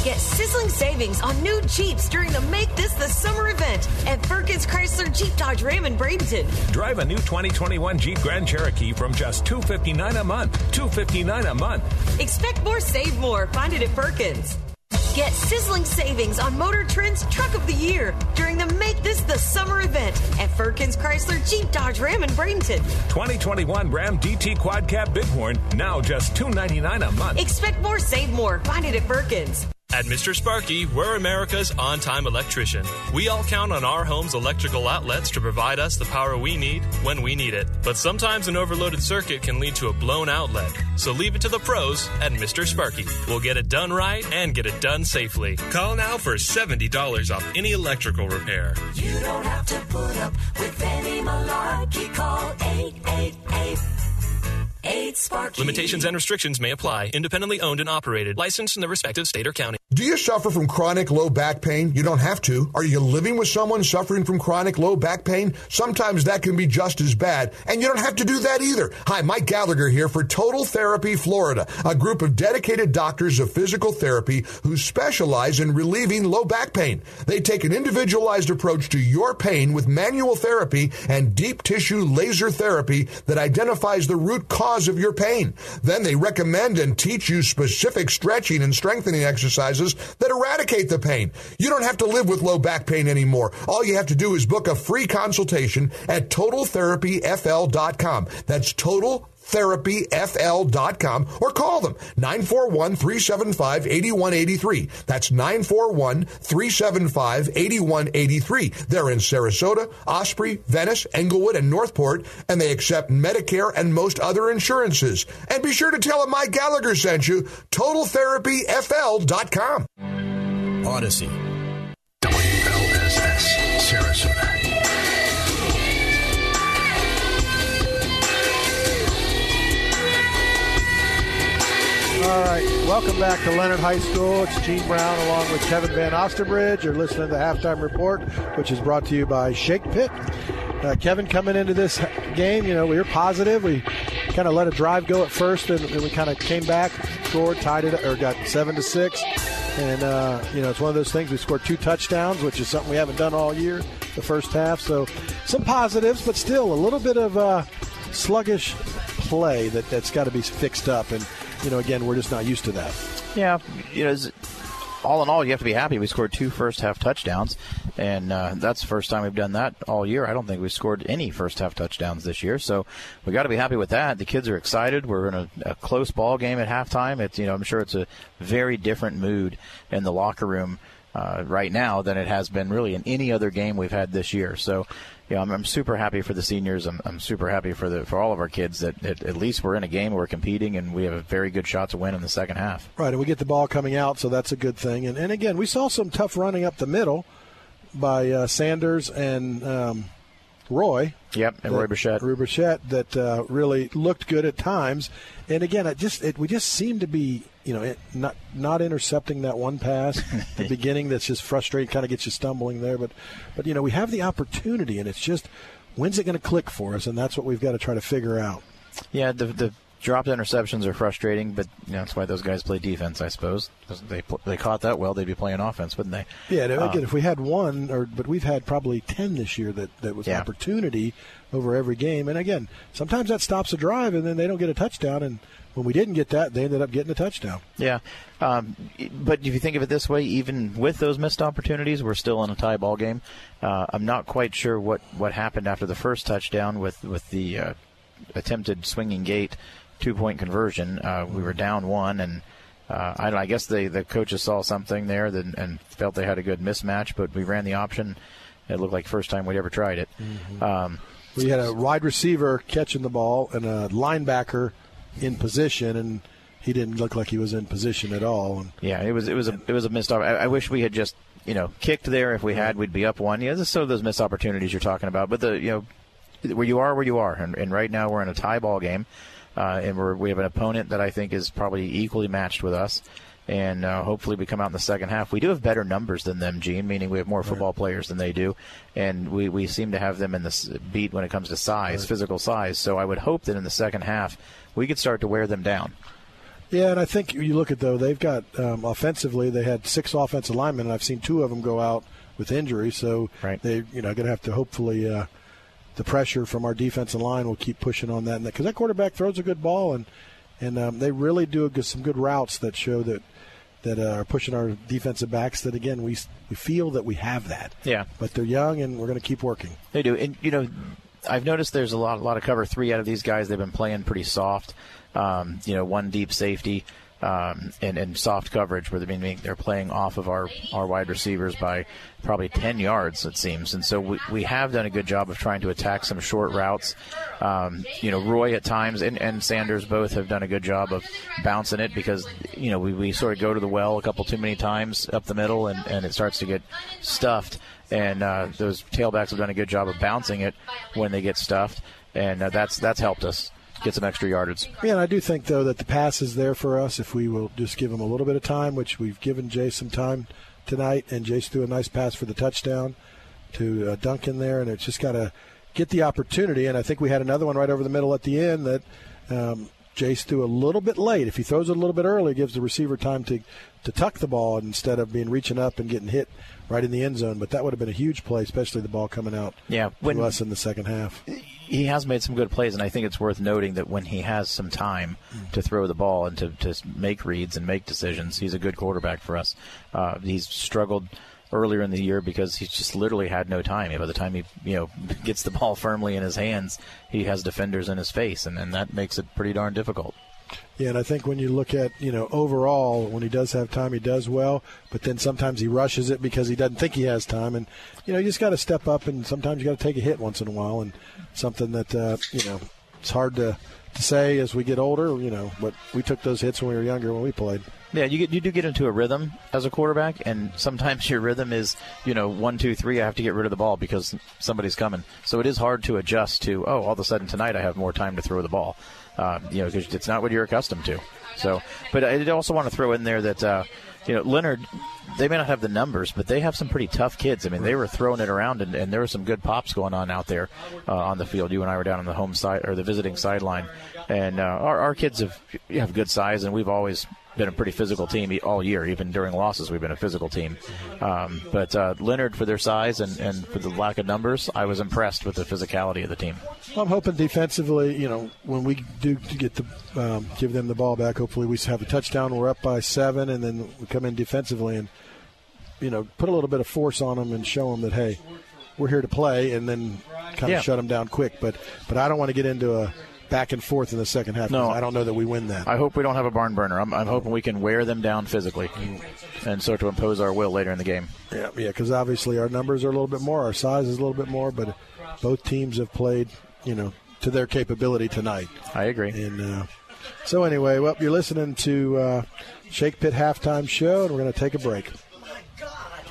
Get sizzling savings on new Jeeps during the Make This the Summer event at Perkins Chrysler Jeep Dodge Ram in Bradenton. Drive a new 2021 Jeep Grand Cherokee from just 259 a month. 259 a month. Expect more, save more. Find it at Perkins. Get sizzling savings on Motor Trend's Truck of the Year during the Make This the Summer event at Perkins Chrysler Jeep Dodge Ram in Bradenton. 2021 Ram DT Quad Cab Bighorn, now just 299 a month. Expect more, save more. Find it at Perkins. At Mr. Sparky, we're America's on time electrician. We all count on our home's electrical outlets to provide us the power we need when we need it. But sometimes an overloaded circuit can lead to a blown outlet. So leave it to the pros at Mr. Sparky. We'll get it done right and get it done safely. Call now for $70 off any electrical repair. You don't have to put up with any malarkey. Call 888 8 Sparky. Limitations and restrictions may apply. Independently owned and operated. Licensed in the respective state or county. Do you suffer from chronic low back pain? You don't have to. Are you living with someone suffering from chronic low back pain? Sometimes that can be just as bad, and you don't have to do that either. Hi, Mike Gallagher here for Total Therapy Florida, a group of dedicated doctors of physical therapy who specialize in relieving low back pain. They take an individualized approach to your pain with manual therapy and deep tissue laser therapy that identifies the root cause of your pain. Then they recommend and teach you specific stretching and strengthening exercises that eradicate the pain. You don't have to live with low back pain anymore. All you have to do is book a free consultation at totaltherapyfl.com. That's total therapyfl.com or call them 941-375-8183. That's 941-375-8183. They're in Sarasota, Osprey, Venice, Englewood, and Northport, and they accept Medicare and most other insurances. And be sure to tell them Mike Gallagher sent you. TotalTherapyFL.com. Odyssey. Welcome back to Lennard High School. It's Gene Brown along with Kevin Van Osterbridge. You're listening to the halftime report, which is brought to you by Shake Pit. uh, Kevin coming into this game, you know, we were positive. We kind of let a drive go at first, and, and we kind of came back, scored, tied it, or got seven to six. And uh, you know, it's one of those things. We scored two touchdowns, which is something we haven't done all year, the first half. So some positives, but still a little bit of uh, sluggish play that that's got to be fixed up. And you know, again, we're just not used to that. Yeah, you know, all in all, you have to be happy. We scored two first half touchdowns, and uh, that's the first time we've done that all year. I don't think we scored any first half touchdowns this year, so we got to be happy with that. The kids are excited. We're in a, a close ball game at halftime. It's you know I'm sure it's a very different mood in the locker room uh, right now than it has been really in any other game we've had this year. So. Yeah, I'm, I'm super happy for the seniors. I'm, I'm super happy for the for all of our kids that, that at least we're in a game, we're competing, and we have a very good shot to win in the second half. Right, and we get the ball coming out, so that's a good thing. And, and again, we saw some tough running up the middle by uh, Sanders and um, Roy. Yep, and Roy Burchett. Roy Burchett that uh, really looked good at times. And again, it just it, we just seem to be you know it, not not intercepting that one pass at the beginning that's just frustrating, kind of gets you stumbling there. But but you know we have the opportunity, and it's just when's it going to click for us, and that's what we've got to try to figure out. Yeah, the the dropped interceptions are frustrating, but you know, that's why those guys play defense, I suppose. They they caught that well, they'd be playing offense, wouldn't they? Yeah, again, Um, if we had one, or but we've had probably ten this year that that was Yeah. opportunity over every game. And again, sometimes that stops a drive, and then they don't get a touchdown. And when we didn't get that, they ended up getting a touchdown. Yeah, um, but if you think of it this way, even with those missed opportunities, we're still in a tie ball game. Uh, I'm not quite sure what, what happened after the first touchdown with with the uh, attempted swinging gate two point conversion. Uh, we were down one, and uh, I, don't I guess they the coaches saw something there that, and felt they had a good mismatch. But we ran the option. It looked like first time we'd ever tried it. Um, We had a wide receiver catching the ball and a linebacker in position, and he didn't look like he was in position at all. And Yeah, it was it was a it was a missed. I, I wish we had just you know kicked there. If we had, we'd be up one. Yeah, this is some of those missed opportunities you're talking about. But the you know where you are, where you are, and, and right now we're in a tie ball game, uh, and we're, we have an opponent that I think is probably equally matched with us. And uh, hopefully we come out in the second half. We do have better numbers than them, Gene, meaning we have more football players than they do, and we, we seem to have them in the beat when it comes to size, physical size. So I would hope that in the second half we could start to wear them down. Yeah, and I think you look at though they've got um, offensively they had six offensive linemen, and I've seen two of them go out with injury. So they you know going to have to hopefully uh, the pressure from our defensive line will keep pushing on that because that quarterback throws a good ball and and um, they really do good, some good routes that show that that uh, are pushing our defensive backs. That again we we feel that we have that. Yeah. but they're young and we're going to keep working. They do, and you know, I've noticed there's a lot, a lot of cover three out of these guys. They've been playing pretty soft. Um, you know, one deep safety um, and, and soft coverage where they're they're playing off of our, our wide receivers by probably 10 yards it seems, and so we, we have done a good job of trying to attack some short routes. Um, you know, Roy at times and, and Sanders both have done a good job of bouncing it because you know we, we sort of go to the well a couple too many times up the middle and, and it starts to get stuffed and uh, those tailbacks have done a good job of bouncing it when they get stuffed, and uh, that's that's helped us get some extra yardage. Yeah, and I do think though that the pass is there for us if we will just give him a little bit of time, which we've given Jay some time tonight, and Jace threw a nice pass for the touchdown to uh, Duncan there, and it's just got to get the opportunity. And I think we had another one right over the middle at the end that um, Jace threw a little bit late. If he throws it a little bit early, it gives the receiver time to to tuck the ball instead of being reaching up and getting hit right in the end zone. But that would have been a huge play, especially the ball coming out Yeah, when- to us in the second half. He has made some good plays, and I think it's worth noting that when he has some time to throw the ball and to, to make reads and make decisions, he's a good quarterback for us. Uh, he's struggled earlier in the year because he's just literally had no time. By the time he you know gets the ball firmly in his hands, he has defenders in his face, and, and that makes it pretty darn difficult. Yeah, and I think when you look at, you know, overall, when he does have time, he does well, but then sometimes he rushes it because he doesn't think he has time. And, you know, you just got to step up, and sometimes you got to take a hit once in a while, and something that, uh, you know, it's hard to, to say as we get older, you know, but we took those hits when we were younger when we played. Yeah, you get you do get into a rhythm as a quarterback, and sometimes your rhythm is you know one two three. I have to get rid of the ball because somebody's coming. So it is hard to adjust to. Oh, all of a sudden tonight I have more time to throw the ball. Um, you know, because it's not what you're accustomed to. So, but I also want to throw in there that uh, you know, Lennard, they may not have the numbers, but they have some pretty tough kids. I mean, they were throwing it around, and, and there were some good pops going on out there uh, on the field. You and I were down on the home side or the visiting sideline, and uh, our, our kids have have good size, and we've always been a pretty physical team all year. Even during losses, we've been a physical team. Um, but uh, Lennard, for their size and, and for the lack of numbers, I was impressed with the physicality of the team. I'm hoping defensively, you know, when we do get the um, give them the ball back, hopefully we have a touchdown. We're up by seven, and then we come in defensively and you know put a little bit of force on them and show them that hey, we're here to play, and then kind Yeah. of shut them down quick. But but I don't want to get into a back and forth in the second half. No. I don't know that we win that. I hope we don't have a barn burner. I'm, I'm hoping we can wear them down physically, and so to impose our will later in the game. Yeah, yeah, because obviously our numbers are a little bit more, our size is a little bit more, but both teams have played, you know, to their capability tonight. I agree. And uh, so anyway, well, you're listening to uh, Shake Pit halftime show, and we're going to take a break.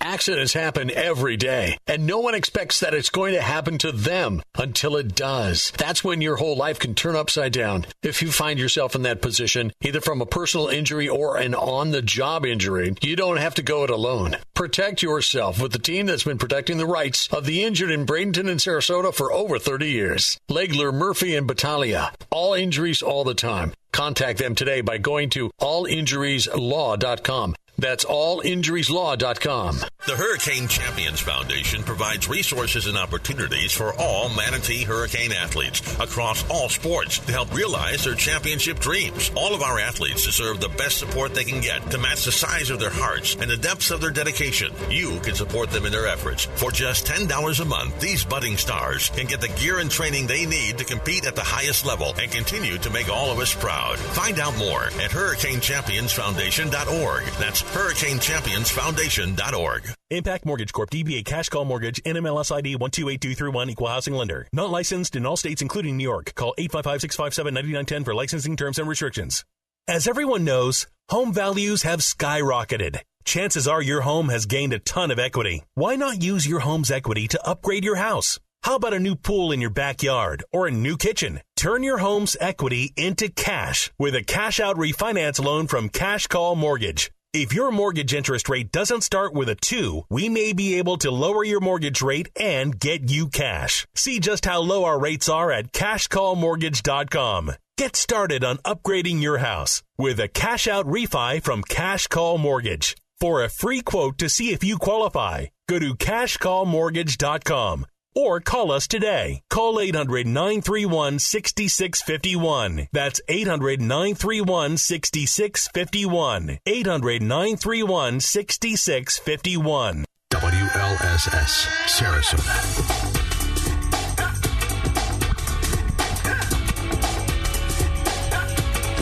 Accidents happen every day, and no one expects that it's going to happen to them until it does. That's when your whole life can turn upside down. If you find yourself in that position, either from a personal injury or an on the job injury, you don't have to go it alone. Protect yourself with the team that's been protecting the rights of the injured in Bradenton and Sarasota for over 30 years. Legler, Murphy, and Battaglia. All injuries all the time. Contact them today by going to allinjurieslaw.com. That's allinjurieslaw.com. The Hurricane Champions Foundation provides resources and opportunities for all Manatee Hurricane athletes across all sports to help realize their championship dreams. All of our athletes deserve the best support they can get to match the size of their hearts and the depths of their dedication. You can support them in their efforts. For just $10 a month, these budding stars can get the gear and training they need to compete at the highest level and continue to make all of us proud. Find out more at hurricanechampionsfoundation.org. That's hurricanechampionsfoundation.org. Impact Mortgage Corp. DBA Cash Call Mortgage. NMLS ID 128231. Equal Housing Lender. Not licensed in all states, including New York. Call 855-657-9910 for licensing terms and restrictions. As everyone knows, home values have skyrocketed. Chances are your home has gained a ton of equity. Why not use your home's equity to upgrade your house? How about a new pool in your backyard or a new kitchen? Turn your home's equity into cash with a cash out refinance loan from Cash Call Mortgage. If your mortgage interest rate doesn't start with a 2, we may be able to lower your mortgage rate and get you cash. See just how low our rates are at cashcallmortgage.com. Get started on upgrading your house with a cash out refi from Cash Call Mortgage. For a free quote to see if you qualify, go to cashcallmortgage.com or call us today. Call 800 931 6651. That's 800 931 6651. 800 931 6651. WLSS, Sarasota.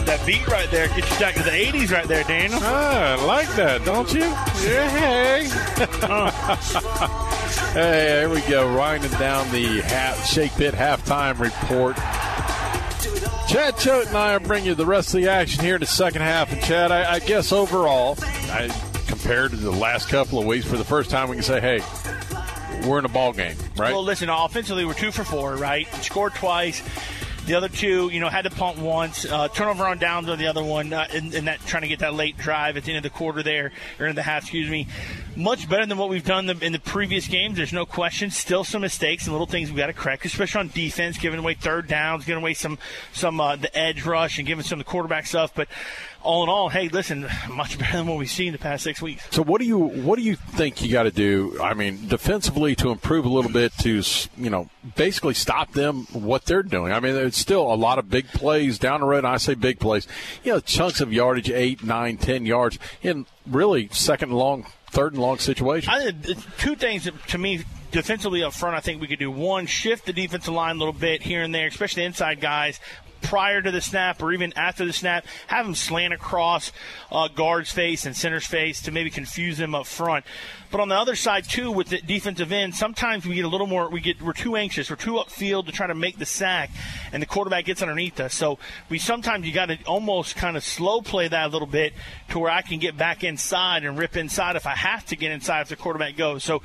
That beat right there gets you back to the 80s right there, Daniel. Ah, I like that, don't you? Yeah, hey. hey, here we go, winding down the half, Shake Pit halftime report. Chad Choate and I are bringing you the rest of the action here in the second half. And Chad, I, I guess overall, I, compared to the last couple of weeks, for the first time we can say, hey, we're in a ball game, right? Well, listen, offensively, we're two for four, right? Scored twice. The other two, you know, had to punt once. Uh, turnover on downs on the other one, uh, and, that trying to get that late drive at the end of the quarter there, or in the half, excuse me. Much better than what we've done in the previous games. There's no question. Still some mistakes and little things we got to correct, especially on defense, giving away third downs, giving away some some uh, the edge rush, and giving some of the quarterback stuff. But all in all, hey, listen, much better than what we've seen the past six weeks. So what do you what do you think you got to do? I mean, defensively to improve a little bit to you know basically stop them what they're doing. I mean, it's still a lot of big plays down the road. And I say big plays, you know, chunks of yardage, eight, nine, ten yards in really second and long, third and long situations. I think two things that, to me defensively up front. I think we could do one shift the defensive line a little bit here and there, especially the inside guys. Prior to the snap or even after the snap, have them slant across uh, guard's face and center's face to maybe confuse them up front. But on the other side too, with the defensive end, sometimes we get a little more. We get we're too anxious. We're too upfield to try to make the sack, and the quarterback gets underneath us. So we sometimes you got to almost kind of slow play that a little bit to where I can get back inside and rip inside if I have to get inside if the quarterback goes. So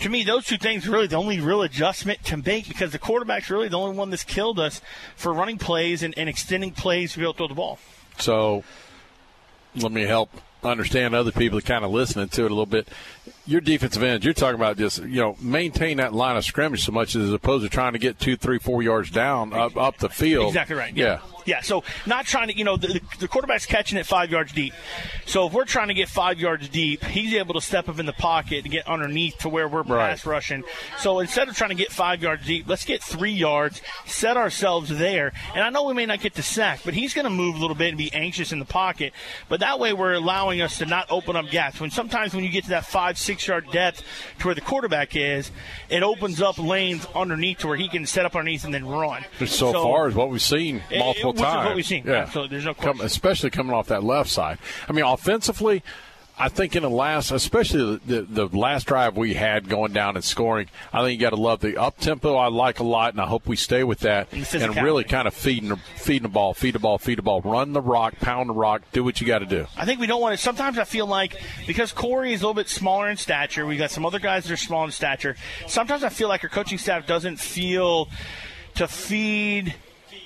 to me, those two things really the only real adjustment to make because the quarterback's really the only one that's killed us for running plays and, and extending plays to be able to throw the ball. So let me help understand other people that kind of listening to it a little bit. Your defensive end, you're talking about just you know maintain that line of scrimmage so much as opposed to trying to get two, three, four yards down up, up the field. Exactly right. Yeah. Yeah, so not trying to, you know, the, the quarterback's catching it five yards deep. So if we're trying to get five yards deep, he's able to step up in the pocket and get underneath to where we're Right. pass rushing. So instead of trying to get five yards deep, let's get three yards, set ourselves there. And I know we may not get the sack, but he's going to move a little bit and be anxious in the pocket. But that way we're allowing us to not open up gaps. When sometimes when you get to that five, six yard depth to where the quarterback is, it opens up lanes underneath to where he can set up underneath and then run. Just so, far is what we've seen Eh, multiple which is what we've seen. Yeah, Absolutely. There's no Come- especially coming off that left side. I mean, offensively, I think in the last, especially the, the, the last drive we had going down and scoring, I think you got to love the up tempo. I like a lot, and I hope we stay with that. And And really kind of feeding feeding the ball, feed the ball, feed the ball, run the rock, pound the rock, do what you got to do. I think we don't want to. Sometimes I feel like because Corey is a little bit smaller in stature, we got some other guys that are small in stature. Sometimes I feel like our coaching staff doesn't feel to feed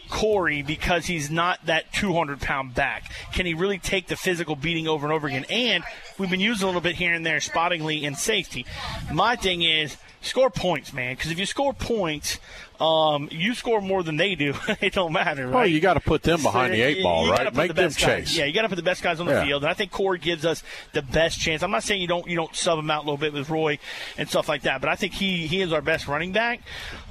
Corey because he's not that 200 pound back. Can he really take the physical beating over and over again? And we've been used a little bit here and there, spottingly in safety. My thing is score points, man, because if you score points, um, you score more than they do. it don't matter, right? Well, you got to put them behind the eight ball, right? Make the them guys- chase. Yeah, you got to put the best guys on the Yeah. field, and I think Corey gives us the best chance. I'm not saying you don't you don't sub him out a little bit with Roy and stuff like that, but I think he he is our best running back,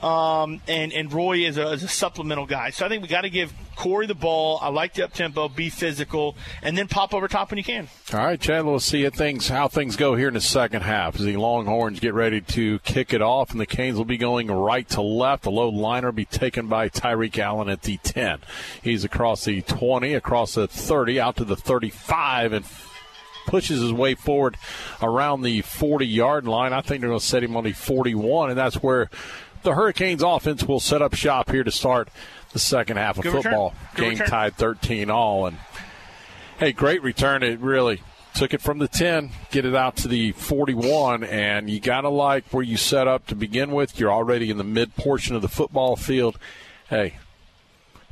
um, and and Roy is a, is a supplemental guy. So I think we got to give Corey the ball. I like the up tempo, be physical, and then pop over top when you can. All right, Chad, let's see how things, how things go here in the second half as the Longhorns get ready to kick it off, and the Canes will be going right to left. The low liner will be taken by Tyreek Allen at the 10. He's across the 20, across the 30, out to the 35, and pushes his way forward around the 40 yard line. I think they're going to set him on the 41, and that's where the Hurricanes offense will set up shop here to start the second half of Good football. Game return. tied 13 all, and Hey, great return. It really took it from the 10, get it out to the 41, and you got to like where you set up to begin with. You're already in the mid portion of the football field. Hey,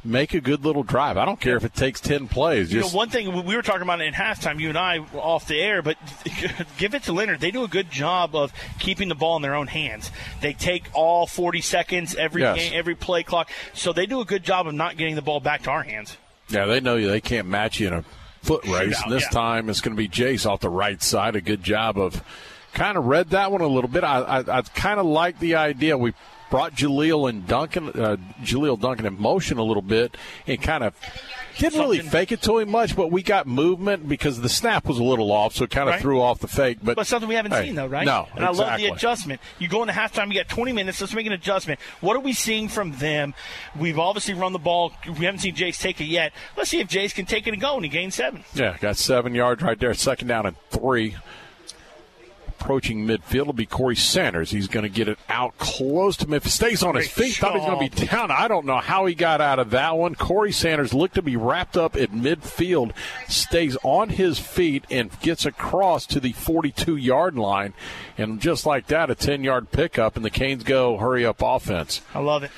make a good little drive. I don't care if it takes 10 plays. You Just know, one thing we were talking about in halftime, you and I were off the air, but give it to Lennard. They do a good job of keeping the ball in their own hands. They take all 40 seconds every Yes. game, every play clock, so they do a good job of not getting the ball back to our hands. Yeah, they know you. They can't match you in a foot race. Shootout, and this yeah. time it's going to be Jace off the right side. A good job of kind of read that one a little bit. I, I, I kind of like the idea. We brought Jaleel and Duncan, uh, Jaleel Duncan in motion a little bit and kind of didn't really fake it to him much, but we got movement because the snap was a little off, so it kind of Right. threw off the fake. But, But something we haven't hey, seen, though, right? No, And I love the adjustment. You go into halftime, you got 20 minutes. Let's make an adjustment. What are we seeing from them? We've obviously run the ball. We haven't seen Jace take it yet. Let's see if Jace can take it and go, and he gained seven. Yeah, got seven yards right there. Second down and three. Approaching midfield will be Corey Sanders. He's going to get it out close to him. If he stays on his Great feet, thought he was going to be down. I don't know how he got out of that one. Corey Sanders looked to be wrapped up at midfield, stays on his feet, and gets across to the 42 yard line. And just like that, a 10 yard pickup, and the Canes go hurry up offense. I love it.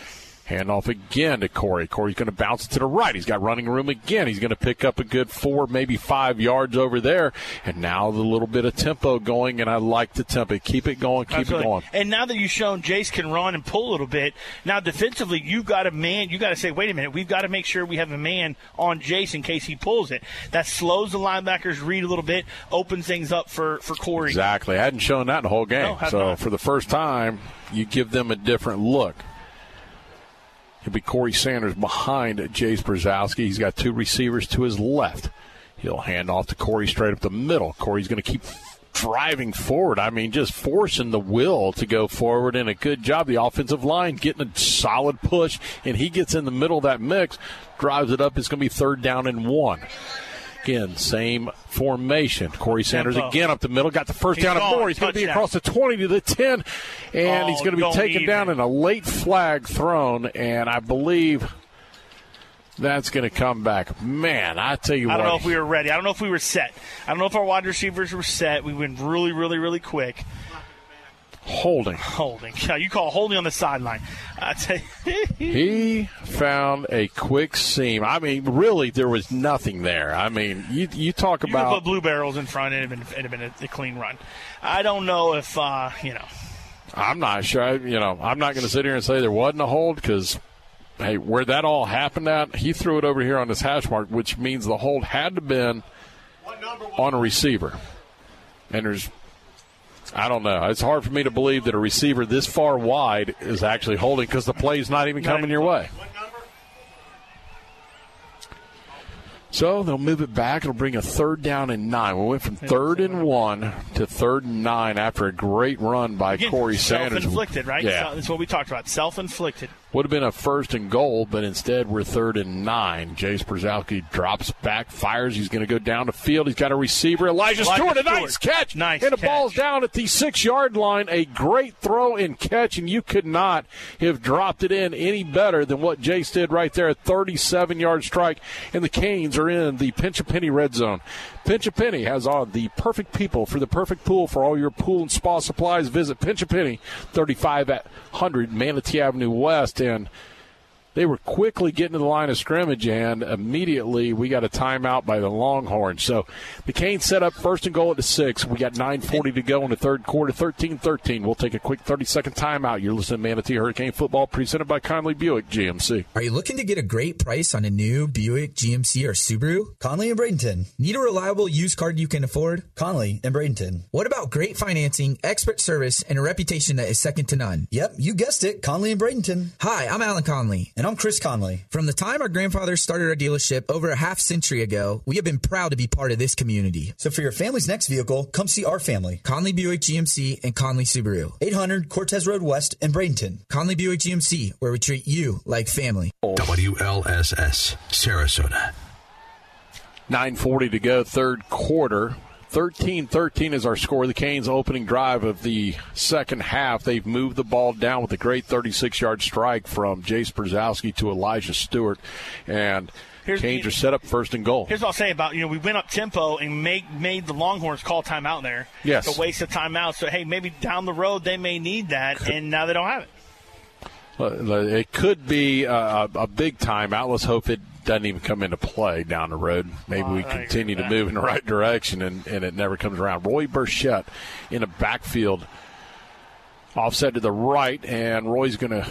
Handoff again to Corey. Corey's going to bounce it to the right. He's got running room again. He's going to pick up a good four, maybe five yards over there. And now the little bit of tempo going, and I like the tempo. Keep it going, keep Absolutely. it going. And now that you've shown Jace can run and pull a little bit, now defensively you've got a man. You got to say, wait a minute, we've got to make sure we have a man on Jace in case he pulls it. That slows the linebackers read a little bit, opens things up for for Corey. Exactly. I hadn't shown that in the whole game. No, so not. for the first time, you give them a different look. It'll be Corey Sanders behind Jace Brzezowski. He's got two receivers to his left. He'll hand off to Corey straight up the middle. Corey's going to keep driving forward. I mean, just forcing the will to go forward, and a good job. The offensive line getting a solid push, and he gets in the middle of that mix, drives it up. It's going to be third down and one. Again, same formation. Corey Sanders Tempo. again up the middle. Got the first He's down and gone. more. He's going to be across the 20 to the 10, and Oh, he's going to be taken even. down in a late flag thrown, and I believe that's going to come back. Man, I tell you I what. don't know if we were ready. I don't know if we were set. I don't know if our wide receivers were set. We went really, really, really quick. Holding. Holding. Yeah, you call holding on the sideline. I tell you. He found a quick seam. I mean, really, there was nothing there. I mean, you you talk You about put blue barrels in front, been, it'd have been a, a clean run. I don't know if, uh, you know, I'm not sure. I- You know, I'm not going to sit here and say there wasn't a hold because, hey, where that all happened at, he threw it over here on this hash mark, which means the hold had to been on a receiver. And there's, I don't know. It's hard for me to believe that a receiver this far wide is actually holding because the play is not even coming your way. So they'll move it back. It'll bring a third down and nine. We went from third and one to third and nine after a great run by again, Corey Sanders. self-inflicted, right? Yeah. That's what we talked about. Self-inflicted. Would have been a first and goal, but instead we're third and nine. Jace Brzezowski drops back, fires. He's going to go down the field. He's got a receiver. Elijah, Elijah Stewart, a Stewart. nice catch. Nice catch. And the catch. ball's down at the six yard line. A great throw and catch, and you could not have dropped it in any better than what Jace did right there. A 37 yard strike, and the Canes are in the pinch a penny red zone. Pinch a Penny has on the perfect people for the perfect pool for all your pool and spa supplies. Visit Pinch a Penny, 3500 Manatee Avenue West, and they were quickly getting to the line of scrimmage, and immediately we got a timeout by the Longhorns. So the Canes set up first and goal at the six. We got 9.40 to go in the third quarter, 13 13. We'll take a quick 30 second timeout. You're listening to Manatee Hurricane Football presented by Conley Buick GMC. Are you looking to get a great price on a new Buick, GMC, or Subaru? Conley and Bradenton. Need a reliable used car you can afford? Conley and Bradenton. What about great financing, expert service, and a reputation that is second to none? Yep, you guessed it. Conley and Bradenton. Hi, I'm Alan Conley. And I'm Chris Conley. From the time our grandfather started our dealership over a half century ago, we have been proud to be part of this community. So for your family's next vehicle, come see our family. Conley Buick GMC and Conley Subaru. 800 Cortez Road West in Bradenton. Conley Buick GMC, where we treat you like family. WLSS, Sarasota. 9.40 to go, third quarter. 13 13 is our score. The Canes' opening drive of the second half. They've moved the ball down with a great 36 yard strike from Jace Brzezowski to Elijah Stewart. And Here's- Canes are set up first and goal. Here's what I'll say about you know we went up tempo and make made the Longhorns call timeout there. Yes. It's a waste of timeout. So hey, maybe down the road they may need that, and now they don't have it. It could be a, a big timeout. Let's hope it doesn't even come into play down the road. Maybe we continue to move in the right direction and, and it never comes around. Roy Burchett in the backfield, offset to the right, and Roy's going to.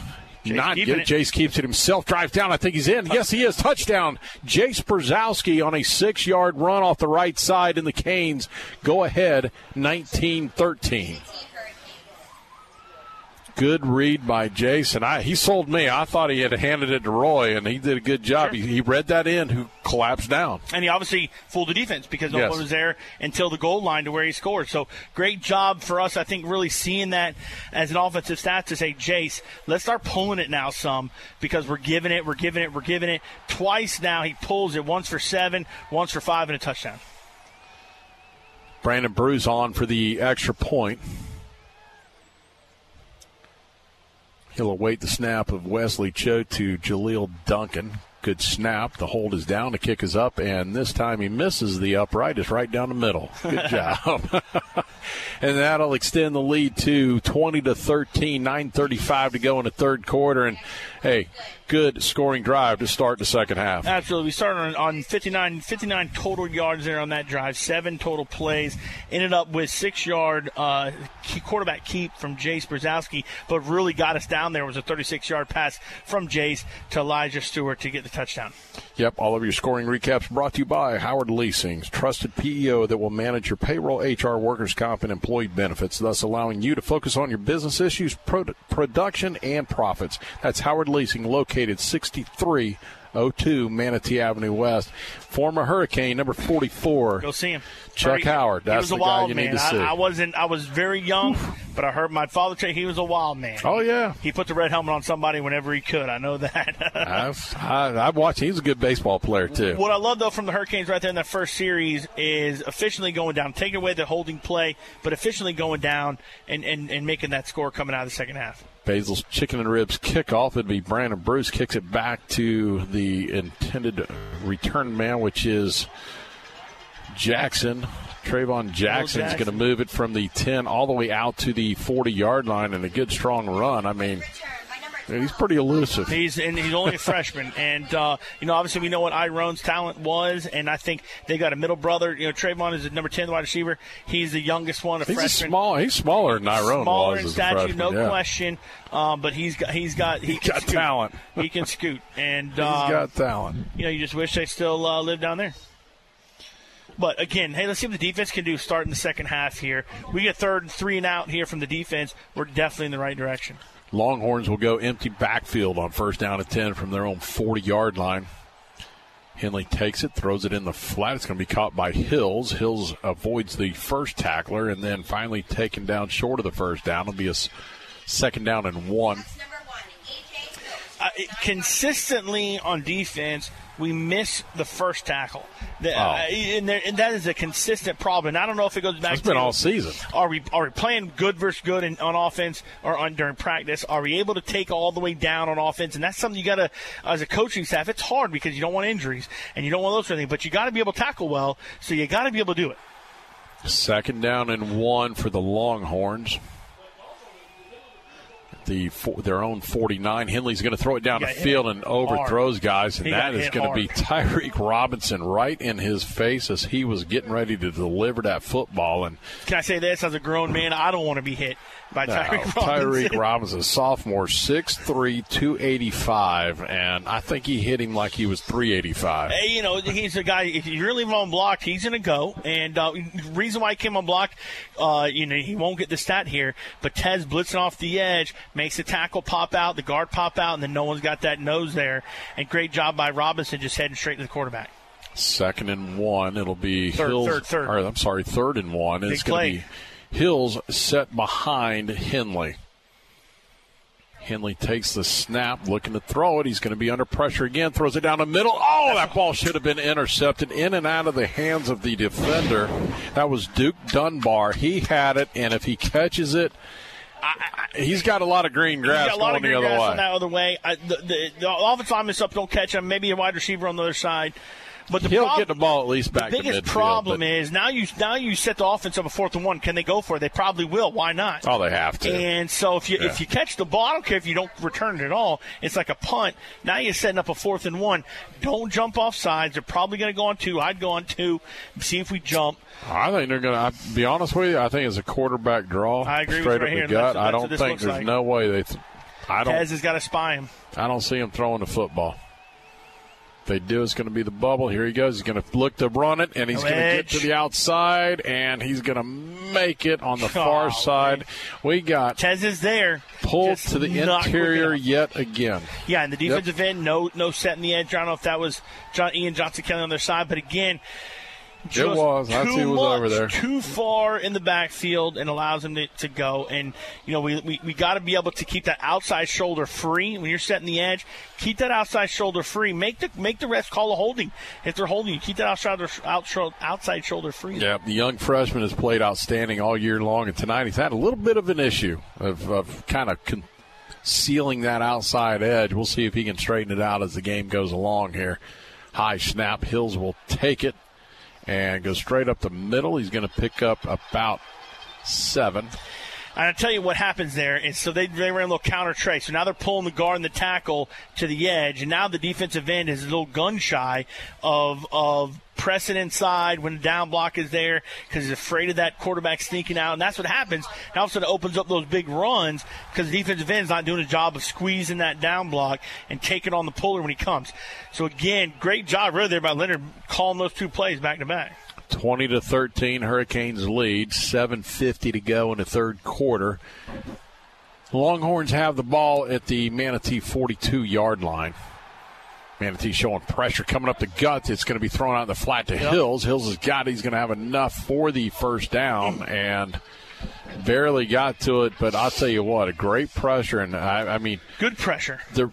Not get it. it. Jace keeps it himself. Drives down. I think he's in. Yes, he is. Touchdown. Jace Brzezowski on a six yard run off the right side, and the Canes go ahead 19 13. Good read by Jason. I, he sold me. I thought he had handed it to Roy, and he did a good job. He, he read that in, who collapsed down. And he obviously fooled the defense because no Yes. one was there until the goal line to where he scored. So great job for us. I think really seeing that as an offensive stat to say, Jace, let's start pulling it now some because we're giving it, we're giving it, we're giving it. Twice now he pulls it, once for seven, once for five, and a touchdown. Brandon Bruce on for the extra point. He'll await the snap of Wesley Cho to Jaleel Duncan. Good snap. The hold is down. The kick is up, and this time he misses the upright. It's right down the middle. Good job. and that'll extend the lead to 20 to 13. 9:35 to go in the third quarter. And hey, good scoring drive to start the second half. Absolutely. We started on, on 59, 59 total yards there on that drive, seven total plays. Ended up with six yard uh, quarterback keep from Jace Brzezowski, but really got us down there was a 36 yard pass from Jace to Elijah Stewart to get the touchdown. Yep, all of your scoring recaps brought to you by Howard Leasing's trusted PEO that will manage your payroll, HR, workers' comp, and employee benefits, thus allowing you to focus on your business issues, pro- production, and profits. That's Howard Leasing, located 6302 Manatee Avenue West. Former Hurricane number 44. Go see him. Chuck. Howard. He That's the guy you man. need to see. I, I wasn't. I was very young, but I heard my father say he was a wild man. Oh, yeah. He put the red helmet on somebody whenever he could. I know that. I've, I, I've watched. He's a good baseball player too. What I love though from the Hurricanes right there in that first series is efficiently going down, taking away the holding play, but efficiently going down and, and, and making that score coming out of the second half. Basil's chicken and ribs kickoff. It'd be Brandon Bruce kicks it back to the intended return man, which is Jackson. Trayvon Jackson's Jackson. going to move it from the 10 all the way out to the 40 yard line and a good strong run. I mean, he's pretty elusive. He's and he's only a freshman, and uh, you know obviously we know what Tyrone's talent was, and I think they got a middle brother. You know Trayvon is the number ten wide receiver. He's the youngest one, a He's a small. He's smaller than Tyrone Smaller was in stature, freshman, no yeah. question. Um, but he's got he's got he can got scoot. talent. He can scoot, and He's um, got talent. You know, you just wish they still uh, lived down there. But again, hey, let's see what the defense can do starting the second half here. We get third and three and out here from the defense. We're definitely in the right direction. Longhorns will go empty backfield on first down and 10 from their own 40 yard line. Henley takes it, throws it in the flat. It's going to be caught by Hills. Hills avoids the first tackler and then finally taken down short of the first down. It'll be a second down and one. uh, consistently on defense, we miss the first tackle. The- Oh. uh, and, there, and that is a consistent problem. And I don't know if it goes back It's to been all season. Are we are we playing good versus good in, on offense or on during practice? Are we able to take all the way down on offense? And that's something you got to, as a coaching staff, it's hard because you don't want injuries and you don't want those sort of things. But you got to be able to tackle well, so you got to be able to do it. Second down and one for the Longhorns. The fo- their own 49. Henley's going to throw it down the field and overthrows hard. guys, and He that is going to be. Tyreek Robinson right in his face as he was getting ready to deliver that football. And Can I say this as a grown man? I don't want to be hit by No, Tyreek Robinson. Tyreek Robinson, sophomore, 6'3", 285, and I think he hit him like he was 385. Hey, you know, he's a guy. If you really leave him on block, he's going to go. And uh, reason why he came on block, uh, you know, he won't get the stat here. But Tez blitzing off the edge makes the tackle pop out, the guard pop out, and then no one's got that nose there. And great job by Robinson, just heading straight to the quarterback. Second and one, it'll be Third, Hills. third, third. Or, I'm sorry, third and one. Big it's going to be Hills set behind Henley. Henley takes the snap, looking to throw it. He's going to be under pressure again. Throws it down the middle. Oh, that ball should have been intercepted in and out of the hands of the defender. That was Duke Dunbar. He had it, and if he catches it, he's got a lot of green He's grass got a lot going of the green other grass way. on that other way. I, the, the, the offensive lineman up, don't catch him. Maybe a wide receiver on the other side. But the He'll prob- get the ball at least back the biggest midfield, problem but- is now you now you set the offense up a fourth and one. Can they go for it? They probably will. Why not? Oh, they have to. And so if you Yeah. if you catch the ball, I don't care if you don't return it at all. It's like a punt. Now you're setting up a fourth and one. Don't jump off sides. They're probably going to go on two. I'd go on two. See if we jump. I think they're going to. Be honest with you, I think it's a quarterback draw. I agree with straight you right up here. the gut. I don't think there's like. no way they. Th- I don't. Tez has got to spy him. I don't see him throwing the football. They do, it's going to be the bubble. Here he goes. He's going to look to run it, and he's going to get to the outside, and he's going to make it on the far Oh, side. We got Tez is there. pulled Just to the interior yet again. Yeah, and the defensive end, no no setting the edge. I don't know if that was John Ian Johnson Kelly on their side, but again, just was. I too see it was much, over there. too far in the backfield, and allows him to, to go. And you know, we we, we got to be able to keep that outside shoulder free when you're setting the edge. Keep that outside shoulder free. Make the make the refs call a holding if they're holding you. Keep that outside out, outside shoulder free. Yeah, the young freshman has played outstanding all year long, and tonight he's had a little bit of an issue of, of kind of concealing that outside edge. We'll see if he can straighten it out as the game goes along here. High snap. Hills will take it and go straight up the middle. He's going to pick up about seven. And I tell you what happens there is so they they ran a little counter trade. So now they're pulling the guard and the tackle to the edge, and now the defensive end is a little gun shy of of pressing inside when the down block is there because he's afraid of that quarterback sneaking out, and that's what happens. And all of a sudden, it opens up those big runs because the defensive end's not doing a job of squeezing that down block and taking on the puller when he comes. So again, great job really there by Lennard calling those two plays back to back. 20 to 13 hurricanes lead 750 to go in the third quarter. Longhorns have the ball at the manatee 42 yard line. Manatee showing pressure coming up the guts it's going to be thrown out in the flat to Yep. hills. Hills has got it he's going to have enough for the first down and barely got to it but i'll tell you what a great pressure and i, I mean Good pressure. the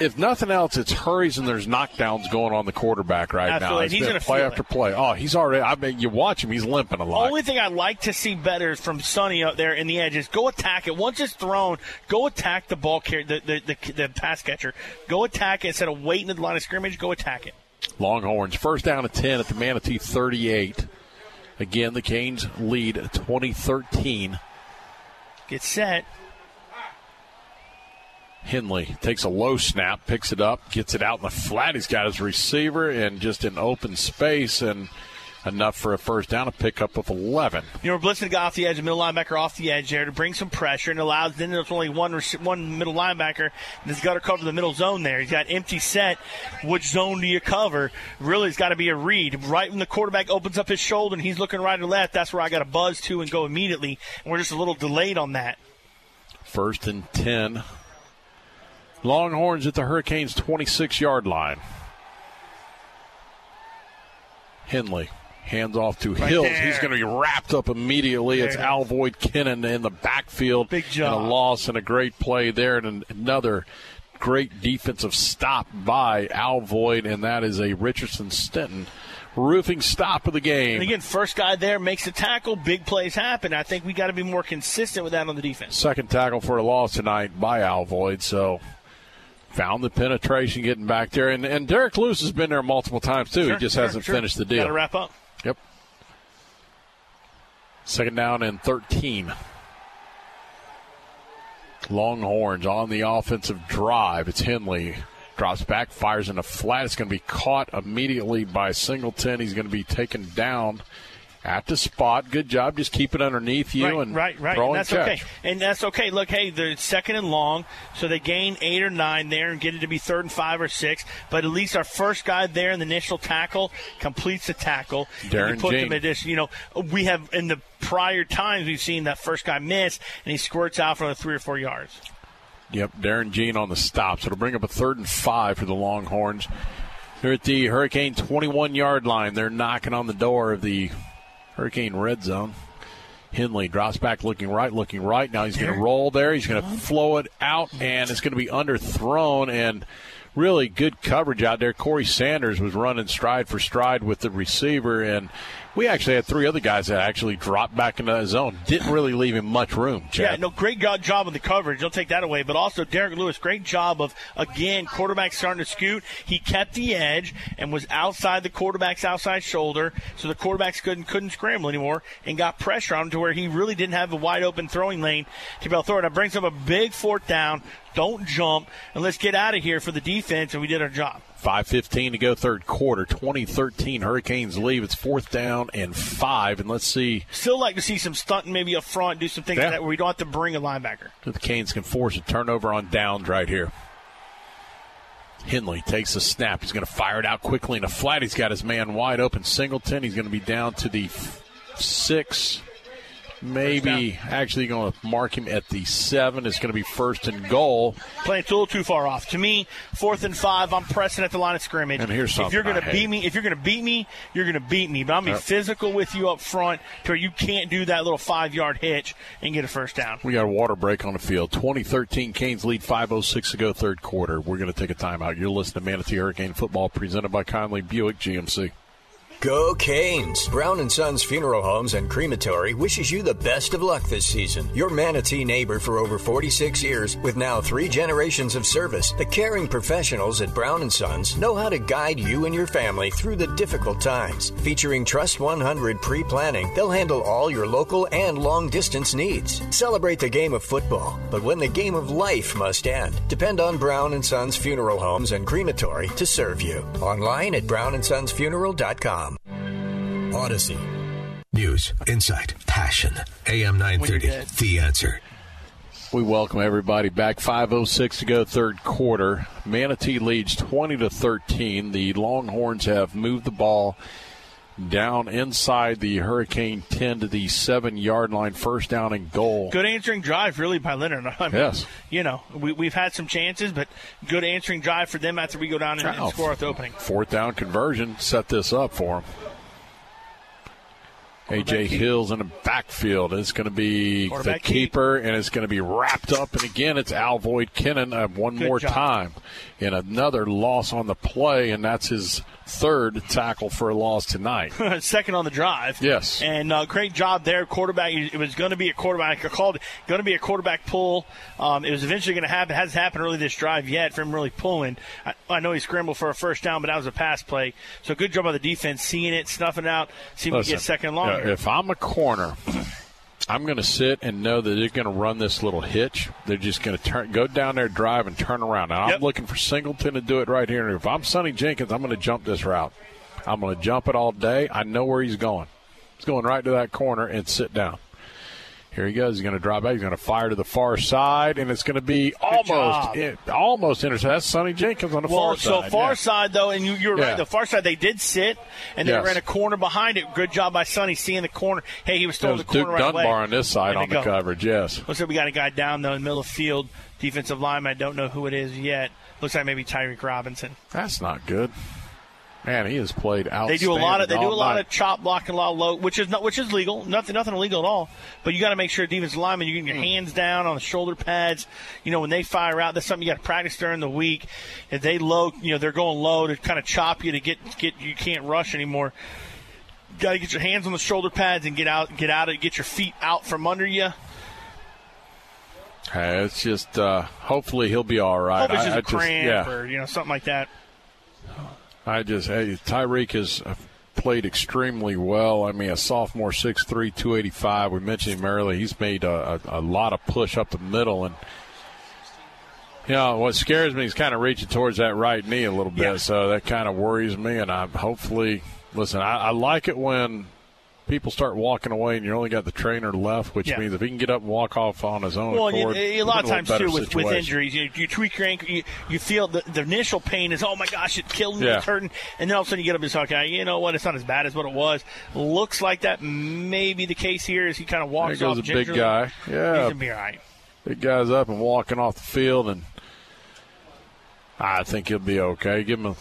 if nothing else, it's hurries and there's knockdowns going on the quarterback right Absolutely. now. It's He's been gonna play after it. play. Oh, he's already. I mean, you watch him; he's limping a lot. The only thing I'd like to see better from Sonny out there in the edge is go attack it. Once it's thrown, go attack the ball carrier, the, the, the, the pass catcher. Go attack it instead of waiting at the line of scrimmage. Go attack it. Longhorns first down at ten at the Manatee 38. Again, the Canes lead 2013. Get set. Henley takes a low snap, picks it up, gets it out in the flat. He's got his receiver and just in open space and enough for a first down, a pickup of 11. You know, blitzing the guy off the edge, the middle linebacker off the edge there to bring some pressure and allows. Then there's only one one middle linebacker that's got to cover the middle zone there. He's got empty set. Which zone do you cover? Really, it's got to be a read. Right when the quarterback opens up his shoulder and he's looking right or left, that's where I got to buzz to and go immediately. And we're just a little delayed on that. First and 10. Longhorns at the Hurricanes' 26 yard line. Henley hands off to Right Hills. there. He's going to be wrapped up immediately. It's There. Alvoid Kennan in the backfield. Big job. And a loss and a great play there, and an- another great defensive stop by Alvoid, and that is a Richardson Stenton roofing stop of the game. And again, first guy there makes the tackle. Big plays happen. I think we got to be more consistent with that on the defense. Second tackle for a loss tonight by Alvoid. So found the penetration getting back there. And, and Derek Lewis has been there multiple times, too. Sure, he just sure, hasn't sure. finished the deal. Got to wrap up. Yep. Second down and 13. Longhorns on the offensive drive. It's Henley. Drops back, fires in a flat. It's going to be caught immediately by Singleton. He's going to be taken down at the spot. Good job. Just keep it underneath you right, and right, right. throw And that's catch. okay. And that's okay. Look, hey, they're second and long, so they gain eight or nine there and get it to be third and five or six. But at least our first guy there in the initial tackle completes the tackle. and Darren you put them Jean. at this. You know, we have in the prior times we've seen that first guy miss and he squirts out for the three or four yards. Yep, Darren Jean on the stop. So it'll bring up a third and five for the Longhorns. They're at the Hurricane 21 yard line. They're knocking on the door of the Hurricane red zone. Henley drops back, looking right, looking right. Now he's going to roll there. He's going to flow it out, and it's going to be underthrown. And really good coverage out there. Corey Sanders was running stride for stride with the receiver, and we actually had three other guys that actually dropped back into that zone. Didn't really leave him much room. Chad. Yeah, no, great job of the coverage. Don't take that away. But also, Derek Lewis, great job of, again, quarterback starting to scoot. He kept the edge and was outside the quarterback's outside shoulder, so the quarterbacks couldn't couldn't scramble anymore and got pressure on him to where he really didn't have a wide open throwing lane to be able to throw it. That brings up a big fourth down. Don't jump, and let's get out of here for the defense, and we did our job. 5.15 to go, third quarter. 2013 Hurricanes leave. It's fourth down and five. And let's see Still like to see some stunting maybe up front, do some things Yeah. like that where we don't have to bring a linebacker. if the Canes can force a turnover on downs right here. Henley takes the snap. He's going to fire it out quickly in a flat. He's got his man wide open. Singleton. He's going to be down to the six. Maybe actually going to mark him at the seven. It's going to be first and goal. Playing it's a little too far off. To me, fourth and five, I'm pressing at the line of scrimmage. And here's something if you're going to beat me, if you're going to beat me, you're going to beat me. But I'm going to be physical with you up front to where you can't do that little five yard hitch and get a first down. We got a water break on the field. 2013 Canes lead 5.06 to go, third quarter. We're going to take a timeout. You're listening to Manatee Hurricane Football presented by Conley Buick GMC. Go Canes! Brown and Sons Funeral Homes and Crematory wishes you the best of luck this season. Your Manatee neighbor for over 46 years, with now three generations of service, the caring professionals at Brown and Sons know how to guide you and your family through the difficult times. Featuring Trust 100 pre-planning, they'll handle all your local and long-distance needs. Celebrate the game of football, but when the game of life must end, depend on Brown and Sons Funeral Homes and Crematory to serve you. Online at brownandsonsfuneral.com. Odyssey. News, insight, passion. AM 930. The answer. We welcome everybody back. 5:06 to go, third quarter. Manatee leads 20 to 13. The Longhorns have moved the ball down inside the Hurricane 10 to the seven yard line, first down and goal. Good answering drive, really, by Lennard. I mean, Yes. You know, we, we've had some chances, but good answering drive for them after we go down and, and score at the opening. Fourth down conversion set this up for him. AJ Hills in the backfield. It's going to be the keeper, and it's going to be wrapped up. And again, it's Alvoid Kennan uh, one Good more job. time. And another loss on the play, and that's his third tackle for a loss tonight. Second on the drive. Yes. And uh, great job there, quarterback. It was going to be a quarterback. I called it going to be a quarterback pull. Um, it was eventually going to happen. It hasn't happened early this drive yet for him really pulling. I, I know he scrambled for a first down, but that was a pass play. So good job by the defense, seeing it, snuffing it out, see if we get second long. if I'm a corner, I'm going to sit and know that they're going to run this little hitch. They're just going to turn, go down there, drive, and turn around. Now I'm looking for Singleton to do it right here. And if I'm Sonny Jenkins, I'm going to jump this route. I'm going to jump it all day. I know where he's going. He's going right to that corner and sit down. Here he goes. He's going to drop back. He's going to fire to the far side, and it's going to be almost it, almost intercept. That's Sonny Jenkins on the well, far so side. So far yeah. side though, and you, you're Yeah. right. The far side they did sit, and they Yes. were in a corner behind it. Good job by Sonny seeing the corner. Hey, he was still in the corner Duke right Dunbar away. on this side on the go. coverage. Yes. Looks like we got a guy down though in the middle of the field, defensive lineman. I don't know who it is yet. Looks like maybe Tyreek Robinson. That's not good. Man, he has played out. They do a lot of they do a lot of chop block and a lot of low, which is not which is legal. Nothing nothing illegal at all. But you got to make sure defensive lineman you're getting your hands down on the shoulder pads. You know when they fire out, that's something you got to practice during the week. If they low, you know they're going low to kind of chop you to get get you can't rush anymore. Got to get your hands on the shoulder pads and get out get out of get your feet out from under you. Hey, it's just uh, hopefully he'll be all right. Hope it's just I a cramp yeah. or you know something like that. I just hey Tyreek has played extremely well. I mean, a sophomore, 6'3", 285. We mentioned him earlier. He's made a, a, a lot of push up the middle, and you know what scares me. He's kind of reaching towards that right knee a little bit, so that kind of worries me. And I'm hopefully listen. I, I like it when. People start walking away, and you only got the trainer left, which Yeah. means if he can get up and walk off on his own Well, accord, you, a lot of times too with, with injuries, you, you tweak your ankle, you, you feel the, the initial pain is oh my gosh, it killed me, Yeah. it's hurting, and then all of a sudden you get up and say, okay, you know what, it's not as bad as what it was. Looks like that may be the case here as he kind of walks There goes off. a big guy. he's Yeah, gonna be all right. Big guy's up and walking off the field, and I think he'll be okay. Give him a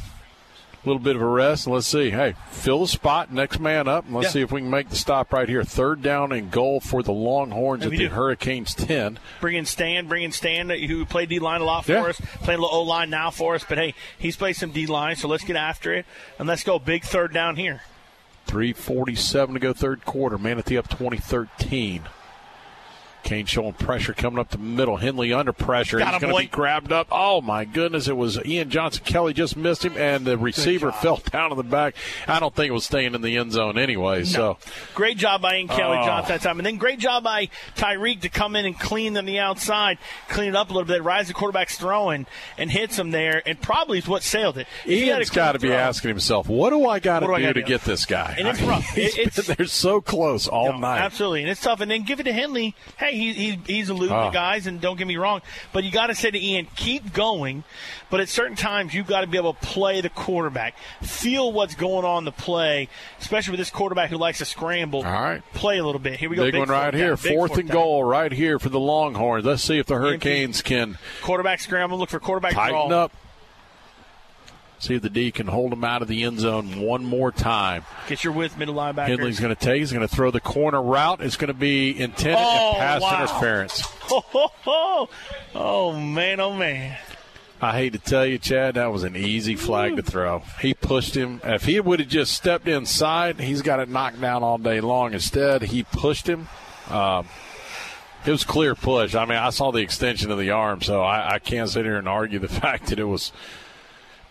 little bit of a rest, and let's see. Hey, fill the spot, next man up, and let's Yeah. see if we can make the stop right here. Third down and goal for the Longhorns And at the do. Hurricanes 10. Bring in Stan, bring in Stan, who played D line a lot for Yeah. us, playing a little O line now for us. But hey, he's played some D line, so let's get after it and let's go big third down here. 347 to go third quarter. Manatee up 2013. Kane showing pressure coming up the middle. Henley under pressure. Got He's going to be grabbed up. Oh, my goodness. It was Ian Johnson. Kelly just missed him, and the receiver fell down in the back. I don't think it was staying in the end zone anyway. So, Great job by Ian Kelly Oh. Johnson that time. And then great job by Tyreek to come in and clean them the outside, clean it up a little bit, rise the quarterback's throwing, and hits him there, and probably is what sailed it. If he had a got to be throw- asking himself, what do I got to do gotta get this guy? And it's I mean, rough. he's It- it's- been there so close all No, night. Absolutely, and it's tough. And then give it to Henley. Hey, he, he, he's eluding Oh. the guys, and don't get me wrong, but you got to say to Ian, keep going. But at certain times, you've got to be able to play the quarterback, feel what's going on the play, especially with this quarterback who likes to scramble. All right. play a little bit. Here we go. Big, one right here. down, Fourth and down. goal right here for the Longhorns. Let's see if the Hurricanes can Quarterback scramble. Look for quarterback tighten draw. up. See if the D can hold them out of the end zone one more time. Get your width middle linebacker. Henley's going to take. He's going to throw the corner route. It's going to be intended Oh, and pass wow. interference. Ho, ho, ho. Oh man, oh man. I hate to tell you, Chad, that was an easy flag to throw. He pushed him. If he would have just stepped inside, he's got it knocked down all day long. Instead, he pushed him. Um, it was clear push. I mean, I saw the extension of the arm, so I, I can't sit here and argue the fact that it was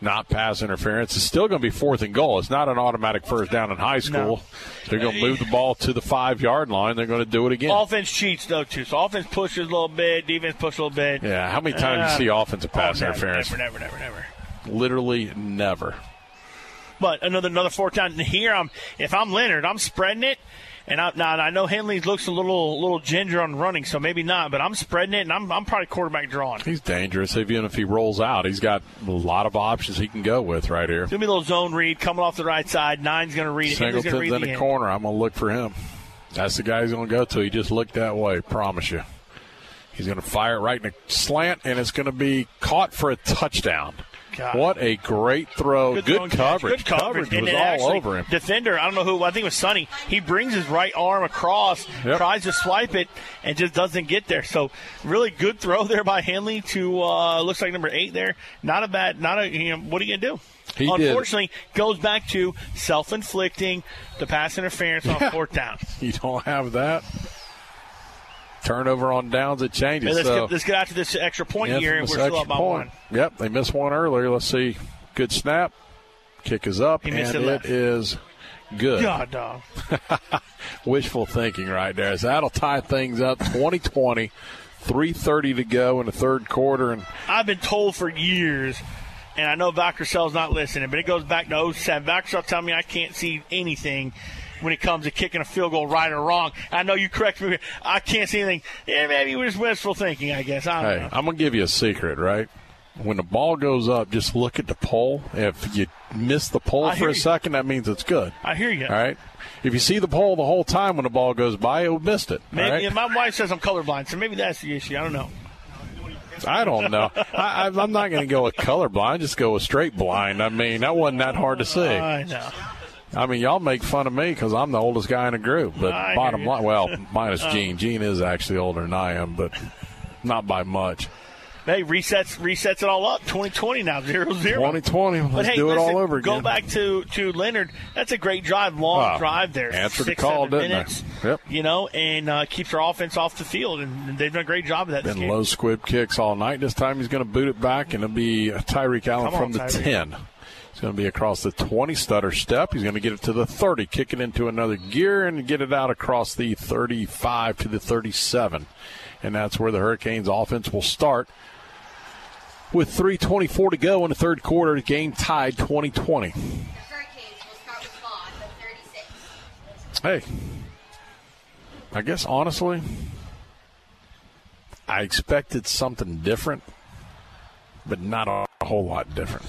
not pass interference. It's still going to be fourth and goal. It's not an automatic first down in high school. They're going to move the ball to the five yard line. They're going to do it again. Offense cheats though too. So offense pushes a little bit, defense pushes a little bit. Yeah, how many times do you uh, see offensive oh, pass oh, never, interference? Never, never, never, never. Literally never. But another another fourth down. Here, I'm if I'm Lennard, I'm spreading it. And I, now I know Henley looks a little little ginger on running, so maybe not. But I'm spreading it, and I'm, I'm probably quarterback drawing. He's dangerous. Even if he rolls out, he's got a lot of options he can go with right here. It's gonna a little zone read coming off the right side. Nine's gonna read it. Singleton's read in the the corner. I'm going to look for him. That's the guy he's going to go to. He just looked that way. Promise you. He's going to fire it right in a slant, and it's going to be caught for a touchdown. God. What a great throw! Good, catch. coverage. Good coverage. and was all actually, over him. Defender, I don't know who. I think it was Sonny. He brings his right arm across, Yep. tries to swipe it, and just doesn't get there. So really good throw there by Henley to uh, looks like number eight there. Not a bad. Not a. You know, what are you gonna do? He did. Unfortunately, goes back to self-inflicting the pass interference on Yeah. fourth down. You don't have that. Turnover on downs, it changes. Hey, let's, so. get, let's get after this extra point here, and we're still up by point. one. Yep, they missed one earlier. Let's see. Good snap. Kick is up, and it it is good. God, dog. Wishful thinking right there. So that'll tie things up 2020. 3.30 to go in the third quarter. And I've been told for years, and I know Vaccarcell's not listening, but it goes back to 07. Vaccarcell telling me I can't see anything when it comes to kicking a field goal right or wrong. I know you correct me. I can't see anything. Yeah, maybe it was wishful thinking, I guess. I don't hey, know. I'm going to give you a secret, right? When the ball goes up, just look at the pole. If you miss the pole I for a you. second, that means it's good. I hear you. All right? If you see the pole the whole time when the ball goes by, you missed it. Maybe right? and my wife says I'm colorblind, so maybe that's the issue. I don't know. I don't know. I, I'm not going to go with colorblind. Just go with straight blind. I mean, that wasn't that hard to see. I know. I mean, y'all make fun of me because I'm the oldest guy in the group. But bottom line, well, minus Uh. Gene. Gene is actually older than I am, but not by much. Hey, resets resets it all up. 2020 now, zero zero. 2020. Let's But hey, do it listen, all over again. Go back to to Lennard. That's a great drive, long Wow. drive there. Answered the Six, call, didn't they? minutes, Yep. You know, and uh, keeps our offense off the field, and they've done a great job of that. this Been low squib kicks all night. This time he's going to boot it back, and it'll be Tyreek Allen Come on, from the Tyreek. 10. Going to be across the 20 stutter step. He's going to get it to the 30, kick it into another gear, and get it out across the 35 to the 37. And that's where the Hurricanes offense will start. With 3.24 to go in the third quarter, game tied 2020. Hey, I guess honestly, I expected something different, but not a whole lot different.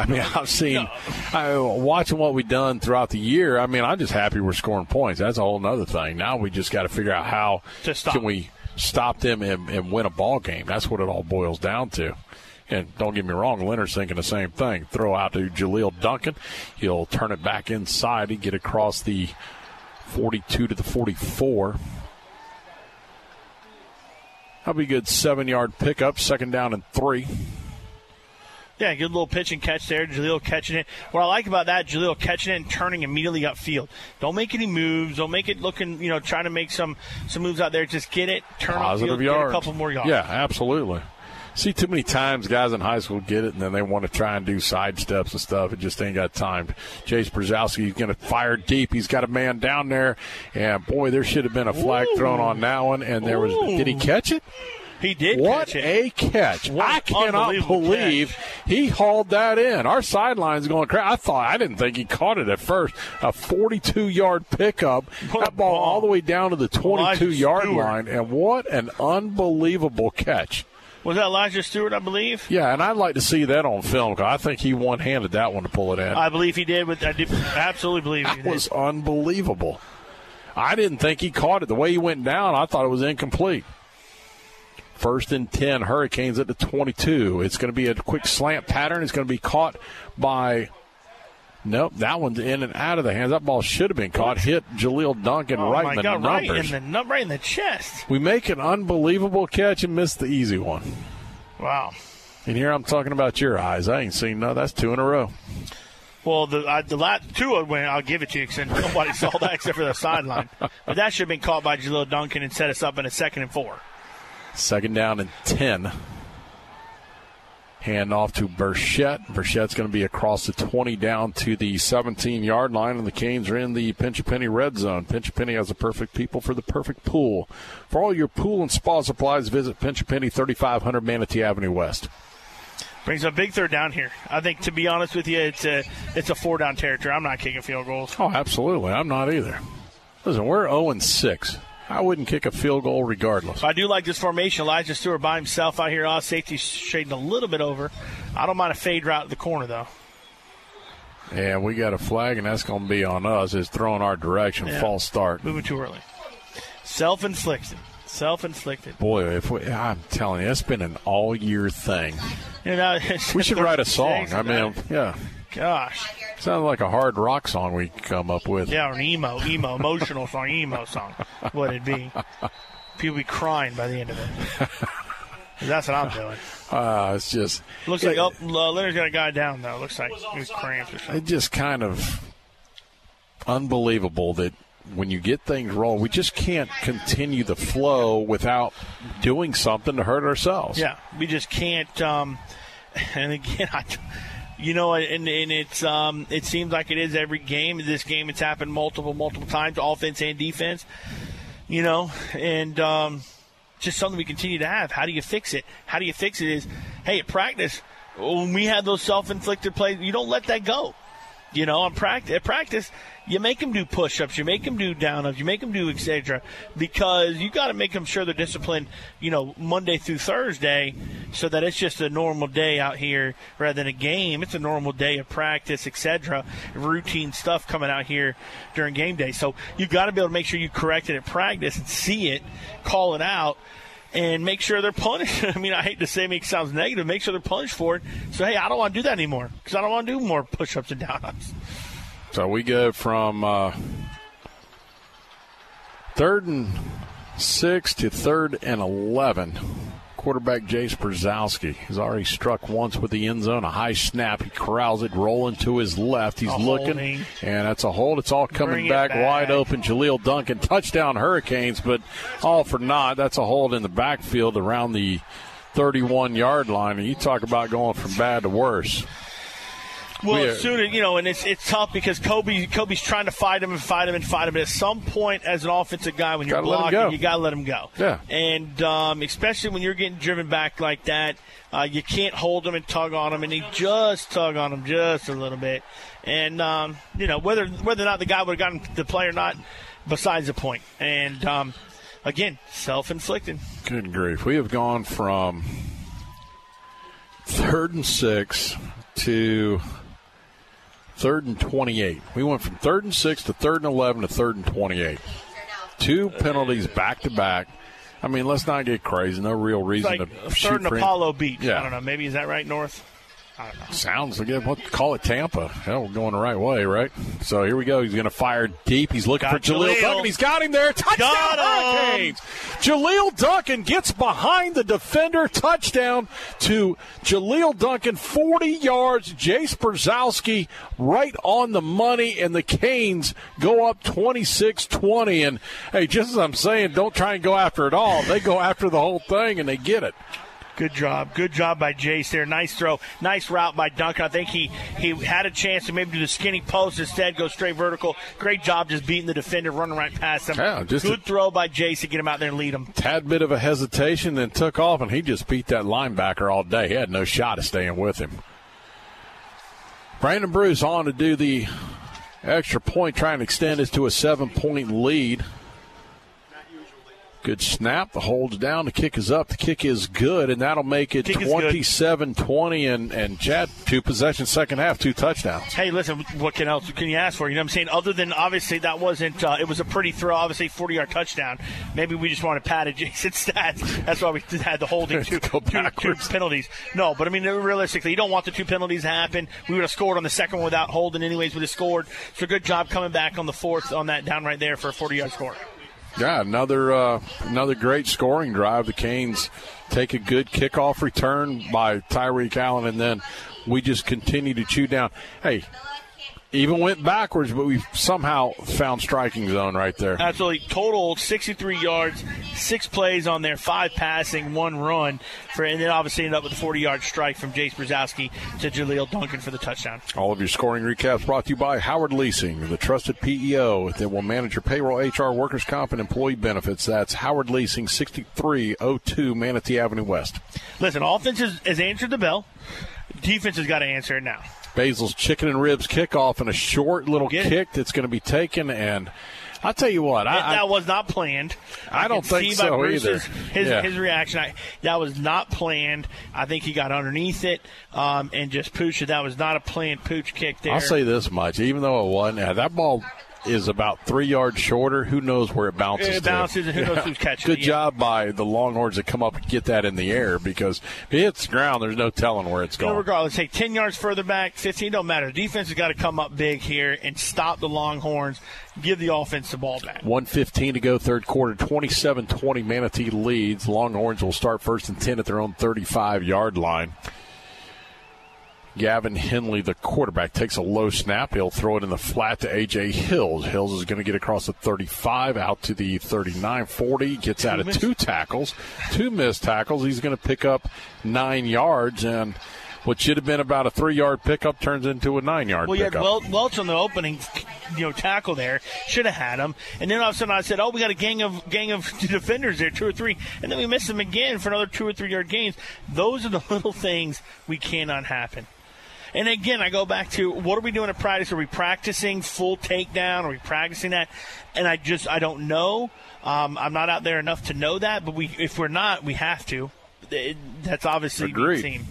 I mean, I've seen, I, watching what we've done throughout the year. I mean, I'm just happy we're scoring points. That's a whole other thing. Now we just got to figure out how To stop. can we stop them and, and win a ball game. That's what it all boils down to. And don't get me wrong, Lennard's thinking the same thing. Throw out to Jaleel Duncan. He'll turn it back inside. and get across the 42 to the 44. That'll be a good seven yard pickup, second down and three. Yeah, good little pitch and catch there. Jaleel catching it. What I like about that, Jaleel catching it and turning immediately upfield. Don't make any moves. Don't make it looking, you know, trying to make some some moves out there. Just get it, turn Positive upfield, yards. get a couple more yards. Yeah, absolutely. See too many times guys in high school get it and then they want to try and do side steps and stuff. It just ain't got time. Jace Brzezowski is going to fire deep. He's got a man down there, and boy, there should have been a flag thrown on that one. And there was. Did he catch it? He did What catch a catch! What I cannot believe he hauled that in. Our sideline's going crazy. I thought I didn't think he caught it at first. A 42-yard pickup, that ball all the way down to the 22-yard Stewart. line, and what an unbelievable catch! Was that Elijah Stewart, I believe? Yeah, and I'd like to see that on film because I think he one-handed that one to pull it in. I believe he did. With I did, absolutely believe he That did. was unbelievable. I didn't think he caught it. The way he went down, I thought it was incomplete. First and 10, Hurricanes at the 22. It's going to be a quick slant pattern. It's going to be caught by. Nope, that one's in and out of the hands. That ball should have been caught. Hit Jaleel Duncan oh right in the God! numbers. Right in the num- right in the chest. we make an unbelievable catch and miss the easy one. Wow. And here I'm talking about your eyes. I ain't seen no. That's two in a row. Well, the uh, the last two win. I'll give it to you because nobody saw that except for the sideline. But that should have been caught by Jaleel Duncan and set us up in a second and four. Second down and 10. Hand off to Burchett. Burchett's going to be across the 20 down to the 17 yard line, and the Canes are in the Pinch a Penny red zone. Pinch a Penny has the perfect people for the perfect pool. For all your pool and spa supplies, visit Pinch a Penny, 3500 Manatee Avenue West. Brings a big third down here. I think, to be honest with you, it's a it's a four down territory. I'm not kicking field goals. Oh, absolutely. I'm not either. Listen, we're 0 and 6. I wouldn't kick a field goal regardless. I do like this formation. Elijah Stewart by himself out here. Off safety shading a little bit over. I don't mind a fade route at the corner though. And we got a flag, and that's going to be on us. It's throwing our direction. Yeah. False start. Moving too early. Self inflicted. Self inflicted. Boy, if we, I'm telling you, it's been an all year thing. You know, We should write a song. I mean, yeah. gosh, Sounds like a hard rock song we come up with. yeah, or an emo, emo, emotional song, emo song. What it'd be? People be crying by the end of it. That's what I'm doing. Uh, it's just Looks like oh, uh, Lennard's got a guy down though. Looks like he was cramped or something. it just kind of unbelievable that when you get things rolling, we just can't continue the flow without doing something to hurt ourselves. Yeah, we just can't. Um, and again, I, You know, and, and it's um, it seems like it is every game. This game, it's happened multiple, multiple times, offense and defense. You know, and um, just something we continue to have. How do you fix it? How do you fix it? Is hey, at practice when we have those self-inflicted plays, you don't let that go. You know, on practice, at practice, you make them do push-ups, you make them do down-ups, you make them do etc. Because you got to make them sure they're disciplined. You know, Monday through Thursday, so that it's just a normal day out here rather than a game. It's a normal day of practice, etc. Routine stuff coming out here during game day. So you got to be able to make sure you correct it at practice and see it, call it out and make sure they're punished. I mean, I hate to say it, it sounds negative. Make sure they're punished for it. So, hey, I don't want to do that anymore because I don't want to do more push ups and down ups. So we go from uh, third and six to third and 11. Quarterback Jace Brzezowski has already struck once with the end zone. A high snap. He corrals it, rolling to his left. He's A looking, holding. and that's a hold. It's all coming back, back. wide open. Jaleel Duncan, touchdown Hurricanes, but all for naught. That's a hold in the backfield around the 31 yard line. And you talk about going from bad to worse. Well, We are- soon you know, and it's it's tough because Kobe Kobe's trying to fight him and fight him and fight him. But at some point, as an offensive guy, when you're Gotta blocking, you got to let him go. Yeah. And um, especially when you're getting driven back like that, uh, you can't hold him and tug on him, and he just tug on him just a little bit. And um, you know whether whether or not the guy would have gotten the play or not, besides the point. And um, again, self-inflicted. Good grief. We have gone from third and six to third and 28. We went from third and six to third and 11 to third and 28. Two penalties back to back. I mean, let's not get crazy. No real reason like to shoot third and for any- Apollo Beach. Yeah. I don't know. Maybe is that right, North? I don't know. Sounds like it. What call it Tampa? Hell, we're going the right way, right? So here we go. He's going to fire deep. He's looking Got for Jaleel, Jaleel. Duncan. He's got him there. Touchdown Got. Hurricanes. Jaleel Duncan gets behind the defender. Touchdown to Jaleel Duncan. 40 yards. Jace Brzezowski right on the money, and the Canes go up 26-20. And hey, just as I'm saying, don't try and go after it all. They go after the whole thing, and they get it. Good job. Good job by Jace there. Nice throw. Nice route by Duncan. I think he, he had a chance to maybe do the skinny post instead, go straight vertical. Great job just beating the defender, running right past him. Yeah, just Good throw by Jace to get him out there and lead him. tad bit of a hesitation, then took off, and he just beat that linebacker all day. He had no shot of staying with him. Brandon Bruce on to do the extra point, trying to extend this to a seven point lead. Good snap. The hold's down. The kick is up. The kick is good, and that'll make it Kick 27 20. And, and Chad, two possessions, second half, two touchdowns. Hey, listen, what can else can you ask for? You know what I'm saying? Other than obviously that wasn't, uh, it was a pretty throw, obviously 40 yard touchdown. Maybe we just want to pad Jason's stats. That's why we had the holding two, two, two penalties. No, but I mean, realistically, you don't want the two penalties to happen. We would have scored on the second one without holding, anyways, we'd have scored. So good job coming back on the fourth on that down right there for a 40 yard score. Yeah, another uh, another great scoring drive. The Canes take a good kickoff return by Tyreek Allen, and then we just continue to chew down. Hey, even went backwards, but we somehow found striking zone right there. Absolutely. Total 63 yards, six plays on there, five passing, one run. for, And then obviously ended up with a 40 yard strike from Jace Brzezowski to Jaleel Duncan for the touchdown. All of your scoring recaps brought to you by Howard Leasing, the trusted PEO that will manage your payroll, HR, workers' comp, and employee benefits. That's Howard Leasing, 6302 Manatee Avenue West. Listen, offense has, has answered the bell. Defense has got to answer it now. Basil's chicken and ribs kickoff and a short little Get it. kick that's going to be taken. And I'll tell you what, I, that, was not planned. I don't think so Bruce's, either. His, Yeah. his reaction, I, that was not planned. I think he got underneath it um, and just pooched it. That was not a planned pooch kick there. I'll say this much: even though it wasn't, that ball is about three yards shorter. Who knows where it bounces? It to. bounces, and who knows who's catching Good it, yeah. job by the Longhorns to come up and get that in the air because if it hits the ground, there's no telling where it's You know, going. regardless, hey, 10 yards further back, 15, don't matter. The defense has got to come up big here and stop the Longhorns, give the offense the ball back. 115 to go, third quarter, 27 20. Manatee leads. Longhorns will start first and 10 at their own 35 yard line. Gavin Henley, the quarterback, takes a low snap. He'll throw it in the flat to A.J. Hills. Hills is going to get across the 35 out to the 39 40. Gets out of missed- two tackles, two missed tackles. He's going to pick up nine yards. And what should have been about a three yard pickup turns into a nine yard pickup. Well, you had Welch on the opening, you know, tackle there. Should have had him. And then all of a sudden I said, "Oh, we got a gang of gang of defenders there, two or three. And then we missed them again for another two or three yard gains. Those are the little things we cannot happen. And again, I go back to what are we doing at practice? Are we practicing full takedown? Are we practicing that? And I just I don't know. Um, I'm not out there enough to know that. But we, if we're not, we have to. It- that's obviously Agreed. seen.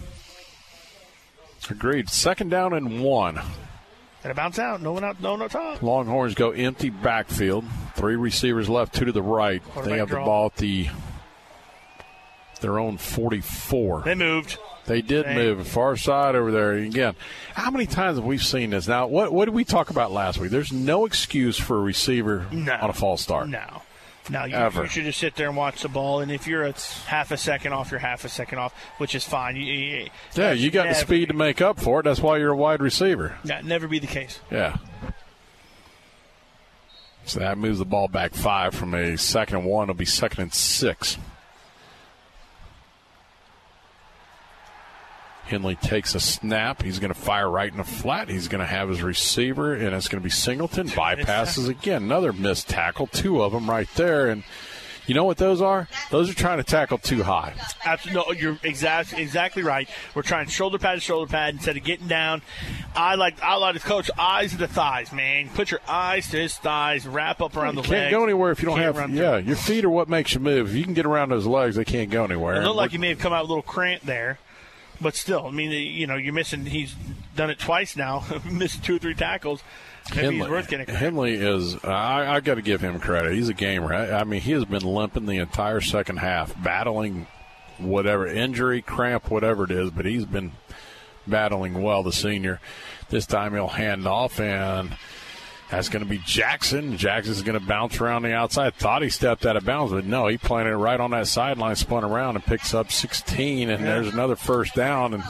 Agreed. Second down and one. And a bounce out. No one out. No no on top. Longhorns go empty backfield. Three receivers left, two to the right. they have the ball at the their own 44. They moved. They did They- move far side over there again. How many times have we seen this? Now, what what did we talk about last week? There's no excuse for a receiver No. on a false start. No. No, you, you should just sit there and watch the ball. And if you're a half a second off, you're half a second off, which is fine. You, you, Yeah, you got the speed to make up for it. That's why you're a wide receiver. That never be the case. Yeah. So that moves the ball back five from a second and one. It'll be second and six. Henley takes a snap. He's going to fire right in the flat. He's going to have his receiver, and it's going to be Singleton. Bypasses again. Another missed tackle. Two of them right there. And you know what those are? Those are trying to tackle too high. Absolutely, no, you're exact, exactly right. We're trying shoulder pad to shoulder pad instead of getting down. I like I like the coach eyes to the thighs, man. Put your eyes to his thighs, wrap up around You the can't legs. go anywhere if you don't Can't have. Yeah, your feet are what makes you move. If you can get around those legs, they can't go anywhere. It looked like you may have come out a little cramp there, but still, I mean, you know, you're missing. He's done it twice now, missed two or three tackles. Maybe he's worth getting. Henley is. I, I got to give him credit. He's a gamer. I, I mean, he has been limping the entire second half, battling whatever injury, cramp, whatever it is. But he's been battling well. The senior. This time he'll hand off, and that's going to be Jackson. Jackson's going to bounce around the outside. Thought he stepped out of bounds, but no, he planted it right on that sideline, spun around, and picks up 16. And there's another first down. And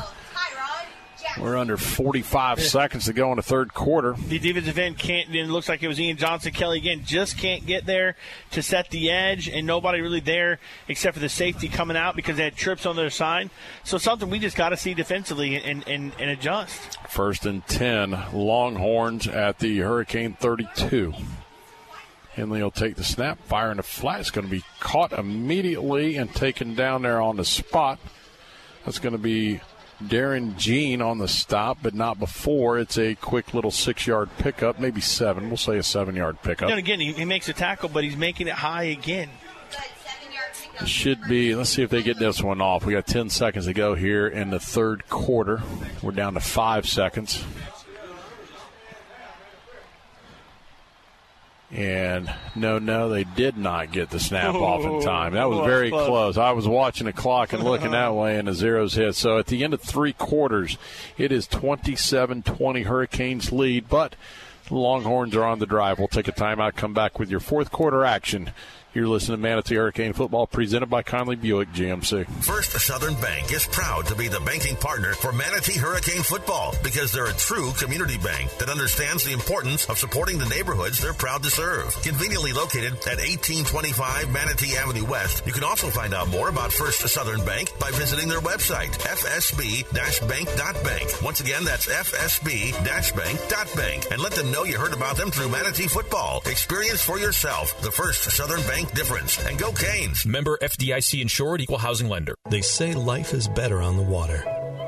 we're under 45 seconds to go in the third quarter. The defensive end can't. It looks like it was Ian Johnson Kelly again. Just can't get there to set the edge, and nobody really there except for the safety coming out because they had trips on their side. So something we just got to see defensively and, and, and adjust. First and 10, Longhorns at the Hurricane 32. Henley will take the snap, fire in the flat. It's going to be caught immediately and taken down there on the spot. That's going to be Darren Jean on the stop, but not before. It's a quick little six yard pickup, maybe seven. We'll say a seven yard pickup. And again, he, he makes a tackle, but he's making it high again. Should be. Let's see if they get this one off. We got 10 seconds to go here in the third quarter. We're down to five seconds. And no, no, they did not get the snap oh, off in time. That was Oh, very close. close. I was watching the clock and looking that way, and the zeros hit. So at the end of three quarters, it is 27 20 Hurricanes lead, but the Longhorns are on the drive. We'll take a timeout, come back with your fourth quarter action. You're listening to Manatee Hurricane Football presented by Conley Buick GMC. First Southern Bank is proud to be the banking partner for Manatee Hurricane football because they're a true community bank that understands the importance of supporting the neighborhoods they're proud to serve. Conveniently located at 1825 Manatee Avenue West, you can also find out more about First Southern Bank by visiting their website, fsb-bank.bank. Once again, that's fsb-bank.bank. And let them know you heard about them through Manatee football. Experience for yourself the First Southern Bank difference. And go Canes! Member FDIC insured equal housing lender. They say life is better on the water,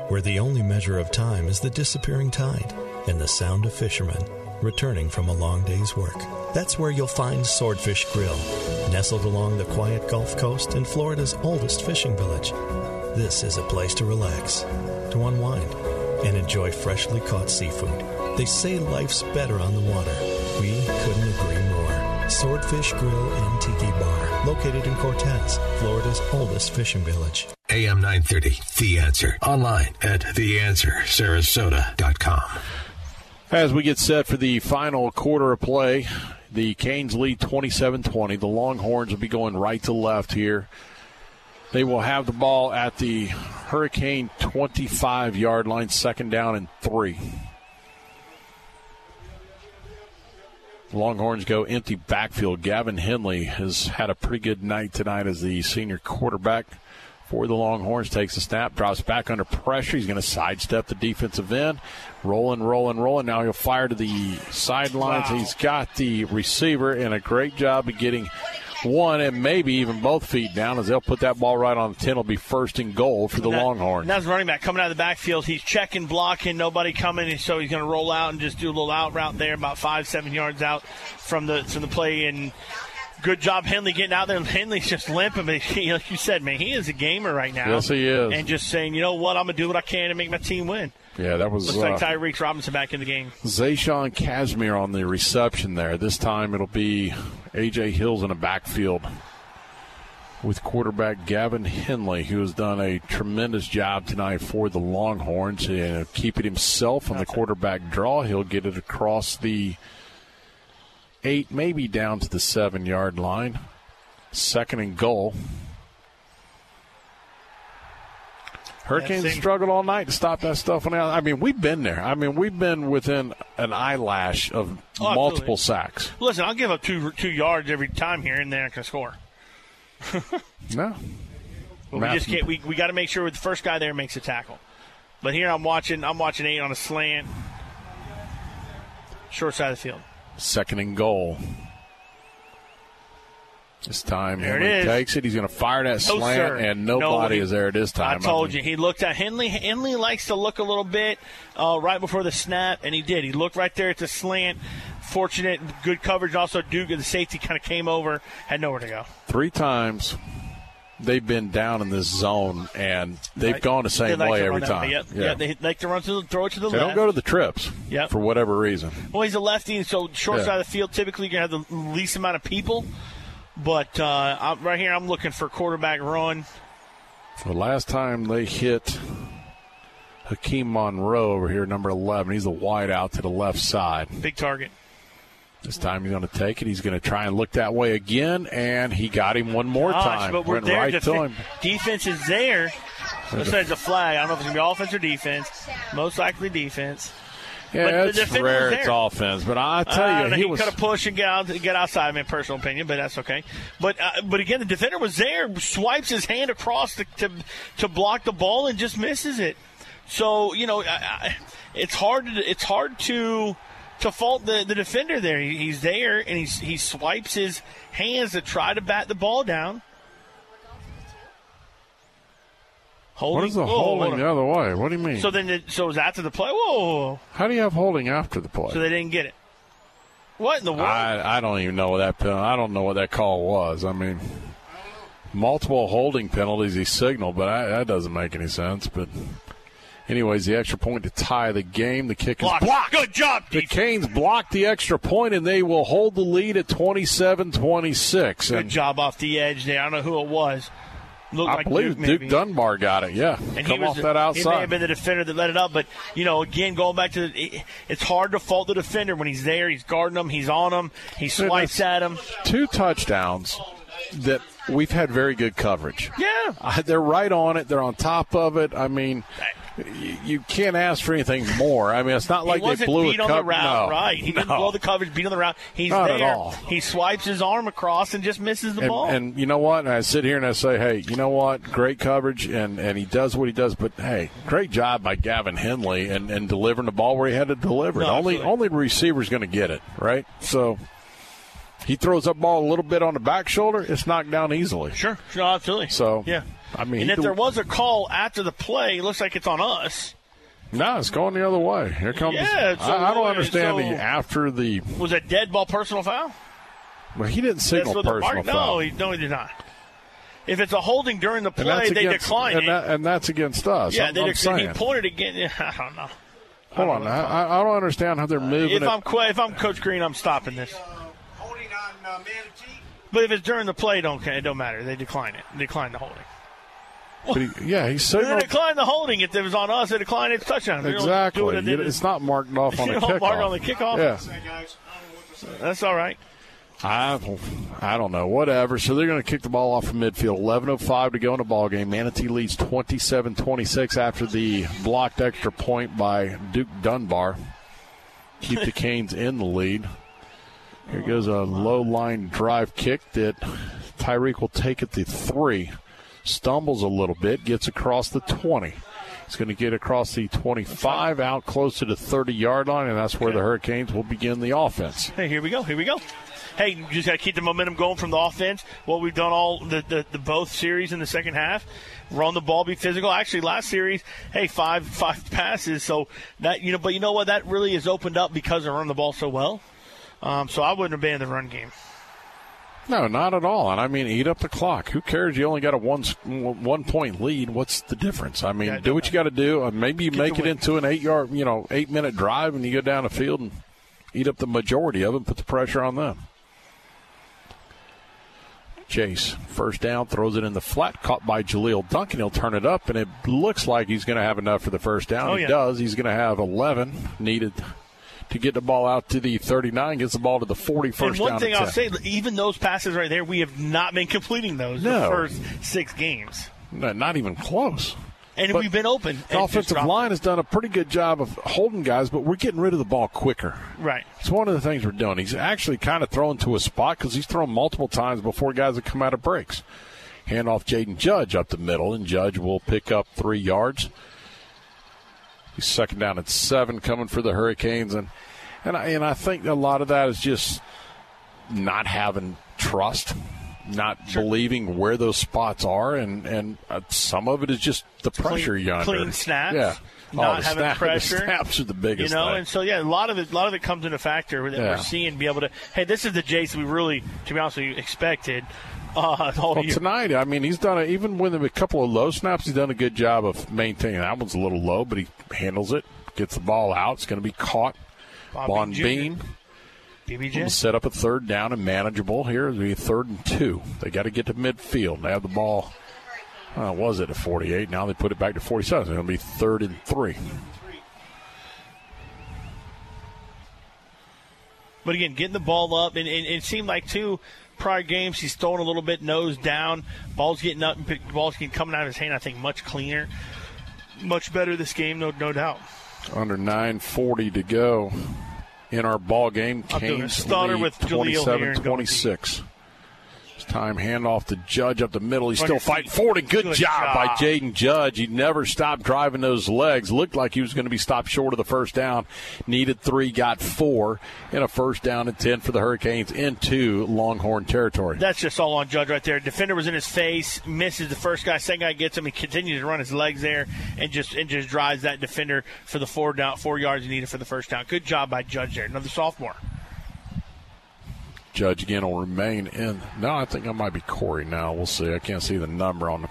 where the only measure of time is the disappearing tide and the sound of fishermen returning from a long day's work. That's where you'll find Swordfish Grill, nestled along the quiet Gulf Coast in Florida's oldest fishing village. This is a place to relax, to unwind, and enjoy freshly caught seafood. They say life's better on the water. We couldn't agree more. Swordfish Grill and Tiki Bar, located in Cortez, Florida's oldest fishing village. AM 930, The Answer. Online at theanswersarasota.com. As we get set for the final quarter of play, the Canes lead 27 20. The Longhorns will be going right to left here. They will have the ball at the Hurricane 25 yard line, second down and three. Longhorns go empty backfield. Gavin Henley has had a pretty good night tonight as the senior quarterback for the Longhorns. Takes the snap, drops back under pressure. He's going to sidestep the defensive end. Rolling, rolling, rolling. Now he'll fire to the sidelines. Wow. He's got the receiver, and a great job of getting one and maybe even both feet down as they'll put that ball right on the 10. Will be first and goal for the That- Longhorns. And that's running back coming out of the backfield. He's checking, blocking, nobody coming, so he's going to roll out and just do a little out route there, about five, seven yards out from the from the play. And good job, Henley, getting out there. Henley's just limping, but he, like you said, man, he is a gamer right now. Yes, he is. And just saying, you know what, I'm going to do what I can to make my team win. Yeah, that was Looks like uh, Tyreek Robinson back in the game. Zayshawn Casimir on the reception there. This time it'll be A.J. Hills in the backfield with quarterback Gavin Henley, who has done a tremendous job tonight for the Longhorns and keeping it himself on the quarterback draw. He'll get it across the eight, maybe down to the seven yard line. Second and goal. Hurricanes struggled all night to stop that stuff on the. I mean, we've been there. I mean, we've been within an eyelash of Oh, multiple absolutely. sacks. Listen, I'll give up two two yards every time here and there I can score. No. But we just can't. We, we got to make sure the first guy there makes a tackle. But here I'm watching. I'm watching eight on a slant, short side of the field. Second and goal. This time, There it Henley is. takes it. He's going to fire that No, slant, and No, nobody he- is there at this time. I told mean, you. He looked at Henley. Henley likes to look a little bit uh, right before the snap, and he did. He looked right there at the slant. Fortunate, good coverage. Also, Duke, the safety, kind of came over, had nowhere to go. Three times they've been down in this zone, and they've Right. gone the same like way every time. Yep. Yeah. they like to run to the, throw it to the They left. They don't go to the trips Yep. for whatever reason. Well, he's a lefty, and so short Yeah. side of the field. Typically, you're gonna have the least amount of people. But uh, right here, I'm looking for quarterback run. The last time they hit Hakeem Monroe over here, number 11, he's a wide out to the left side. Big target. This time he's going to take it. He's going to try and look that way again, and he got him one more Gosh, time. but we're Went there. right Defe- to him. Defense is there. It's a flag. I don't know if it's going to be offense or defense. Most likely defense. Yeah, But the it's rare it's offense, but I tell Uh, you, he, he was could have pushed and get out, get outside. My personal opinion, but that's okay. But uh, but again, the defender was there, swipes his hand across the, to to block the ball and just misses it. So you know, I, I, it's hard. To, it's hard to to fault the, the defender there. He, he's there and he's, he swipes his hands to try to bat the ball down. Holding, What is the whoa, holding the other way? What do you mean? So then, it, so it was after the play. Whoa. How do you have holding after the play? So they didn't get it. What in the world? I, I don't even know what that pen- I don't know what that call was. I mean, multiple holding penalties he signaled, but I, that doesn't make any sense. But anyways, the extra point to tie the game. The kick is blocked. Good job, The Canes blocked the extra point, and they will hold the lead at 27-26. Good And job off the edge there. I don't know who it was. Looked I like believe Duke, Duke. Dunbar got it. Yeah, And come off the- that He may have been the defender that let it up, but you know, again, going back to the, it's hard to fault the defender when he's there. He's guarding him. He's on him. He swipes at him. Two touchdowns that we've had very good coverage. Yeah. Uh, They're right on it. They're on top of it. I mean, you can't ask for anything more. I mean, it's not like he wasn't they blew beat a on co- the route, no, right? He didn't blow the coverage, beat on the route. He's Not at all. He swipes his arm across and just misses the and, ball. and you know what? And I sit here and I say, hey, you know what? Great coverage, and, and he does what he does. But hey, great job by Gavin Henley and, and delivering the ball where he had to deliver it. No, only absolutely. only the receiver's going to get it, right? So he throws that ball a little bit on the back shoulder. It's knocked down easily. Sure, sure, absolutely. So yeah. I mean, and if threw- there was a call after the play, it looks like it's on us. No, it's going the other way. Here comes. Yeah, so- I, I don't understand so- the after the. Was a dead ball personal foul? Well, he didn't signal That's what the personal mark- foul. No, he, no, he did not. If it's a holding during the play, that's they against, decline and, it. that, and that's against us. yeah, I'm, they I'm dec- he pointed again. I don't know. Hold on, I, I- I don't understand how they're uh, moving If it. I'm Qu- if I'm Coach Green, I'm stopping this. But if it's during the play, don't it don't matter. They decline it. Decline the holding. But he, yeah, he They signaled decline the holding. If it was on us, they decline its touchdown. They exactly. it, You- it's not marked off on the kickoff. mark on the kickoff? Yeah, That's all right. I, I don't know. Whatever. So they're going to kick the ball off from midfield. 11:05 to go in the ball game. Manatee leads 27-26 after the blocked extra point by Duke Dunbar. Keep the Canes in the lead. Here goes a low line drive kick that Tyreek will take at the three. Stumbles a little bit, gets across the 20. He's going to get across the 25, out close to the 30 yard line, and that's where the Hurricanes will begin the offense. Hey, here we go. Here we go. Hey, you just got to keep the momentum going from the offense. What we've done all the, the, the both series in the second half, run the ball, be physical. Actually, last series, hey, five five passes. So that you know, but you know what? That really is opened up because they run the ball so well. Um, so I wouldn't abandon the run game. No, not at all. And I mean, eat up the clock. Who cares? You only got a one one point lead. What's the difference? I mean, Yeah, do what you got to do. Maybe you Get make it win. into an eight yard, you know, eight minute drive, and you go down the field and eat up the majority of it. and Put the pressure on them. Jace, first down, throws it in the flat, caught by Jaleel Duncan. He'll turn it up, and it looks like he's going to have enough for the first down. Oh, he yeah. does. He's going to have 11 needed to get the ball out to the 39, gets the ball to the 40, first and one thing I'll 10. say, even those passes right there, we have not been completing those No. the first six games, No, not even close. and But we've been open. The offensive line has done a pretty good job of holding guys, but we're getting rid of the ball quicker. right? It's one of the things we're doing. He's actually kind of thrown to a spot because he's thrown multiple times before guys have come out of breaks. Hand off Jaden Judge up the middle, and Judge will pick up three yards. He's second down at seven, coming for the Hurricanes, and and I, and I think a lot of that is just not having trust, not believing where those spots are, and and uh, some of it is just the pressure clean, you're clean snaps. Yeah, Not oh, the having snap- the snaps are the biggest. You know, thing. and so yeah, a lot of it, a lot of it comes into factor that Yeah. we're seeing. Be able to, hey, this is the Jace we really, to be honest with you, expected. Uh, Well, year. tonight, I mean, he's done it. Even with a couple of low snaps, he's done a good job of maintaining. That one's a little low, but he handles it, gets the ball out. It's going to be caught. Bon Bean BBJ. will set up a third down and manageable. Here it'll be third and two. They got to get to midfield. They have the ball. Uh, was it a 48? Now they put it back to 47. So it'll be third and three. But again, getting the ball up, and, and it seemed like too prior games he's throwing a little bit nose down. Ball's getting up, and pick- ball's getting coming out of his hand. I think much cleaner, much better this game, no no doubt. Under 9:40 to go in our ball game. I'm doing a Canes stutter lead with Jaleel here and going 27-26. Time handoff to Judge up the middle. He's still fighting forward. And good, Good job, by. Jaden Judge. He never stopped driving those legs. Looked like he was going to be stopped short of the first down. Needed three, got four, and a first down and ten for the Hurricanes into Longhorn territory. That's just all on Judge right there. Defender was in his face, misses the first guy. Second guy gets him. He continues to run his legs there and just and just drives that defender for the four down, four yards he needed for the first down. Good job by Judge there. Another sophomore. Judge again will remain in. No, I think I might be Corey now. We'll see. I can't see the number on the.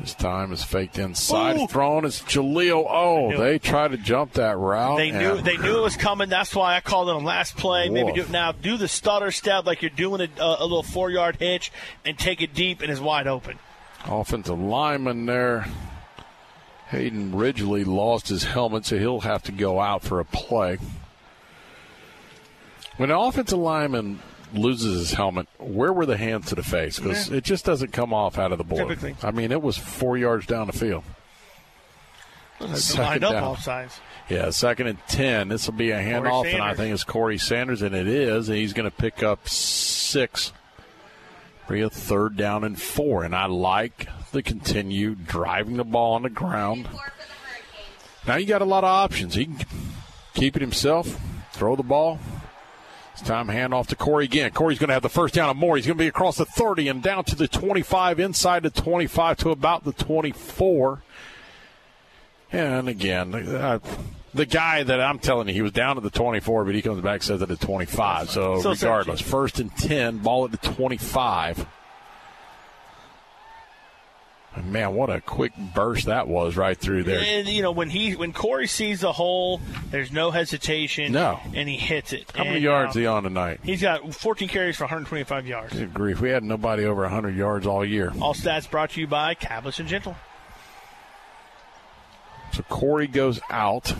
His time is faked inside. Ooh. Thrown is Jaleel. Oh, they tried to jump that route. They knew they knew it was coming. That's why I called it on last play. Maybe do it now. Do the stutter step like you're doing a, a, a little four yard hitch and take it deep and is wide open. Offensive lineman there. Hayden Ridgely lost his helmet, so he'll have to go out for a play. When an offensive lineman loses his helmet, where were the hands to the face? Because Yeah. it just doesn't come off out of the board. Typically. I mean, it was four yards down the field. Second lined up down. off sides. Yeah, second and ten. This will be a handoff, and I think it's Corey Sanders, and it is, and he's going to pick up six. Bring a third down and four, and I like the continue driving the ball on the ground. Now you got a lot of options. He can keep it himself, throw the ball. It's time hand off to Corey again. Corey's going to have the first down and more. He's going to be across the 30 and down to the 25, inside the 25 to about the 24. And again, uh, the guy that I'm telling you, he was down at the 24, but he comes back says at the 25. So, So regardless, first and 10, ball at the 25. And man, what a quick burst that was right through there. And you know when he when Corey sees the hole, there's no hesitation. No. and he hits it. How many yards is he on tonight? He's got 14 carries for 125 yards. Good grief. We had nobody over 100 yards all year. All stats brought to you by Cablis and Gentle. So Corey goes out.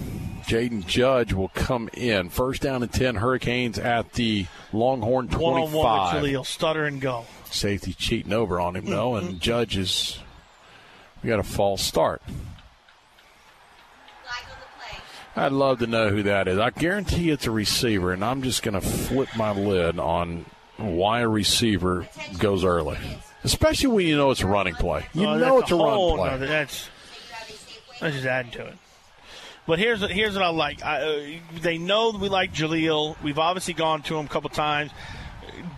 Jaden Judge will come in. First down and 10 Hurricanes at the Longhorn 25. One on one with 25. Jaleel, stutter and go. Safety cheating over on him, though, and mm-hmm. Judge is. We got a false start. I'd love to know who that is. I guarantee it's a receiver, and I'm just going to flip my lid on why a receiver goes early. especially when you know it's a running play. You Oh, know it's a whole run play. that's that's just adding to it. But here's what- here's what I like. I, uh, they know that we like Jaleel. We've obviously gone to him a couple times.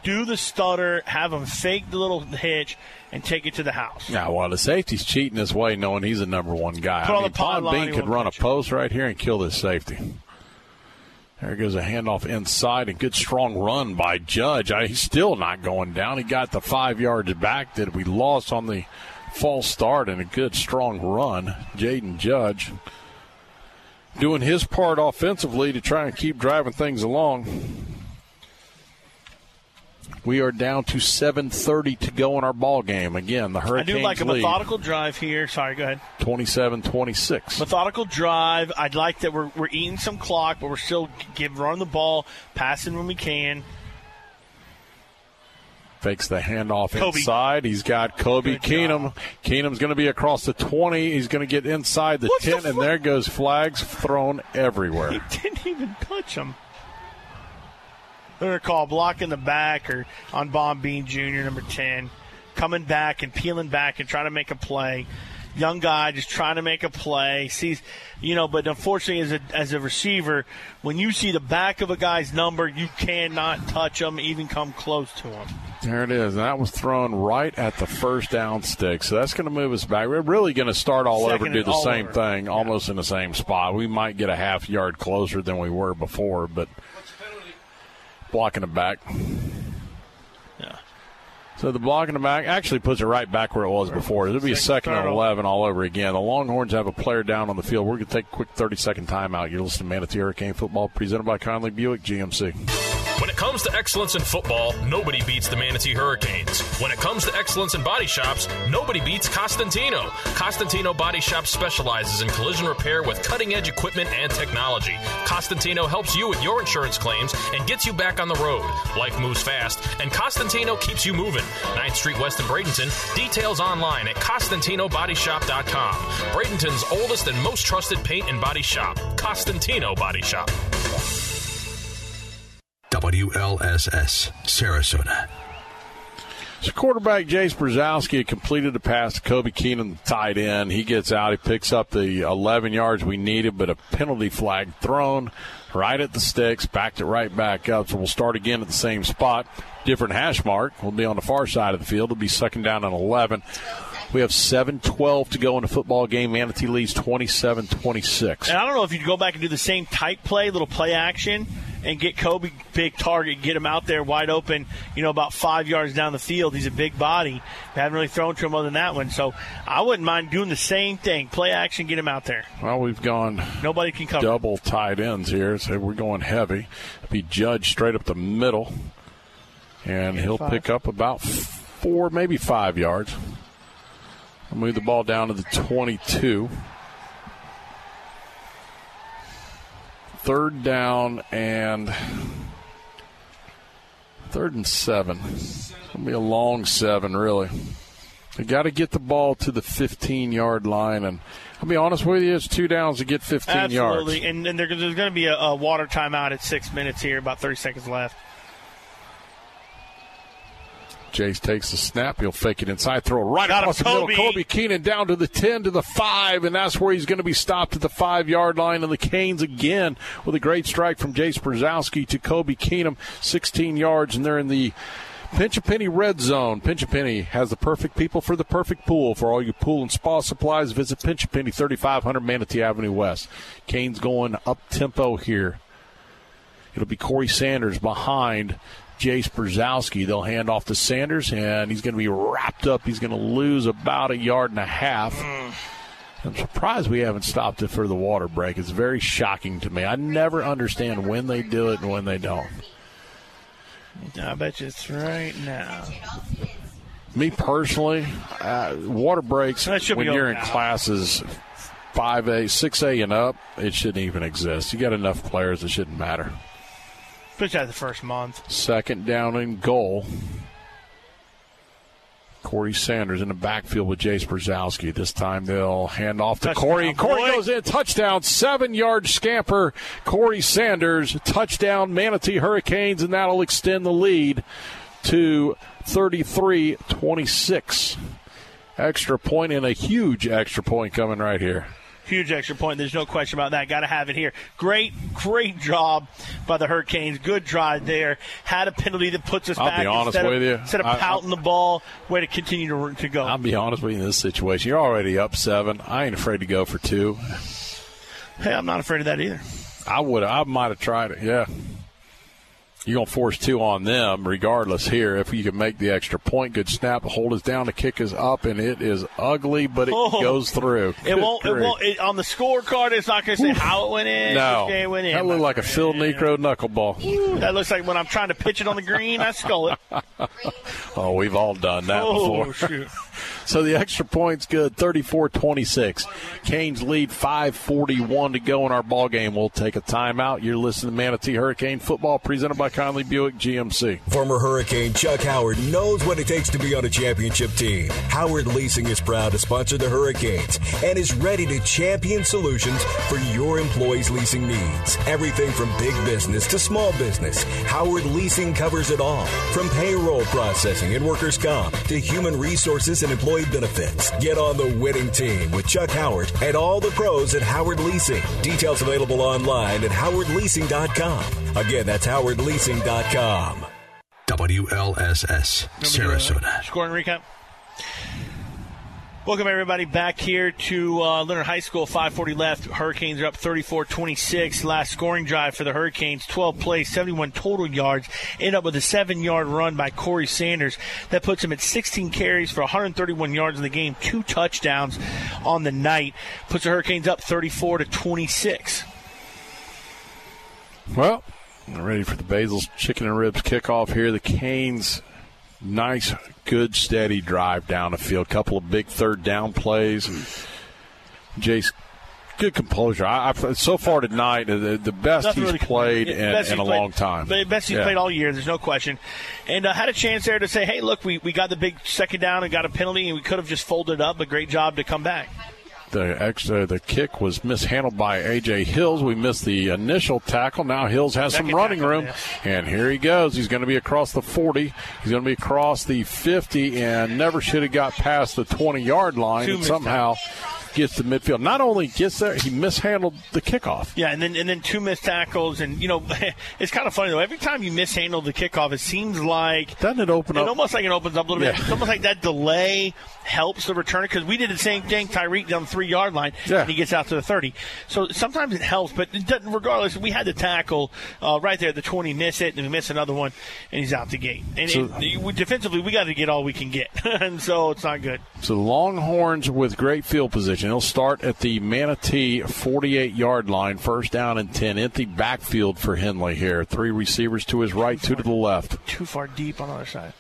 Do the stutter, have him fake the little hitch, and take it to the house. Yeah, well, the safety's cheating his way, knowing he's a number one guy. Put I mean, the line, Bean could run a post right here and kill this safety. There goes a handoff inside, and good strong run by Judge. I, he's still not going down. He got the five yards back that we lost on the false start, and a good strong run. Jaden Judge doing his part offensively to try and keep driving things along. We are down to 7:30 to go in our ball game. Again, the Hurricanes. I do like a lead methodical drive here. Sorry, go ahead. 27-26. Methodical drive. I'd like that we're, we're eating some clock, but we're still give running the ball, passing when we can. Fakes the handoff Kobe. inside. He's got Kobe Good Keenum. Keenum's going to be across the 20. He's going to get inside the 10, and there goes flags thrown everywhere. He Didn't even touch him. They're going to call block in the back or on Bomb Bean Jr., number 10, coming back and peeling back and trying to make a play. Young guy just trying to make a play. Sees, you know, but unfortunately, as a, as a receiver, when you see the back of a guy's number, you cannot touch him, even come close to him. There it is. And that was thrown right at the first down stick. So that's going to move us back. We're really going to start all over and do the same over. thing, almost in the same spot. We might get a half yard closer than we were before, but blocking him back. Yeah. So the block in the back actually puts it right back where it was before. It'll be a second and 11 all over again. The Longhorns have a player down on the field. We're going to take a quick 30 second timeout. You're listening to Manatee Hurricane Football presented by Conley Buick GMC. When it comes to excellence in football, nobody beats the Manatee Hurricanes. When it comes to excellence in body shops, nobody beats Costantino. Costantino Body Shop specializes in collision repair with cutting edge equipment and technology. Costantino helps you with your insurance claims and gets you back on the road. Life moves fast, and Costantino keeps you moving. 9th Street West in Bradenton. Details online at CostantinoBodyShop.com. Bradenton's oldest and most trusted paint and body shop. Costantino Body Shop. WLSS, Sarasota. So quarterback Jace Brzezowski completed the pass to Kobe Keenan, the tight end. He gets out. He picks up the 11 yards we needed, but a penalty flag thrown right at the sticks, backed it right back up. So we'll start again at the same spot. Different hash mark. We'll be on the far side of the field. It'll be second down and 11. We have 7-12 to go in the football game. Manatee leads 27-26. And I don't know if you'd go back and do the same type play, little play action, and get Kobe big target, get him out there wide open, you know, about five yards down the field. He's a big body. We haven't really thrown to him other than that one. So I wouldn't mind doing the same thing. Play action, get him out there. Well, we've gone Nobody can cover. double tight ends here, so we're going heavy. Be judged straight up the middle, and he'll Five. pick up about four, maybe five yards. Move the ball down to the 22. Third down and third and seven. It'll be a long seven, really. You got to get the ball to the 15 yard line, and I'll be honest with you, it's two downs to get 15 yards. Absolutely. And, and there's going to be a, a water timeout at six minutes here, about 30 seconds left. Jace takes the snap. He'll fake it inside, throw it right Got across the middle. Kobe. Keenan down to the 10 to the 5, and that's where he's going to be stopped at the 5 yard line. And the Canes again with a great strike from Jace Brzezowski to Kobe Keenum, 16 yards, and they're in the Pinch a Penny red zone. Pinch a Penny has the perfect people for the perfect pool. For all your pool and spa supplies, visit Pinch a Penny, 3500 Manatee Avenue West. Canes going up tempo here. It'll be Corey Sanders behind Jace Brzezowski. They'll hand off to Sanders, and he's going to be wrapped up. He's going to lose about a yard and a half. I'm surprised we haven't stopped it for the water break. It's very shocking to me. I never understand when they do it and when they don't. I bet you it's right now. Me personally, uh, water breaks That should be when you're in now. classes 5A, 6A, and up, it shouldn't even exist. You got enough players, it shouldn't matter. Especially the first month. Second down and goal. Corey Sanders in the backfield with Jace Brzezowski. This time they'll hand off to Touchdown, Corey, and Corey boy. goes in. Touchdown, seven yard scamper. Corey Sanders, touchdown, Manatee Hurricanes, and that'll extend the lead to 33 26. Extra point and a huge extra point coming right here. Huge extra point. There's no question about that. Got to have it here. Great, great job by the Hurricanes. Good drive there. Had a penalty that puts us back. I'll back be honest instead, with of, you. instead of I- pouting the ball. Way to continue to, to go. I'll be honest with you in this situation. You're already up seven. I ain't afraid to go for two. Hey, I'm not afraid of that either. I would. I might have tried it. Yeah. You're gonna force two on them, regardless. Here, if you can make the extra point, good snap. Hold is down. The kick is up, and it is ugly, but it Oh. goes through. It Good won't. It won't. It, on the scorecard, it's not going to say how it went in. No, it went in. that looked like a Phil Niekro knuckleball. Ooh, that looks like when I'm trying to pitch it on the green, I skull it. Oh, we've all done that Oh, before. shoot. So the extra point's good, 34-26. Canes lead 5:41 to go in our ball game. We'll take a timeout. You're listening to Manatee Hurricane Football, presented by Conley Buick GMC. Former Hurricane Chuck Howard knows what it takes to be on a championship team. Howard Leasing is proud to sponsor the Hurricanes and is ready to champion solutions for your employees' leasing needs. Everything from big business to small business, Howard Leasing covers it all. From payroll processing and workers' comp to human resources and employee benefits. Get on the winning team with Chuck Howard and all the pros at Howard Leasing. Details available online at howardleasing.com. Again, that's howardleasing.com. WLSS, Sarasota. Scoring recap. Welcome everybody back here to uh, Lennard High School. 5:40 left. Hurricanes are up 34-26. Last scoring drive for the Hurricanes. 12 plays, 71 total yards. End up with a seven-yard run by Corey Sanders that puts him at 16 carries for 131 yards in the game. Two touchdowns on the night. Puts the Hurricanes up 34 to 26. Well, we're ready for the Basil's Chicken and Ribs kickoff here. The Canes, nice, good, steady drive down the field. Couple of big third down plays. Jace, good composure. I, I, so far tonight, the, the best Nothing he's really- played in, best in a played- long time. The Best he's Yeah. played all year. There's no question. And uh, had a chance there to say, hey, look, we, we got the big second down and got a penalty, and we could have just folded up. But great job to come back. The extra, uh, the kick was mishandled by AJ Hills. We missed the initial tackle. Now Hills has some running room, and here he goes. He's going to be across the 40. He's going to be across the 50, and never should have got past the 20 yard line. Two and somehow gets to midfield. Not only gets there, he mishandled the kickoff. Yeah, and then and then two missed tackles, and you know it's kind of funny though. Every time you mishandle the kickoff, it seems like doesn't it open it up? almost like it opens up a little bit. It's almost like that delay helps the returner because we did the same thing. Tyreek down the three yard line, Yeah. and he gets out to the thirty. So sometimes it helps, but it doesn't, regardless, we had the tackle uh, right there. at The twenty miss it, and we miss another one, and he's out the gate. And So- it, we, defensively, we got to get all we can get, and so it's not good. So Longhorns with great field position. He'll start at the Manatee 48 yard line, first down and 10. Empty backfield for Henley here. Three receivers to his right, two to the left. Too far deep on the other side.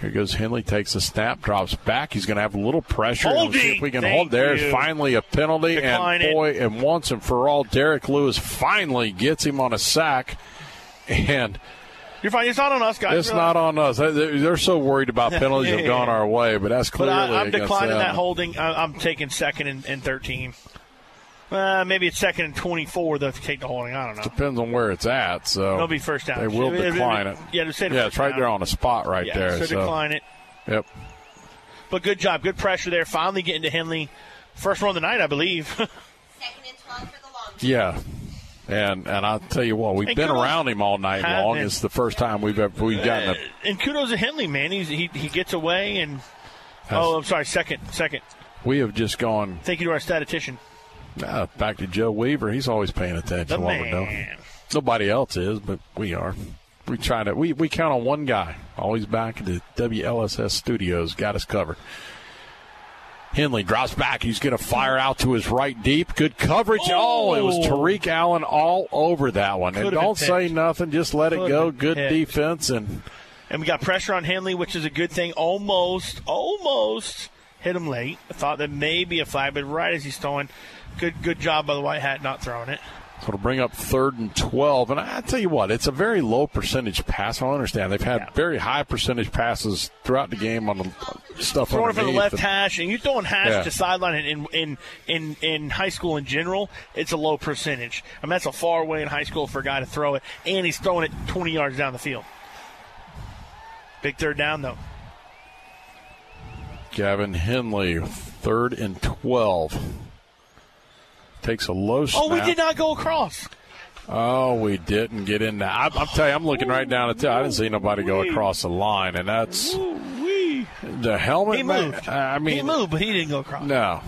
Here goes Henley, takes a snap, drops back. He's going to have a little pressure. We'll see if we can Thank hold. There's you. finally a penalty, Decline and it. boy, and once and for all, Derek Lewis finally gets him on a sack, and You're fine. It's not on us, guys. it's not on us. They- They're so worried about penalties have gone our way, but that's But clearly I, I'm declining them. that holding. I, I'm taking second and, and 13. Uh, maybe it's second and 24 though, if you take the holding. I don't know. Depends on where it's at. So It'll be first down. They will It- it- decline it. yeah, just yeah, it's right down. there on the spot right yeah, there. So, So, decline it. Yep. But good job. Good pressure there. Finally getting to Henley. First one of the night, I believe. second and 12 for the long. Yeah. And and I'll tell you what, we've And been kudos- around him all night long. It's the first time we've ever we've gotten a and kudos to Henley, man. He's, he he gets away and. Oh, I'm sorry. Second, second. we have just gone Thank you to our statistician. uh, back to Joe Weaver. He's always paying attention The to what we're doing. man. Nobody else is, but we are. We try to we, we count on one guy. Always back at the WLSS studios, got us covered. Henley drops back. He's going to fire out to his right deep. Good coverage. Oh, it was Oh. Tariq Allen all over that one. and Could've don't say nothing. Just let it Could've go. Good picked. defense. And And we got pressure on Henley, which is a good thing. Almost, almost hit him late. I thought that maybe a flag, but right as he's throwing, good good job by the white hat not throwing it. So it'll bring up third and 12. And I tell you what, it's a very low percentage pass. I understand. They've had very high percentage passes throughout the game on the stuff Throwing from the left hash, and you throwing hash Yeah. to sideline in, in in in high school in general, it's a low percentage. I mean, that's a far way in high school for a guy to throw it, and he's throwing it 20 yards down the field. Big third down, though. Gavin Henley, third and 12. Takes a low snap. Oh, we did not go across. Oh, we didn't get in there. I, I'm telling you, I'm looking right down at. I didn't see nobody go across the line, and that's the helmet. He man, moved. I mean, he moved, but he didn't go across. no.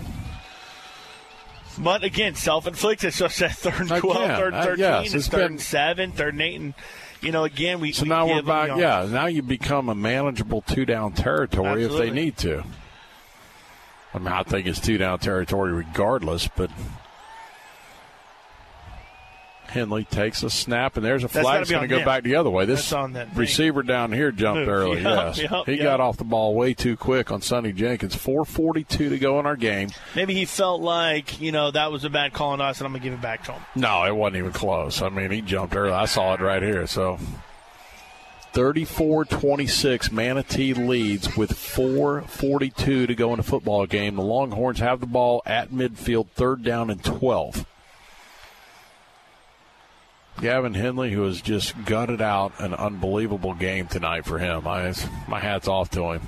But again, self-inflicted. So it's that third and 12, Again, third and uh, 13, yes, it's it's third been- and 7, third and 8. And, you know, again, we So we now we're back. Yeah, now you become a manageable two down territory if they need to. I mean, I think it's two down territory regardless, but Henley takes a snap, and there's a flag that's going to go him. back the other way. This receiver down here jumped Moved. early. Yup, yes, yup, he yup. got off the ball way too quick on Sonny Jenkins. 4:42 to go in our game. Maybe he felt like, you know, that was a bad call on us, and I'm going to give it back to him. No, it wasn't even close. I mean, he jumped early. I saw it right here. So 34-26, Manatee leads with 4:42 to go in the football game. The Longhorns have the ball at midfield, third down and 12. Gavin Henley, who has just gutted out an unbelievable game tonight for him. I, my hat's off to him.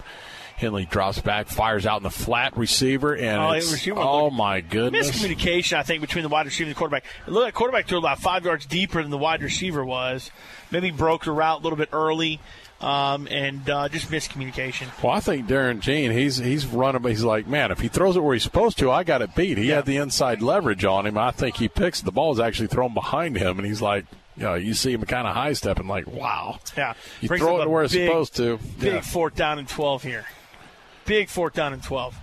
Henley drops back, fires out in the flat receiver, and Oh, oh my goodness! Miscommunication, I think, between the wide receiver and the quarterback. It looked like quarterback threw about five yards deeper than the wide receiver was. Maybe broke the route a little bit early, um, and uh, just miscommunication. Well, I think Darren Jean, he's he's running. He's like, man, if he throws it where he's supposed to, I got it beat. He had the inside leverage on him. I think he picks the ball is actually thrown behind him, and he's like, you know, you see him kind of high stepping, like, wow. Yeah, You Brings throw it where it's supposed to. Big Yeah. fourth down and twelve here. Big fourth down and twelve.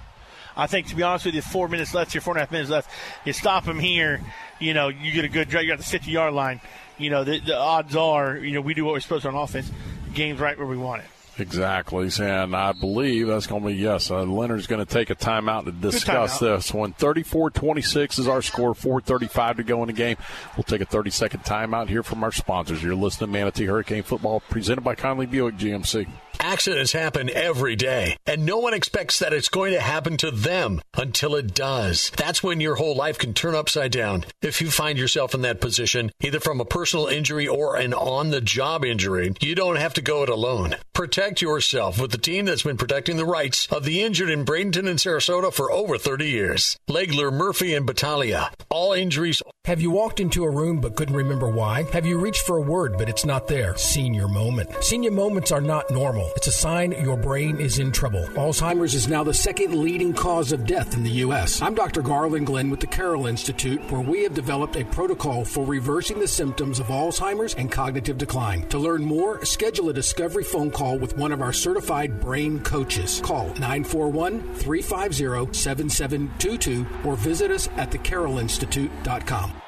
I think, to be honest with you, four minutes left here, four and a half minutes left. You stop him here, you know, you get a good drive. You're at the 50 yard line. You know, the, the odds are, you know, we do what we're supposed to on offense. Game's right where we want it. Exactly, and I believe that's going to be yes. Uh, Lennard's going to take a timeout to discuss timeout. this one. 34-26 is our score. 4:35 to go in the game. We'll take a 30 second timeout here from our sponsors. You're listening to Manatee Hurricane Football, presented by Conley Buick GMC. Accidents happen every day, and no one expects that it's going to happen to them until it does. That's when your whole life can turn upside down. If you find yourself in that position, either from a personal injury or an on the job injury, you don't have to go it alone. Protect yourself with the team that's been protecting the rights of the injured in Bradenton and Sarasota for over 30 years. Legler, Murphy, and Battaglia. All injuries. Have you walked into a room but couldn't remember why? Have you reached for a word but it's not there? Senior moment. Senior moments are not normal. It's a sign your brain is in trouble. Alzheimer's is now the second leading cause of death in the U.S. I'm Dr. Garland Glenn with the Carroll Institute, where we have developed a protocol for reversing the symptoms of Alzheimer's and cognitive decline. To learn more, schedule a discovery phone call with one of our certified brain coaches. Call 941 350 7722 or visit us at thecarrollinstitute.com.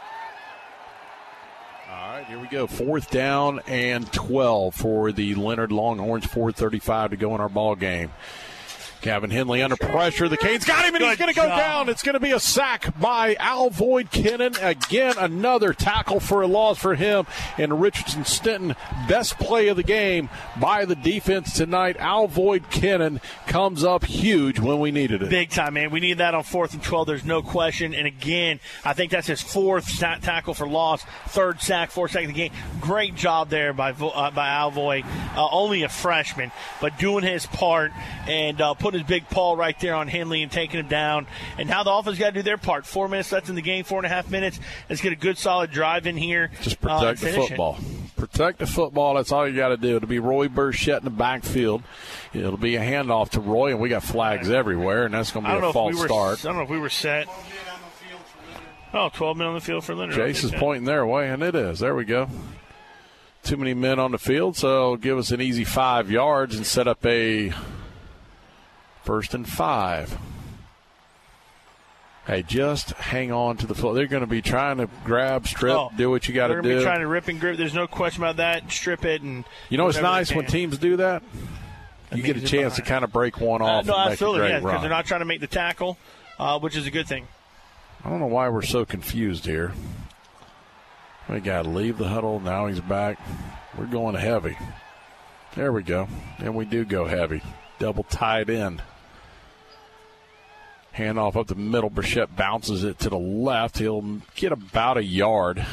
Right, here we go. Fourth down and 12 for the Lennard Longhorns. 4:35 to go in our ball game. Gavin Henley under pressure. The Canes got him, and he's going to go down. It's going to be a sack by Alvoid Kennan. Again, another tackle for a loss for him. And Richardson Stinton, best play of the game by the defense tonight. Alvoid Kennan comes up huge when we needed it. Big time, man. We need that on fourth and 12. There's no question. And again, I think that's his fourth tackle for loss, third sack, fourth sack of the game. Great job there by uh, by Alvoy. Uh, only a freshman, but doing his part and uh, putting his big paw right there on Henley and taking him down. And now the offense got to do their part. Four minutes left in the game, four and a half minutes. Let's get a good solid drive in here. Just uh, protect the finish it. football. Protect the football. That's all you got to do. It'll be Roy Burchett in the backfield. It'll be a handoff to Roy, and we got flags everywhere, and that's going to I be don't a know false if we were. start. I don't know if we were set. Oh, 12 men on the field for Lennard. Jason's is pointing their way, and it is. There we go. Too many men on the field, so give us an easy five yards and set up a first and five. Hey, just hang on to the foot. They're going to be trying to grab, strip, Oh, do what you got to do. Be trying to rip and grip. There's no question about that. Strip it and you know, it's nice when teams do that. You get a chance to kind of break one Uh, off no, and absolutely, yeah, because they're not trying to make the tackle, uh, which is a good thing. I don't know why we're so confused here. We got to leave the huddle. Now he's back. We're going heavy. There we go. And we do go heavy. Double tied in. Handoff up the middle. Burchett bounces it to the left. He'll get about a yard.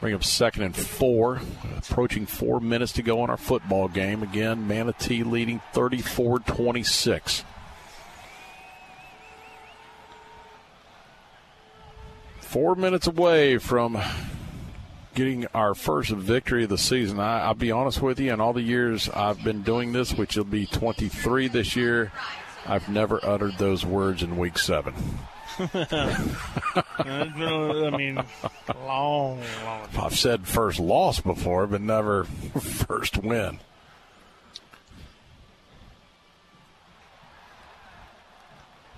Bring up second and four. Approaching four minutes to go in our football game. Again, Manatee leading 34 26. Four minutes away from getting our first victory of the season. I, I'll be honest with you, in all the years I've been doing this, which will be 23 this year, I've never uttered those words in week seven. Uh, I mean, long, long. I've said first loss before, but never first win.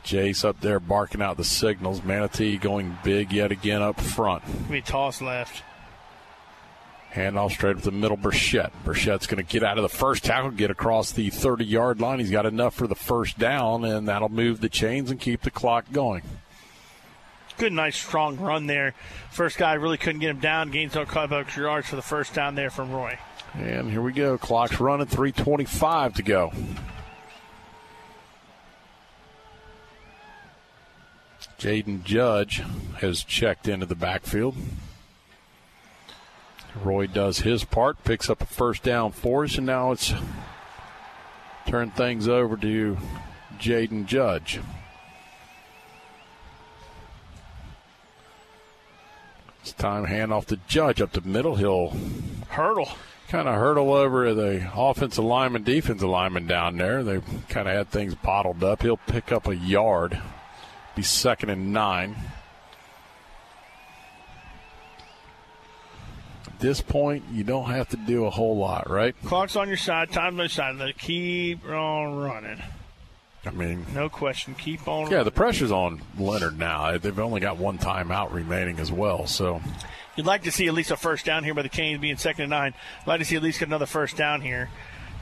Jace up there barking out the signals. Manatee going big yet again up front. We toss left. Handoff straight up the middle, Burchett. Burchett's going to get out of the first tackle, get across the 30 yard line. He's got enough for the first down, and that'll move the chains and keep the clock going. Good, nice, strong run there. First guy really couldn't get him down. Gains a couple extra yards for the first down there from Roy. And here we go. Clock's running, 3.25 to go. Jaden Judge has checked into the backfield. Roy does his part, picks up a first down for us, and now it's turn things over to Jaden Judge. It's time hand off the Judge up the middle. He'll hurdle, kind of hurdle over the offensive lineman, defensive lineman down there. They kind of had things bottled up. He'll pick up a yard. Be second and nine. This point, you don't have to do a whole lot, right? Clock's on your side, time's on your side. Let keep on running. I mean, no question. Keep on. Yeah, the pressure's on Lennard now. They've only got one timeout remaining as well, so. You'd like to see at least a first down here by the Canes being second and nine. I'd like to see at least get another first down here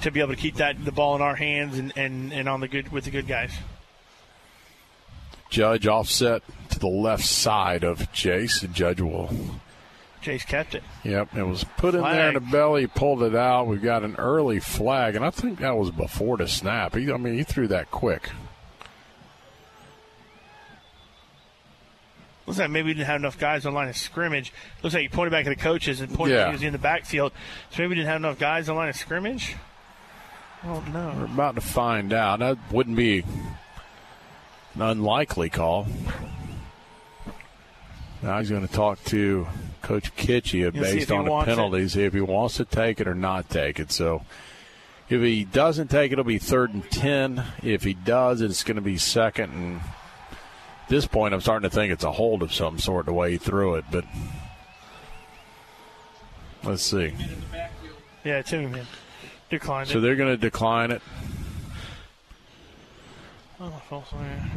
to be able to keep that the ball in our hands and, and, and on the good with the good guys. Judge offset to the left side of Jace. and Judge will. Jace kept it. Yep, it was put in Flag. there in the belly, pulled it out. We've got an early flag, and I think that was before the snap. He, I mean, he threw that quick. Looks like maybe we didn't have enough guys on line of scrimmage. Looks like he pointed back at the coaches and pointed Yeah. he was in the backfield. So maybe we didn't have enough guys on line of scrimmage. Oh no. We're about to find out. That wouldn't be an unlikely call. Now he's going to talk to Coach Kitchie You'll see if based on the wants it. penalties, if he wants to take it or not take it. So if he doesn't take it, it'll be third and 10. If he does, it's going to be second. And at this point, I'm starting to think it's a hold of some sort the way he threw it. But let's see. Yeah, two man. Declined So it. they're going to decline it. Oh.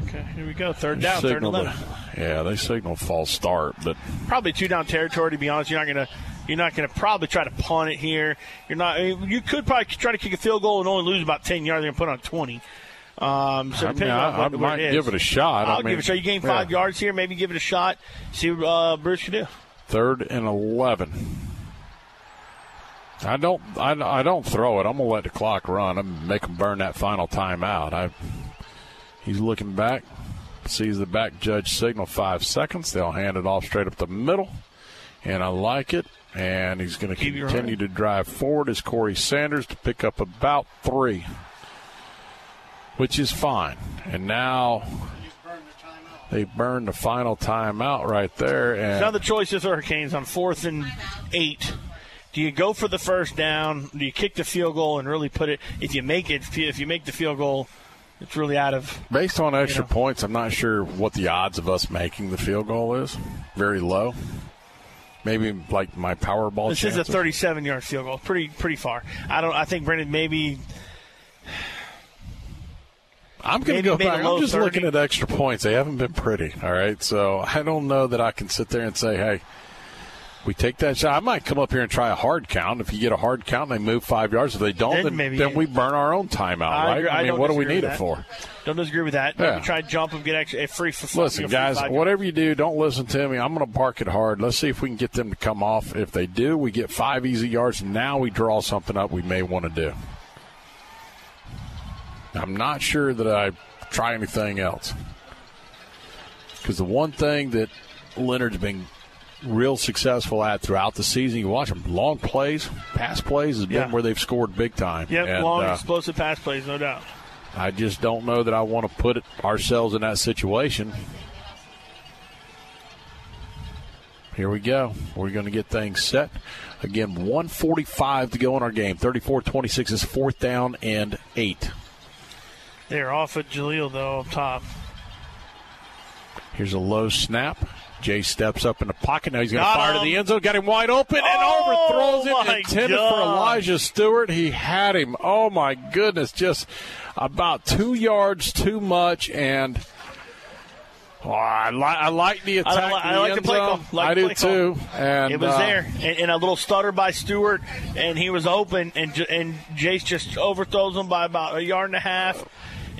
Okay, here we go. Third down, third and eleven. yeah, they signal false start, but Probably two down territory. To be honest, you're not gonna you're not gonna probably try to punt it here. You're not. I You could probably try to kick a field goal and only lose about ten yards. Gonna put on twenty. Um, so I mean, I- what, I might it give it a shot. I I'll mean, give it a shot. You gain five yeah. yards here. Maybe give it a shot. See what uh, Bruce can do. third and eleven. I don't. I, I don't throw it. I'm gonna let the clock run. I'm gonna make him burn that final timeout. I. He's looking back, sees the back judge signal five seconds. They'll hand it off straight up the middle, and I like it. And he's going to continue to drive forward as Corey Sanders to pick up about three, which is fine. And now they burn the final timeout right there. And Now the choice is Hurricanes on fourth and eight. Do you go for the first down? Do you kick the field goal and really put it? If you make it, if you make the field goal, it's really out of. Based on extra points, I'm not sure what the odds of us making the field goal is. Very low. Maybe like my Powerball. This chances. is a 37 yard field goal, pretty pretty far. I don't. I think Brendan maybe. I'm going to go back. I'm just 30. looking at extra points. They haven't been pretty. All right, so I don't know that I can sit there and say, "Hey, we take that shot." I might come up here and try a hard count. If you get a hard count, and they move five yards. If they don't, Then then, then we burn our own timeout, I right? agree- I mean, what do we need it for? Don't disagree with that. Yeah. Try to jump them, get extra a free for Listen, free guys, whatever you do, don't listen to me. I'm going to bark it hard. Let's see if we can get them to come off. If they do, we get five easy yards. Now we draw something up we may want to do. I'm not sure that I try anything else. Because the one thing that Lennard's been real successful at throughout the season. You watch them long plays, pass plays has been Yeah. where they've scored big time. Yep, And, long uh, explosive pass plays, no doubt. I just don't know that I want to put it, ourselves in that situation. Here we go. We're going to get things set. Again, 145 to go in our game. 34-26 is fourth down and eight. They're off at Jaleel though up top. Here's a low snap. Jay steps up in the pocket. Now he's going to fire to the end zone. Got him wide open and Oh, overthrows it. Intended for Elijah Stewart. He had him. Oh my goodness! Just about two yards too much and. Oh, I, li- I like the attack. I, li- I like the play zone. call. Like I do play call. too. And it was uh, there, and, and a little stutter by Stewart, and he was open, and and Jace just overthrows him by about a yard and a half,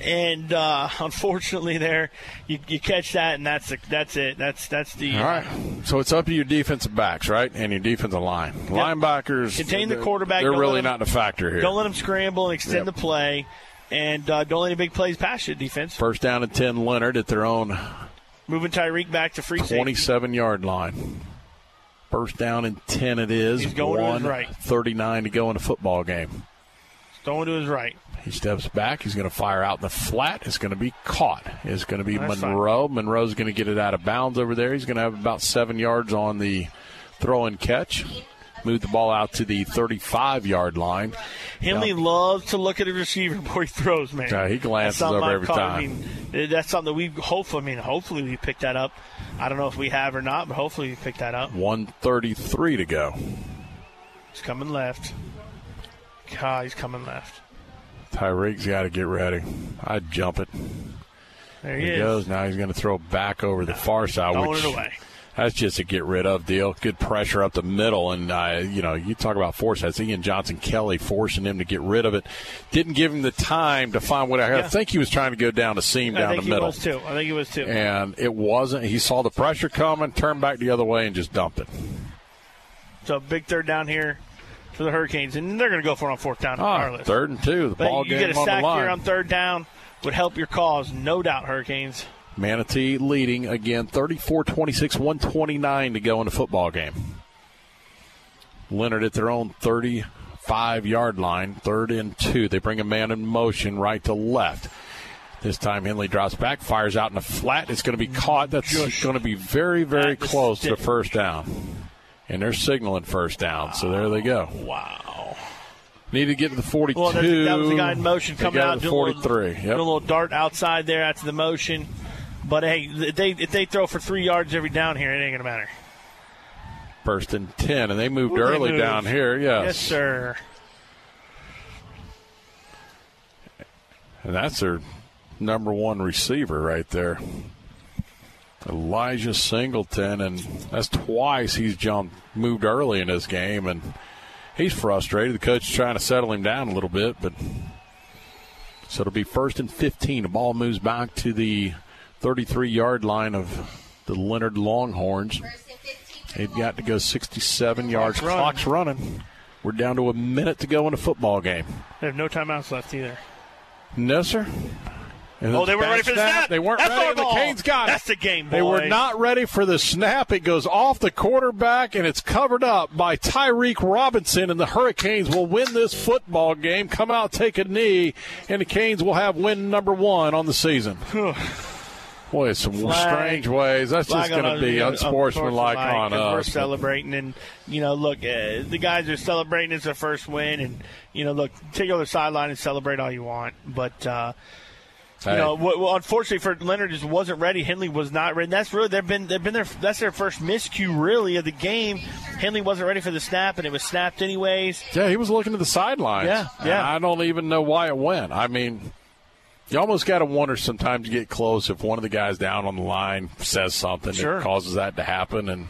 and uh, unfortunately, there you, you catch that, and that's the, that's it. That's that's the All right. So it's up to your defensive backs, right, and your defensive line. Linebackers Contain the quarterback. They're Don't really let him- not the factor here. Don't let them scramble and extend Yep. the play, and uh, don't let any big plays pass you. Defense First down and ten. Lennard at their own moving Tyreek back to free safety. 27 yard line. First down and 10 it is. He's going to his right. 39 to go in a football game. Throwing to his right. He steps back. He's going to fire out in the flat. It's going to be caught. It's going to be That's fine. Monroe. Monroe's going to get it out of bounds over there. He's going to have about seven yards on the throw and catch. Move the ball out to the 35 yard line. Henley loves to look at a receiver before he throws, man. Yeah, he glances over I've every caught- time. I mean, that's something that we hopefully, I mean, hopefully we pick that up. I don't know if we have or not, but hopefully we pick that up. 133 to go. He's coming left. God, he's coming left. Tyreek's got to get ready. I'd jump it. There he, he is. goes. Now he's going to throw back over the far side. Throwing it away. That's just a get rid of deal. Good pressure up the middle, and uh, you know you talk about force. That's Ian Johnson Kelly forcing him to get rid of it. Didn't give him the time to find what I, I think he was trying to go down the seam I down think the he middle, was too. I think he was too. and it wasn't. He saw the pressure coming, turned back the other way, and just dumped it. So big third down here for the Hurricanes, and they're going to go for it on fourth down ah, regardless. third and two. The But ball you game get a on the sack line. here on third down would help your cause, no doubt, Hurricanes. Manatee leading again 34 26, 129 to go in the football game. Leonard at their own 35 yard line, third and two. They bring a man in motion right to left. This time Henley drops back, fires out in the flat. It's going to be caught. That's going to be very, very close to the first down. And they're signaling first down, so there they go. Wow. Need to get to the 42. Well, there's- that was the guy in motion They coming out to the doing a little- 43. doing a little dart outside there after the motion. But hey, if they if they throw for three yards every down here, it ain't gonna matter. First and 10, and they moved Ooh, they early moved. down here. Yes. Yes, sir. And that's their number one receiver right there. Elijah Singleton, and that's twice he's jumped, moved early in this game, and he's frustrated. The coach is trying to settle him down a little bit, but so it'll be first and 15. The ball moves back to the 33 yard line of the Lennard Longhorns. They've got to go 67 yards. running. Clock's running. We're down to a minute to go in a football game. They have no timeouts left either. No, sir. And Oh, they weren't ready for the snap. They weren't That's ready. The. Canes got it. That's the game, They were not ready for the snap. It goes off the quarterback, and it's covered up by Tyreek Robinson. And the Hurricanes will win this football game. Come out, take a knee, and the Canes will have win number one on the season. Boy, it's some Flag. strange ways. That's just going to us, be unsportsmanlike on 'cause We're celebrating, and you know, look, uh, the guys are celebrating it's their first win, and you know, look, take on the sideline and celebrate all you want, but. uh you know, well, unfortunately for Lennard, just wasn't ready. Henley was not ready. That's really they've been they've been their that's their first miscue really of the game. Henley wasn't ready for the snap, and it was snapped anyways. Yeah, he was looking to the sidelines. Yeah, yeah. I don't even know why it went. I mean, you almost got to wonder sometimes you get close if one of the guys down on the line says something Sure. that causes that to happen. And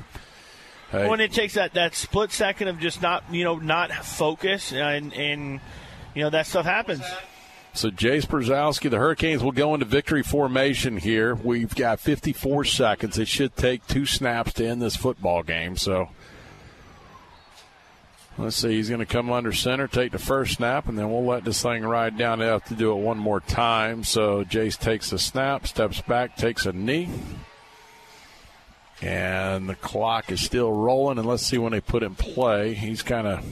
hey, When it takes that, that split second of just not you know not focus and and you know that stuff happens. So Jace Brzezowski, the Hurricanes will go into victory formation here. We've got 54 seconds. It should take two snaps to end this football game. So. Let's see. He's going to come under center, take the first snap, and then we'll let this thing ride down. They have to do it one more time. So Jace takes the snap, steps back, takes a knee. And the clock is still rolling, and let's see when they put in play. He's kind of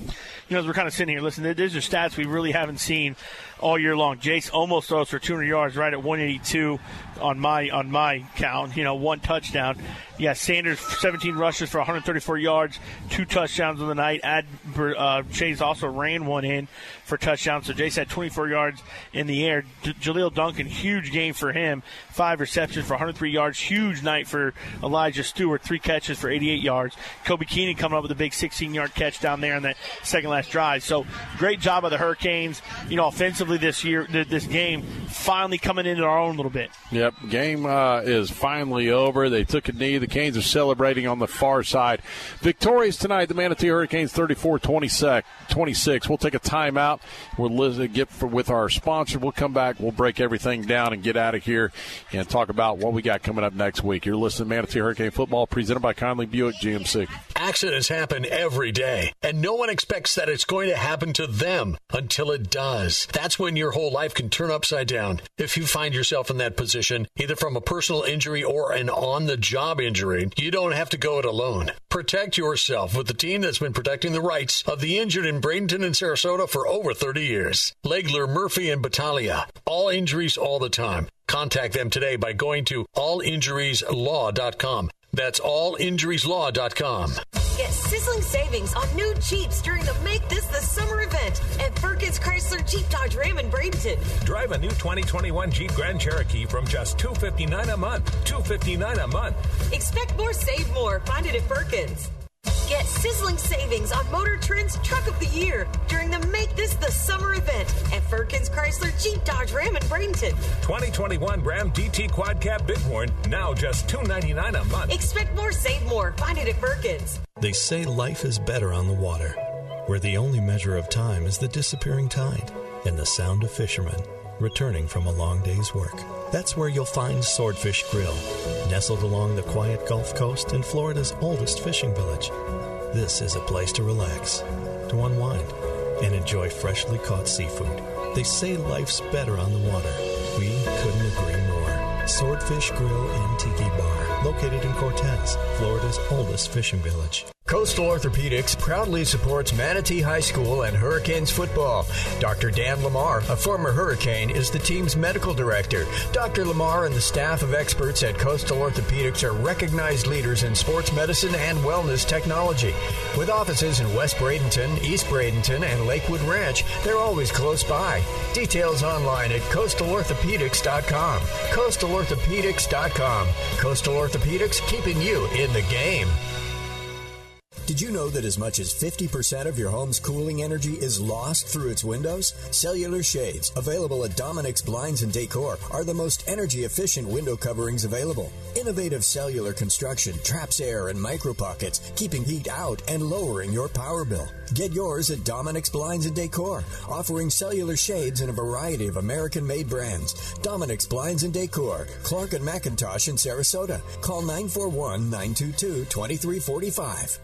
you know, as we're kind of sitting here, listen, these are stats we really haven't seen all year long. Jace almost throws for 200 yards, right at 182 on my on my count. You know, one touchdown. Yeah, Sanders 17 rushes for 134 yards, two touchdowns on the night. Ad uh, Chase also ran one in for touchdowns. So Jace had 24 yards in the air. D- Jaleel Duncan, huge game for him. Five receptions for 103 yards. Huge night for Elijah Stewart. Three catches for 88 yards. Kobe Keenan coming up with a big 16 yard catch down there on that second last drive. So great job by the Hurricanes. You know, offensively this year, this game finally coming into our own a little bit. Yep, game uh, is finally over. They took a knee. The Canes are celebrating on the far side. Victorious tonight, the Manatee Hurricanes 34 26. We'll take a timeout. We'll get for, with our sponsor. We'll come back. We'll break everything down and get out of here and talk about what we got coming up next week. You're listening to Manatee Hurricane Football presented by Conley Buick GMC. Accidents happen every day, and no one expects that it's going to happen to them until it does. That's when your whole life can turn upside down. If you find yourself in that position, either from a personal injury or an on the job injury, you don't have to go it alone. Protect yourself with the team that's been protecting the rights of the injured in Bradenton and Sarasota for over 30 years. Legler, Murphy, and Battaglia. All injuries all the time. Contact them today by going to allinjurieslaw.com. That's allinjurieslaw.com. Get sizzling savings on new Jeeps during the Make This the Summer event at Firkins Chrysler Jeep Dodge Ram in Bradenton. Drive a new 2021 Jeep Grand Cherokee from just 259 a month. 259 a month. Expect more, save more. Find it at Firkins. Get sizzling savings on Motor Trend's Truck of the Year during the Make This the Summer event at Firkins Chrysler Jeep Dodge Ram in Bradenton. 2021 Ram DT Quad Cab Bighorn, now just 299 a month. Expect more, save more. Find it at Firkins. They say life is better on the water, where the only measure of time is the disappearing tide and the sound of fishermen returning from a long day's work. That's where you'll find Swordfish Grill, nestled along the quiet Gulf Coast in Florida's oldest fishing village. This is a place to relax, to unwind, and enjoy freshly caught seafood. They say life's better on the water. We couldn't agree more. Swordfish Grill and Tiki Bar, located in Cortez, Florida's oldest fishing village. Coastal Orthopedics proudly supports Manatee High School and Hurricanes football. Dr. Dan Lamar, a former Hurricane, is the team's medical director. Dr. Lamar and the staff of experts at Coastal Orthopedics are recognized leaders in sports medicine and wellness technology. With offices in West Bradenton, East Bradenton, and Lakewood Ranch, they're always close by. Details online at coastalorthopedics.com. Coastalorthopedics.com. Coastal Orthopedics keeping you in the game. Did you know that as much as 50% of your home's cooling energy is lost through its windows? Cellular shades, available at Dominic's Blinds and Decor, are the most energy efficient window coverings available. Innovative cellular construction traps air and micro pockets, keeping heat out and lowering your power bill. Get yours at Dominic's Blinds and Decor, offering cellular shades in a variety of American made brands. Dominic's Blinds and Decor, Clark and McIntosh in Sarasota. Call 941 922 2345.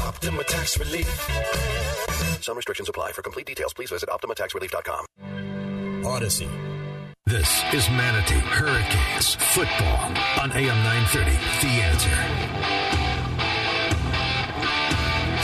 Optima Tax Relief. Some restrictions apply. For complete details, please visit OptimaTaxRelief.com. Odyssey. This is Manatee Hurricanes football on AM 930. The answer.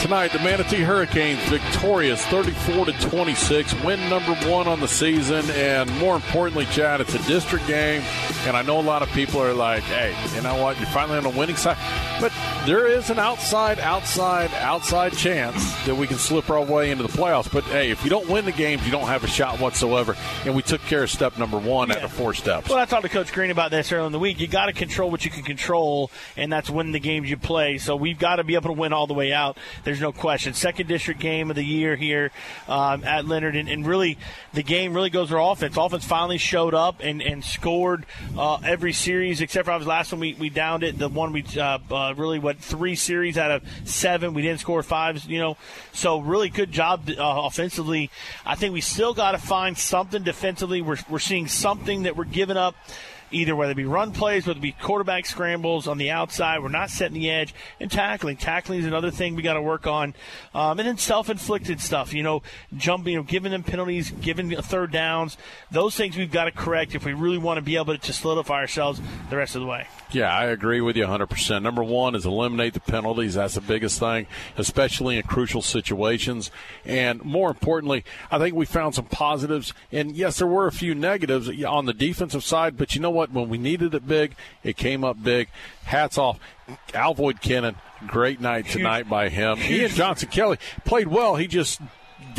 Tonight, the Manatee Hurricanes victorious 34 to 26, win number one on the season, and more importantly, Chad, it's a district game. And I know a lot of people are like, "Hey, you know what? You're finally on the winning side," but there is an outside, outside, outside chance that we can slip our way into the playoffs. But hey, if you don't win the games, you don't have a shot whatsoever. And we took care of step number one out of four steps. Well, I talked to Coach Green about this earlier in the week. You got to control what you can control, and that's winning the games you play. So we've got to be able to win all the way out. There's no question. Second district game of the year here um, at Lennard, and, and, really the game really goes to our offense. Offense finally showed up and, and scored uh, every series except for was last one we, we downed it. The one we uh, uh, really what three series out of seven we didn't score five. You know, so really good job uh, offensively. I think we still got to find something defensively. We're we're seeing something that we're giving up either whether it be run plays, whether it be quarterback scrambles on the outside. We're not setting the edge and tackling. Tackling is another thing we got to work on, um, and then self-inflicted stuff. You know, jumping, you know, giving them penalties, giving third downs. Those things we've got to correct if we really want to be able to solidify ourselves the rest of the way. Yeah, I agree with you 100%. Number one is eliminate the penalties. That's the biggest thing, especially in crucial situations. And more importantly, I think we found some positives. And yes, there were a few negatives on the defensive side, but you know what? When we needed it big, it came up big. Hats off. Alvoid Kennan, great night tonight by him. He and Johnson Kelly played well. He just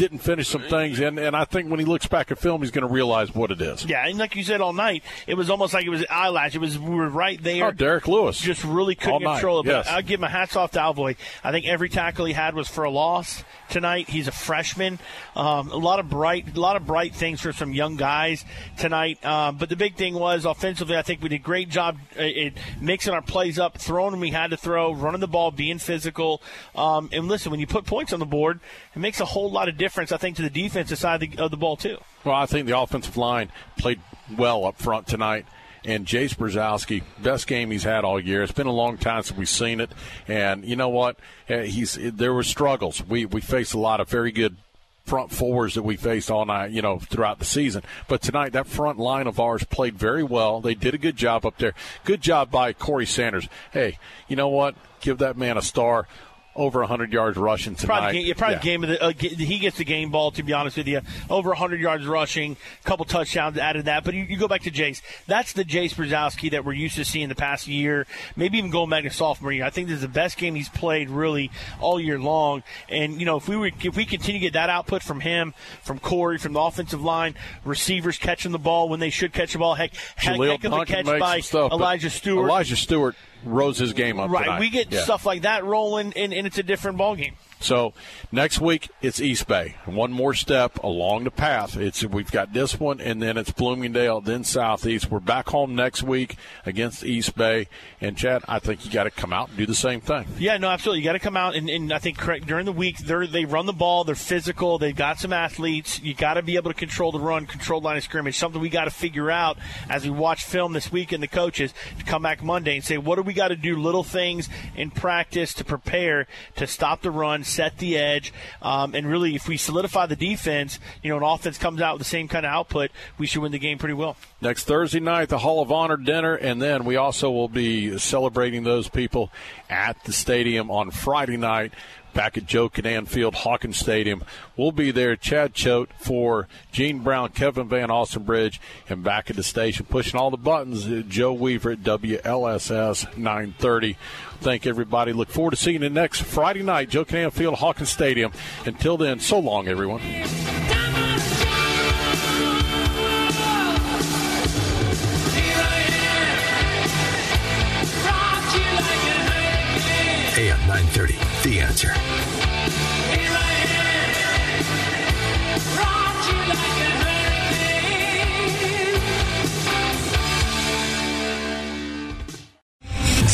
didn't finish some things, and, and I think when he looks back at film, he's going to realize what it is. Yeah, and like you said all night, it was almost like it was eyelash. It was we were right there. Oh, Derek Lewis just really couldn't all control night. it. Yes. I'll give my hats off to Alvoy. I think every tackle he had was for a loss tonight. He's a freshman. Um, a lot of bright, a lot of bright things for some young guys tonight. Um, but the big thing was offensively. I think we did a great job uh, it, mixing our plays up, throwing when we had to throw, running the ball, being physical. Um, and listen, when you put points on the board, it makes a whole lot of difference. I think to the defensive side of the, of the ball too. Well, I think the offensive line played well up front tonight. And Jace Brzezowski, best game he's had all year. It's been a long time since we've seen it, and you know what? Uh, He's there were struggles. We we faced a lot of very good front fours that we faced all night, you know, throughout the season. But tonight, that front line of ours played very well. They did a good job up there. Good job by Corey Sanders. Hey, you know what? Give that man a star. Over 100 yards rushing tonight. Probably, yeah, probably Yeah. game of the. Uh, he gets the game ball. To be honest with you, over 100 yards rushing, couple touchdowns added that. But you, you go back to Jace. That's the Jace Brzezowski that we're used to seeing the past year. Maybe even going back to sophomore year. I think this is the best game he's played really all year long. And you know, if we were, if we continue to get that output from him, from Corey, from the offensive line, receivers catching the ball when they should catch the ball. Heck, heck, heck of a catch by some stuff, but Elijah Stewart. Elijah Stewart rose his game up Right, tonight. we get Yeah. stuff like that rolling, and, and it's a different ball game. So next week it's East Bay. One more step along the path. It's we've got this one, and then it's Bloomingdale, then Southeast. We're back home next week against East Bay. And Chad, I think you got to come out and do the same thing. Yeah, no, absolutely. You got to come out and, and I think correct during the week they run the ball. They're physical. They've got some athletes. You got to be able to control the run, control line of scrimmage. Something we got to figure out as we watch film this week and the coaches to come back Monday and say what do we got to do? Little things in practice to prepare to stop the run, set the edge, um, and really if we solidify the defense, you know, an offense comes out with the same kind of output, we should win the game pretty well. Next Thursday night, the Hall of Honor dinner, and then we also will be celebrating those people at the stadium on Friday night. Back at Joe Kinnan Field, Hawkins Stadium. We'll be there. Chad Choate for Gene Brown, Kevin Van Austin Bridge, and back at the station, pushing all the buttons. Joe Weaver at WLSS 930. Thank everybody. Look forward to seeing you next Friday night, Joe Kinnan Field, Hawkins Stadium. Until then, so long, everyone. AM 930, The Answer.